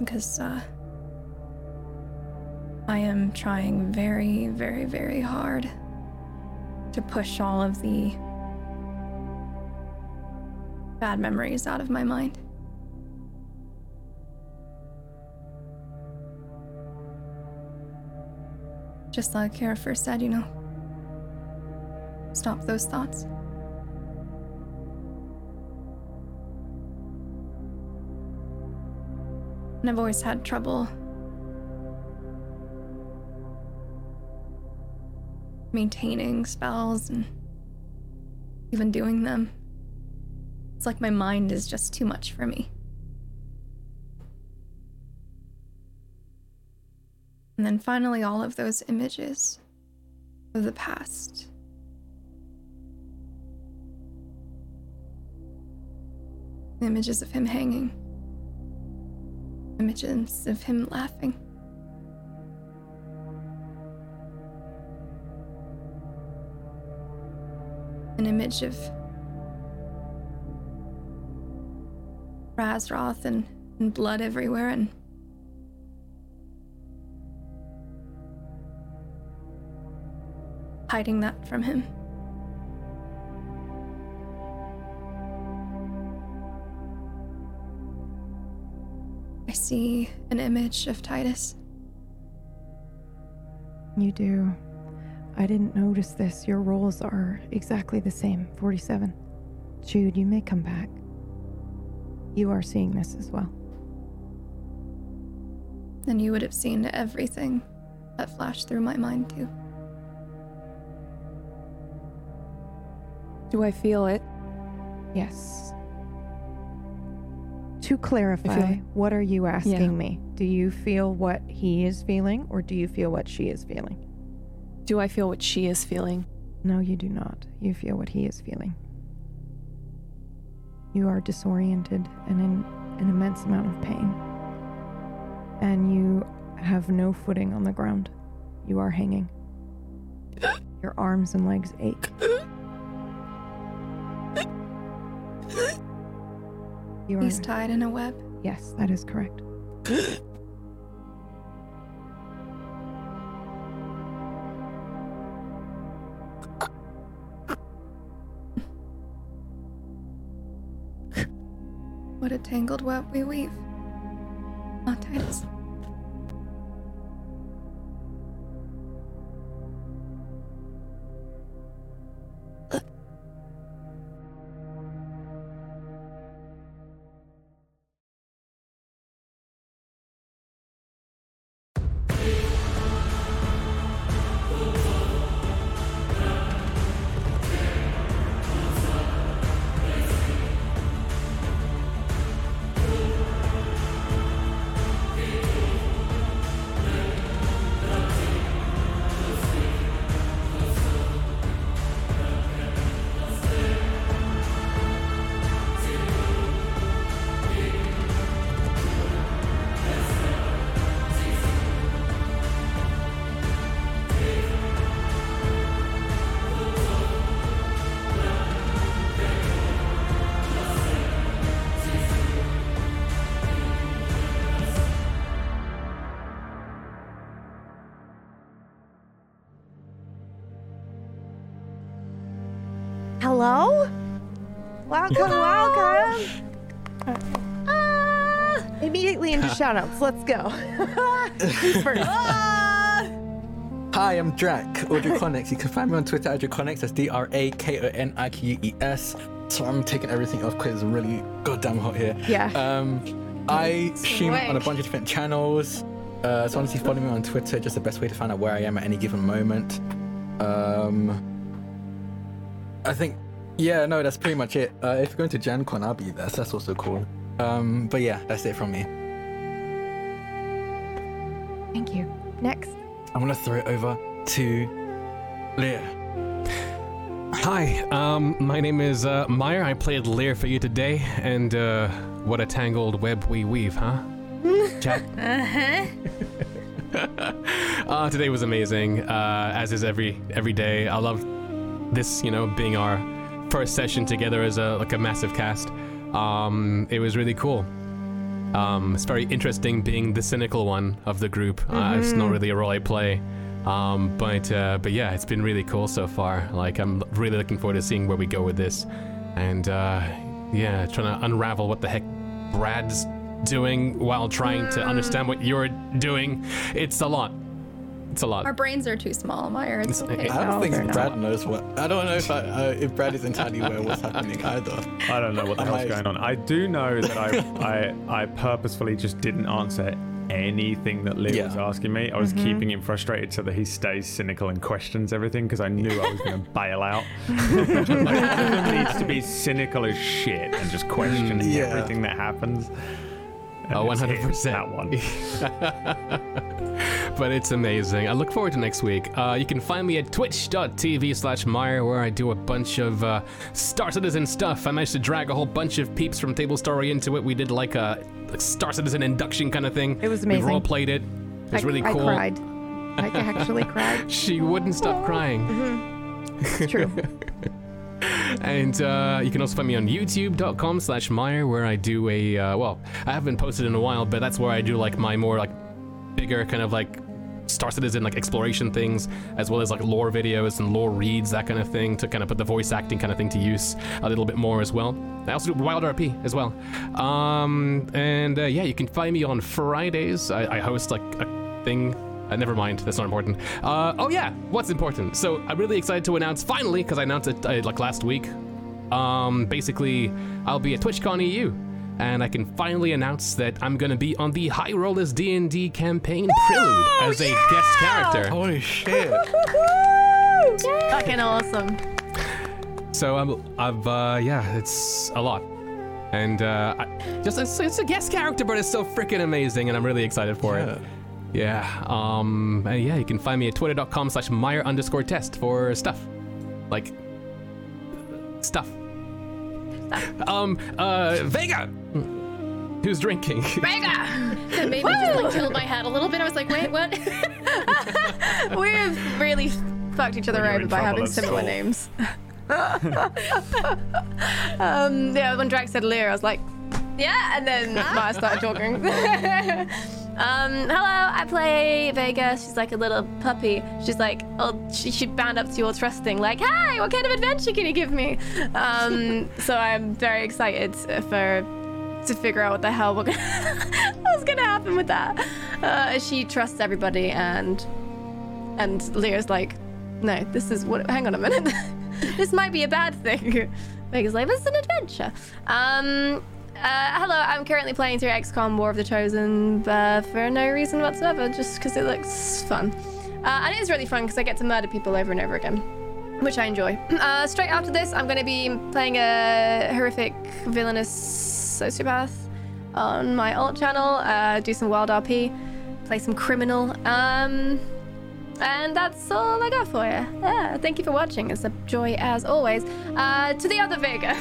[SPEAKER 4] Because, uh, I am trying very, very, very hard to push all of the bad memories out of my mind. Just like Kara first said, you know. Stop those thoughts. And I've always had trouble maintaining spells and even doing them. It's like my mind is just too much for me. And then finally, all of those images of the past. Images of him hanging. Images of him laughing. An image of Razroth and, and blood everywhere and hiding that from him. See an image of Titus.
[SPEAKER 1] You do. I didn't notice this. Your roles are exactly the same 47. Jude, you may come back. You are seeing this as well.
[SPEAKER 4] And you would have seen everything that flashed through my mind, too.
[SPEAKER 2] Do I feel it?
[SPEAKER 1] Yes. To clarify, what are you asking
[SPEAKER 2] Yeah.
[SPEAKER 1] me? Do you feel what he is feeling or do you feel what she is feeling?
[SPEAKER 2] Do I feel what she is feeling?
[SPEAKER 1] No, you do not. You feel what he is feeling. You are disoriented and in an immense amount of pain. And you have no footing on the ground. You are hanging. Your arms and legs ache. You are,
[SPEAKER 4] He's tied in a web.
[SPEAKER 1] yes, that is correct.
[SPEAKER 4] What a tangled web we weave. Not Titus.
[SPEAKER 1] Hello? Welcome, welcome. Ah! Immediately into shoutouts. Let's go. Who's first?
[SPEAKER 7] Hi, I'm Drac, or Drakoniques. You can find me on Twitter at Drakoniques. That's D R A K O N I Q U E S. So I'm taking everything off because it's really goddamn hot here.
[SPEAKER 1] Yeah.
[SPEAKER 7] Um, I stream on a bunch of different channels. Uh, so honestly, follow me on Twitter. Just the best way to find out where I am at any given moment. Um, I think, yeah, no, that's pretty much it. Uh, if you're going to GenCon, I'll be there. So that's also cool. Um, but yeah, that's it from me.
[SPEAKER 1] Thank you. Next.
[SPEAKER 7] I'm gonna throw it over to Leah.
[SPEAKER 5] Hi, um, my name is uh, Myre. I played Lear for you today, and uh, what a tangled web we weave, huh? Chat. uh, huh. today was amazing, uh, as is every every day. I love this, you know, being our first session together as a like a massive cast. Um, it was really cool. Um, it's very interesting being the cynical one of the group. Uh, it's not really a role I play. Um, but uh, but yeah, it's been really cool so far. Like I'm really looking forward to seeing where we go with this, and uh, yeah, trying to unravel what the heck Brad's doing while trying to understand what you're doing. It's a lot. It's a lot.
[SPEAKER 4] Our brains are too small, Myre. It's
[SPEAKER 5] It's-
[SPEAKER 4] okay.
[SPEAKER 7] I don't
[SPEAKER 1] No,
[SPEAKER 7] think
[SPEAKER 1] they're not.
[SPEAKER 7] Brad knows what. I don't know if I, uh, if Brad is entirely aware what's happening either.
[SPEAKER 3] I don't know what the hell's going on. I do know that I, I, I purposefully just didn't answer anything that Liv
[SPEAKER 7] Yeah.
[SPEAKER 3] was asking me. I was keeping him frustrated so that he stays cynical and questions everything because I knew I was going to bail out. like, Adam needs to be cynical as shit and just questioning
[SPEAKER 7] Yeah.
[SPEAKER 3] everything that happens. And
[SPEAKER 5] Oh, 100%.
[SPEAKER 3] That one.
[SPEAKER 5] but it's amazing. I look forward to next week. Uh, you can find me at twitch.tv slash Myre, where I do a bunch of uh, Star Citizen stuff. I managed to drag a whole bunch of peeps from Tablestory into it. We did like a like Star Citizen induction kind of thing.
[SPEAKER 1] It was
[SPEAKER 5] We
[SPEAKER 1] amazing.
[SPEAKER 5] role played it. It was
[SPEAKER 1] I,
[SPEAKER 5] really cool.
[SPEAKER 1] I cried. I actually cried.
[SPEAKER 5] She wouldn't stop crying.
[SPEAKER 1] It's true.
[SPEAKER 5] And uh, you can also find me on youtube.com slash Myre, where I do a, uh, well, I haven't posted in a while, but that's where I do like my more like bigger kind of like Star Citizen like exploration things, as well as like lore videos and lore reads, that kind of thing, to kind of put the voice acting kind of thing to use a little bit more as well. I also do Wild RP as well. Um, and uh, yeah, you can find me on Fridays. I, I host like a thing uh, never mind, that's not important. Uh, oh yeah, what's important? So I'm really excited to announce finally, because I announced it uh, like last week. Um, basically, I'll be at TwitchCon EU, and I can finally announce that I'm gonna be on the High Rollers D&D campaign Prelude as a guest character.
[SPEAKER 7] Holy shit!
[SPEAKER 6] Fucking awesome.
[SPEAKER 5] So um, I've uh, yeah, it's a lot, and uh, I, just it's, it's a guest character, but it's so freaking amazing, and I'm really excited for it. Yeah. Um. and yeah, you can find me at twitter.com slash Myre underscore test for stuff, like stuff. Um. Uh. Vega. Who's drinking?
[SPEAKER 4] Vega! It made me just like tilt my head a little bit. I was like, wait, what?
[SPEAKER 6] We've really fucked each other
[SPEAKER 3] When you're
[SPEAKER 6] over
[SPEAKER 3] in
[SPEAKER 6] by
[SPEAKER 3] trouble
[SPEAKER 6] having
[SPEAKER 3] at
[SPEAKER 6] similar
[SPEAKER 3] school.
[SPEAKER 6] names. um, yeah, when Drax said Lear, I was like, yeah, and then Maya started talking. um, hello, I play Vega. She's like a little puppy. She's like, oh, she should bound up to your trusting. Like, hey, what kind of adventure can you give me? Um, so I'm very excited for to figure out what the hell we're gonna what's gonna happen with that. Uh, she trusts everybody, and and Lear's like, no, this is what. Hang on a minute, this might be a bad thing. Vega's like, this is an adventure. Um. Uh, hello, I'm currently playing through XCOM War of the Chosen uh, for no reason whatsoever, just because it looks fun. Uh, and it is really fun because I get to murder people over and over again which I enjoy. Uh, straight after this, I'm going to be playing a horrific villainous sociopath on my alt channel, uh, do some wild RP, play some criminal, um, and that's all I got for you. Yeah, thank you for watching. It's a joy as always. Uh, to the other Vega.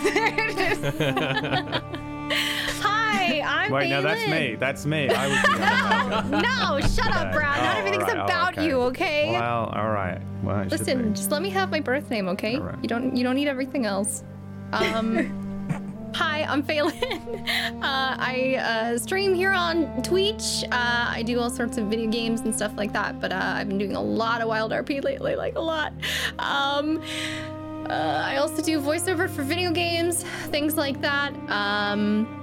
[SPEAKER 4] Hi, I'm
[SPEAKER 3] Wait, no, that's me. That's me. I was other
[SPEAKER 4] No, shut up, Brad. Not
[SPEAKER 3] Oh,
[SPEAKER 4] everything's
[SPEAKER 3] alright, oh,
[SPEAKER 4] about
[SPEAKER 3] okay.
[SPEAKER 4] you, okay?
[SPEAKER 3] Well, all right. Well, it should
[SPEAKER 4] Listen,
[SPEAKER 3] be.
[SPEAKER 4] just let me have my birth name, okay?
[SPEAKER 3] All right.
[SPEAKER 4] You don't you don't need everything else. Um Hi, I'm Fhaelin. Uh, I uh, stream here on Twitch. Uh, I do all sorts of video games and stuff like that, but uh, I've been doing a lot of Wild RP lately, like a lot. Um, uh, I also do voiceover for video games, things like that. Um,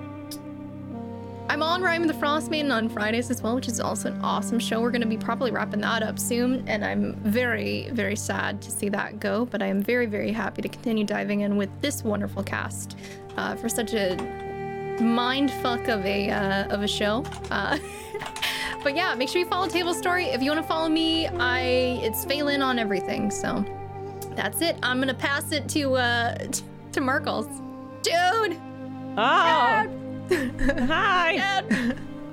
[SPEAKER 4] I'm on Rime of the Frostmaiden on Fridays as well, which is also an awesome show. We're going to be probably wrapping that up soon, and I'm very, very sad to see that go. But I am very, very happy to continue diving in with this wonderful cast uh, for such a mind fuck of a uh, of a show. Uh, but yeah, make sure you follow Tablestory. If you want to follow me, I it's Fhaelin on everything. So that's it. I'm gonna pass it to uh, t- to Mirggles. Dude.
[SPEAKER 2] Oh, hi.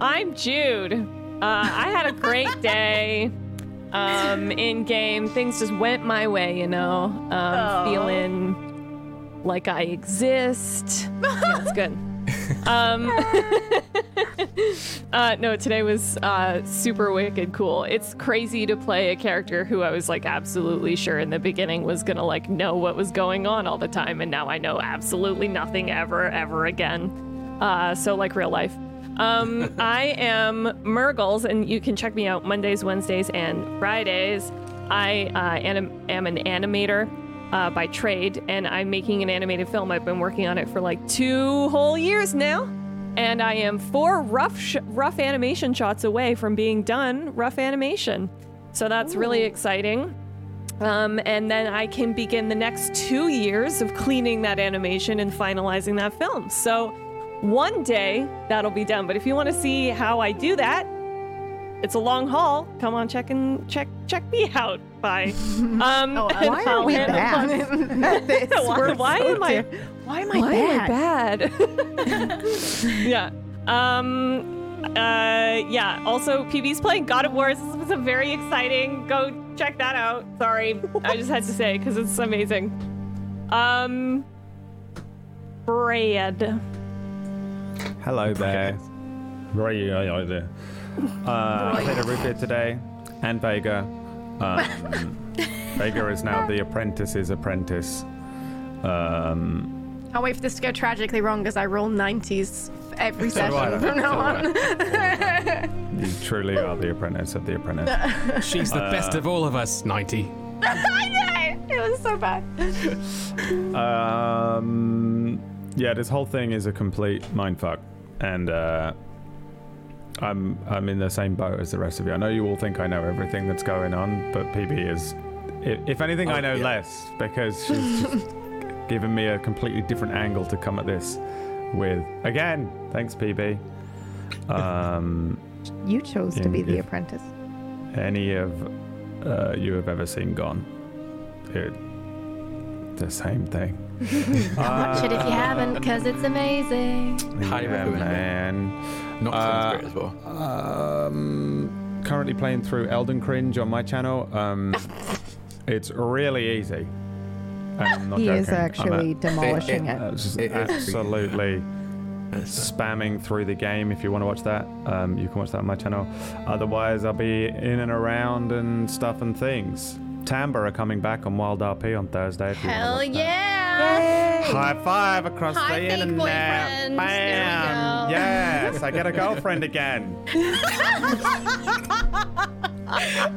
[SPEAKER 2] I'm Jude. Uh, I had a great day. Um, in game, things just went my way, you know. Um, feeling like I exist. Yeah, it's good. Um, uh, no, today was uh, super wicked cool. It's crazy to play a character who I was like absolutely sure in the beginning was gonna like know what was going on all the time, and now I know absolutely nothing ever, ever again. Uh, so like real life. Um, I am Mirggles, and you can check me out Mondays, Wednesdays, and Fridays. I uh, anim- am an animator uh, by trade, and I'm making an animated film. I've been working on it for like two whole years now, and I am four rough sh- rough animation shots away from being done rough animation. So that's really exciting. Um, and then I can begin the next two years of cleaning that animation and finalizing that film. So one day that'll be done. But if you want to see how I do that, it's a long haul. Come on, check and check check me out. Bye. Um,
[SPEAKER 6] Oh,
[SPEAKER 2] and
[SPEAKER 1] Why are we bad?
[SPEAKER 2] on- Why- why
[SPEAKER 1] so
[SPEAKER 2] am I-
[SPEAKER 1] Why am I
[SPEAKER 2] Why
[SPEAKER 1] bad?
[SPEAKER 2] am I bad? yeah. Um. Uh. Yeah. Also, PB's playing God of War. This is a very exciting. Go check that out. Sorry, I just had to say because it's amazing. Um. Brad.
[SPEAKER 3] Hello there. Right, yeah, yeah, there. Uh, I played a Rupia today and Vega. Um, Vega is now the apprentice's apprentice. Um,
[SPEAKER 6] I'll wait for this to go tragically wrong as I roll 90s every
[SPEAKER 3] So do I,
[SPEAKER 6] session from now
[SPEAKER 3] do
[SPEAKER 6] on.
[SPEAKER 3] you truly are the apprentice of the apprentice.
[SPEAKER 5] She's the best of all of us. Ninety.
[SPEAKER 6] I know! It was so bad.
[SPEAKER 3] Um, yeah, this whole thing is a complete mindfuck, and uh, I'm I'm in the same boat as the rest of you. I know you all think I know everything that's going on, but PB is, if, if anything, I
[SPEAKER 7] Oh,
[SPEAKER 3] know
[SPEAKER 7] yeah.
[SPEAKER 3] less because she's just given me a completely different angle to come at this with. Again, thanks, PB. Um,
[SPEAKER 1] You chose to be the apprentice.
[SPEAKER 3] any of uh, you have ever seen Gone, it the same thing.
[SPEAKER 6] Watch it if you haven't, because it's amazing.
[SPEAKER 7] Highly
[SPEAKER 3] yeah,
[SPEAKER 7] recommend it.
[SPEAKER 3] man.
[SPEAKER 7] Not
[SPEAKER 3] Uh,
[SPEAKER 7] great as well.
[SPEAKER 3] Um, currently playing through Elden Cringe on my channel. Um, it's really easy. And not
[SPEAKER 1] he is
[SPEAKER 3] joking. I'm
[SPEAKER 1] actually
[SPEAKER 3] at-
[SPEAKER 1] demolishing
[SPEAKER 7] it-
[SPEAKER 1] it.
[SPEAKER 3] uh, just
[SPEAKER 7] It is pretty-
[SPEAKER 3] absolutely spamming through the game. If you want to watch that, um, you can watch that on my channel. Otherwise, I'll be in and around and stuff and things. Timbre are coming back on Wild RP on Thursday. If you wanna
[SPEAKER 4] Hell
[SPEAKER 3] watch that. High five across
[SPEAKER 4] Hi,
[SPEAKER 3] the
[SPEAKER 4] fake
[SPEAKER 3] internet.
[SPEAKER 4] boyfriend. There we
[SPEAKER 3] Bam!
[SPEAKER 4] go.
[SPEAKER 3] Yes, I get a girlfriend again.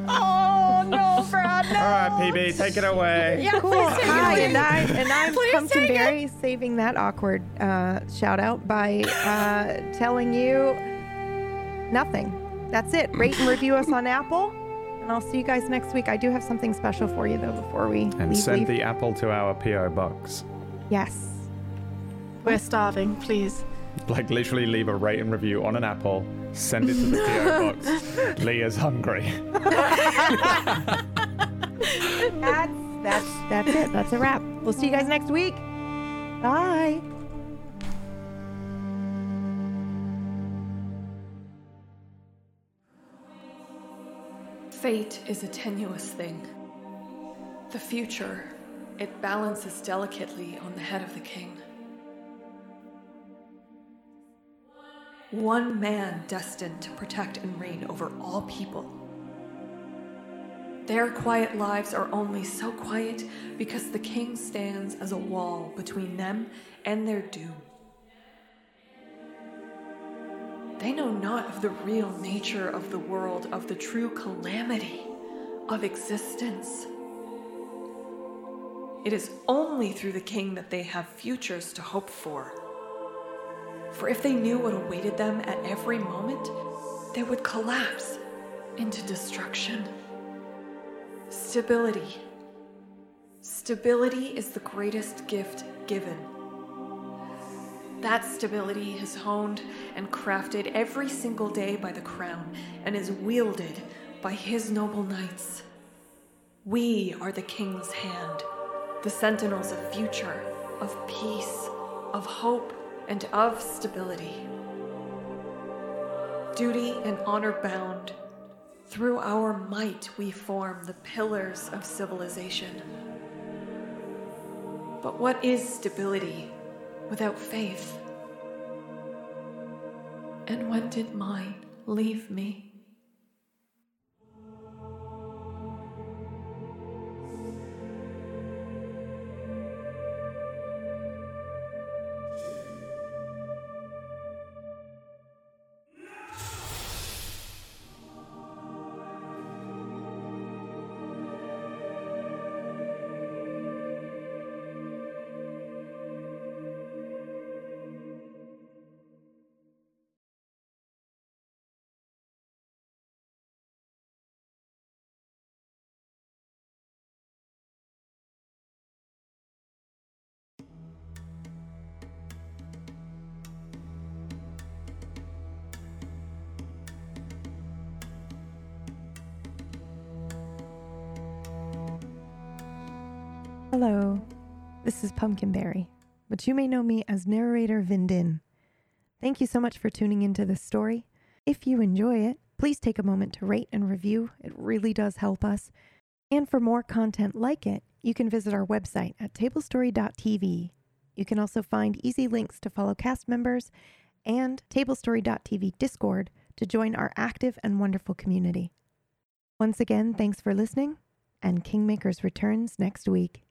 [SPEAKER 1] Oh no, Brad!
[SPEAKER 3] All right, PB, take it away.
[SPEAKER 4] Yeah,
[SPEAKER 1] Cool.
[SPEAKER 4] please take it
[SPEAKER 1] Hi,
[SPEAKER 4] away.
[SPEAKER 1] and I and I'm
[SPEAKER 4] Please
[SPEAKER 1] Pumpkin
[SPEAKER 4] take it.
[SPEAKER 1] Saving that awkward uh, shout out by uh, telling you nothing. That's it. Rate and review us on Apple, and I'll see you guys next week. I do have something special for you though before we
[SPEAKER 3] And
[SPEAKER 1] leave.
[SPEAKER 3] send
[SPEAKER 1] leave.
[SPEAKER 3] the apple to our PO box.
[SPEAKER 1] yes.
[SPEAKER 6] We're starving, please.
[SPEAKER 3] Like literally leave a rate and review on an apple, send it to the PO box. Leah's hungry.
[SPEAKER 1] That's that's that's it. That's a wrap. We'll see you guys next week. Bye.
[SPEAKER 2] Fate is a tenuous thing. The future, it balances delicately on the head of the king. One man destined to protect and reign over all people. Their quiet lives are only so quiet because the king stands as a wall between them and their doom. They know not of the real nature of the world, of the true calamity of existence. It is only through the king that they have futures to hope for. For if they knew what awaited them at every moment, they would collapse into destruction. Stability. Stability is the greatest gift given. That stability is honed and crafted every single day by the crown and is wielded by his noble knights. We are the king's hand, the sentinels of future, of peace, of hope, and of stability. Duty and honor bound, through our might we form the pillars of civilization. But what is stability without faith? And when did mine leave me?
[SPEAKER 1] Hello, this is Pumpkinberry, but you may know me as narrator Vindin. Thank you so much for tuning into this story. If you enjoy it, please take a moment to rate and review. It really does help us. And for more content like it, you can visit our website at tablestory.tv. You can also find easy links to follow cast members and tablestory.tv Discord to join our active and wonderful community. Once again, thanks for listening, and Kingmakers returns next week.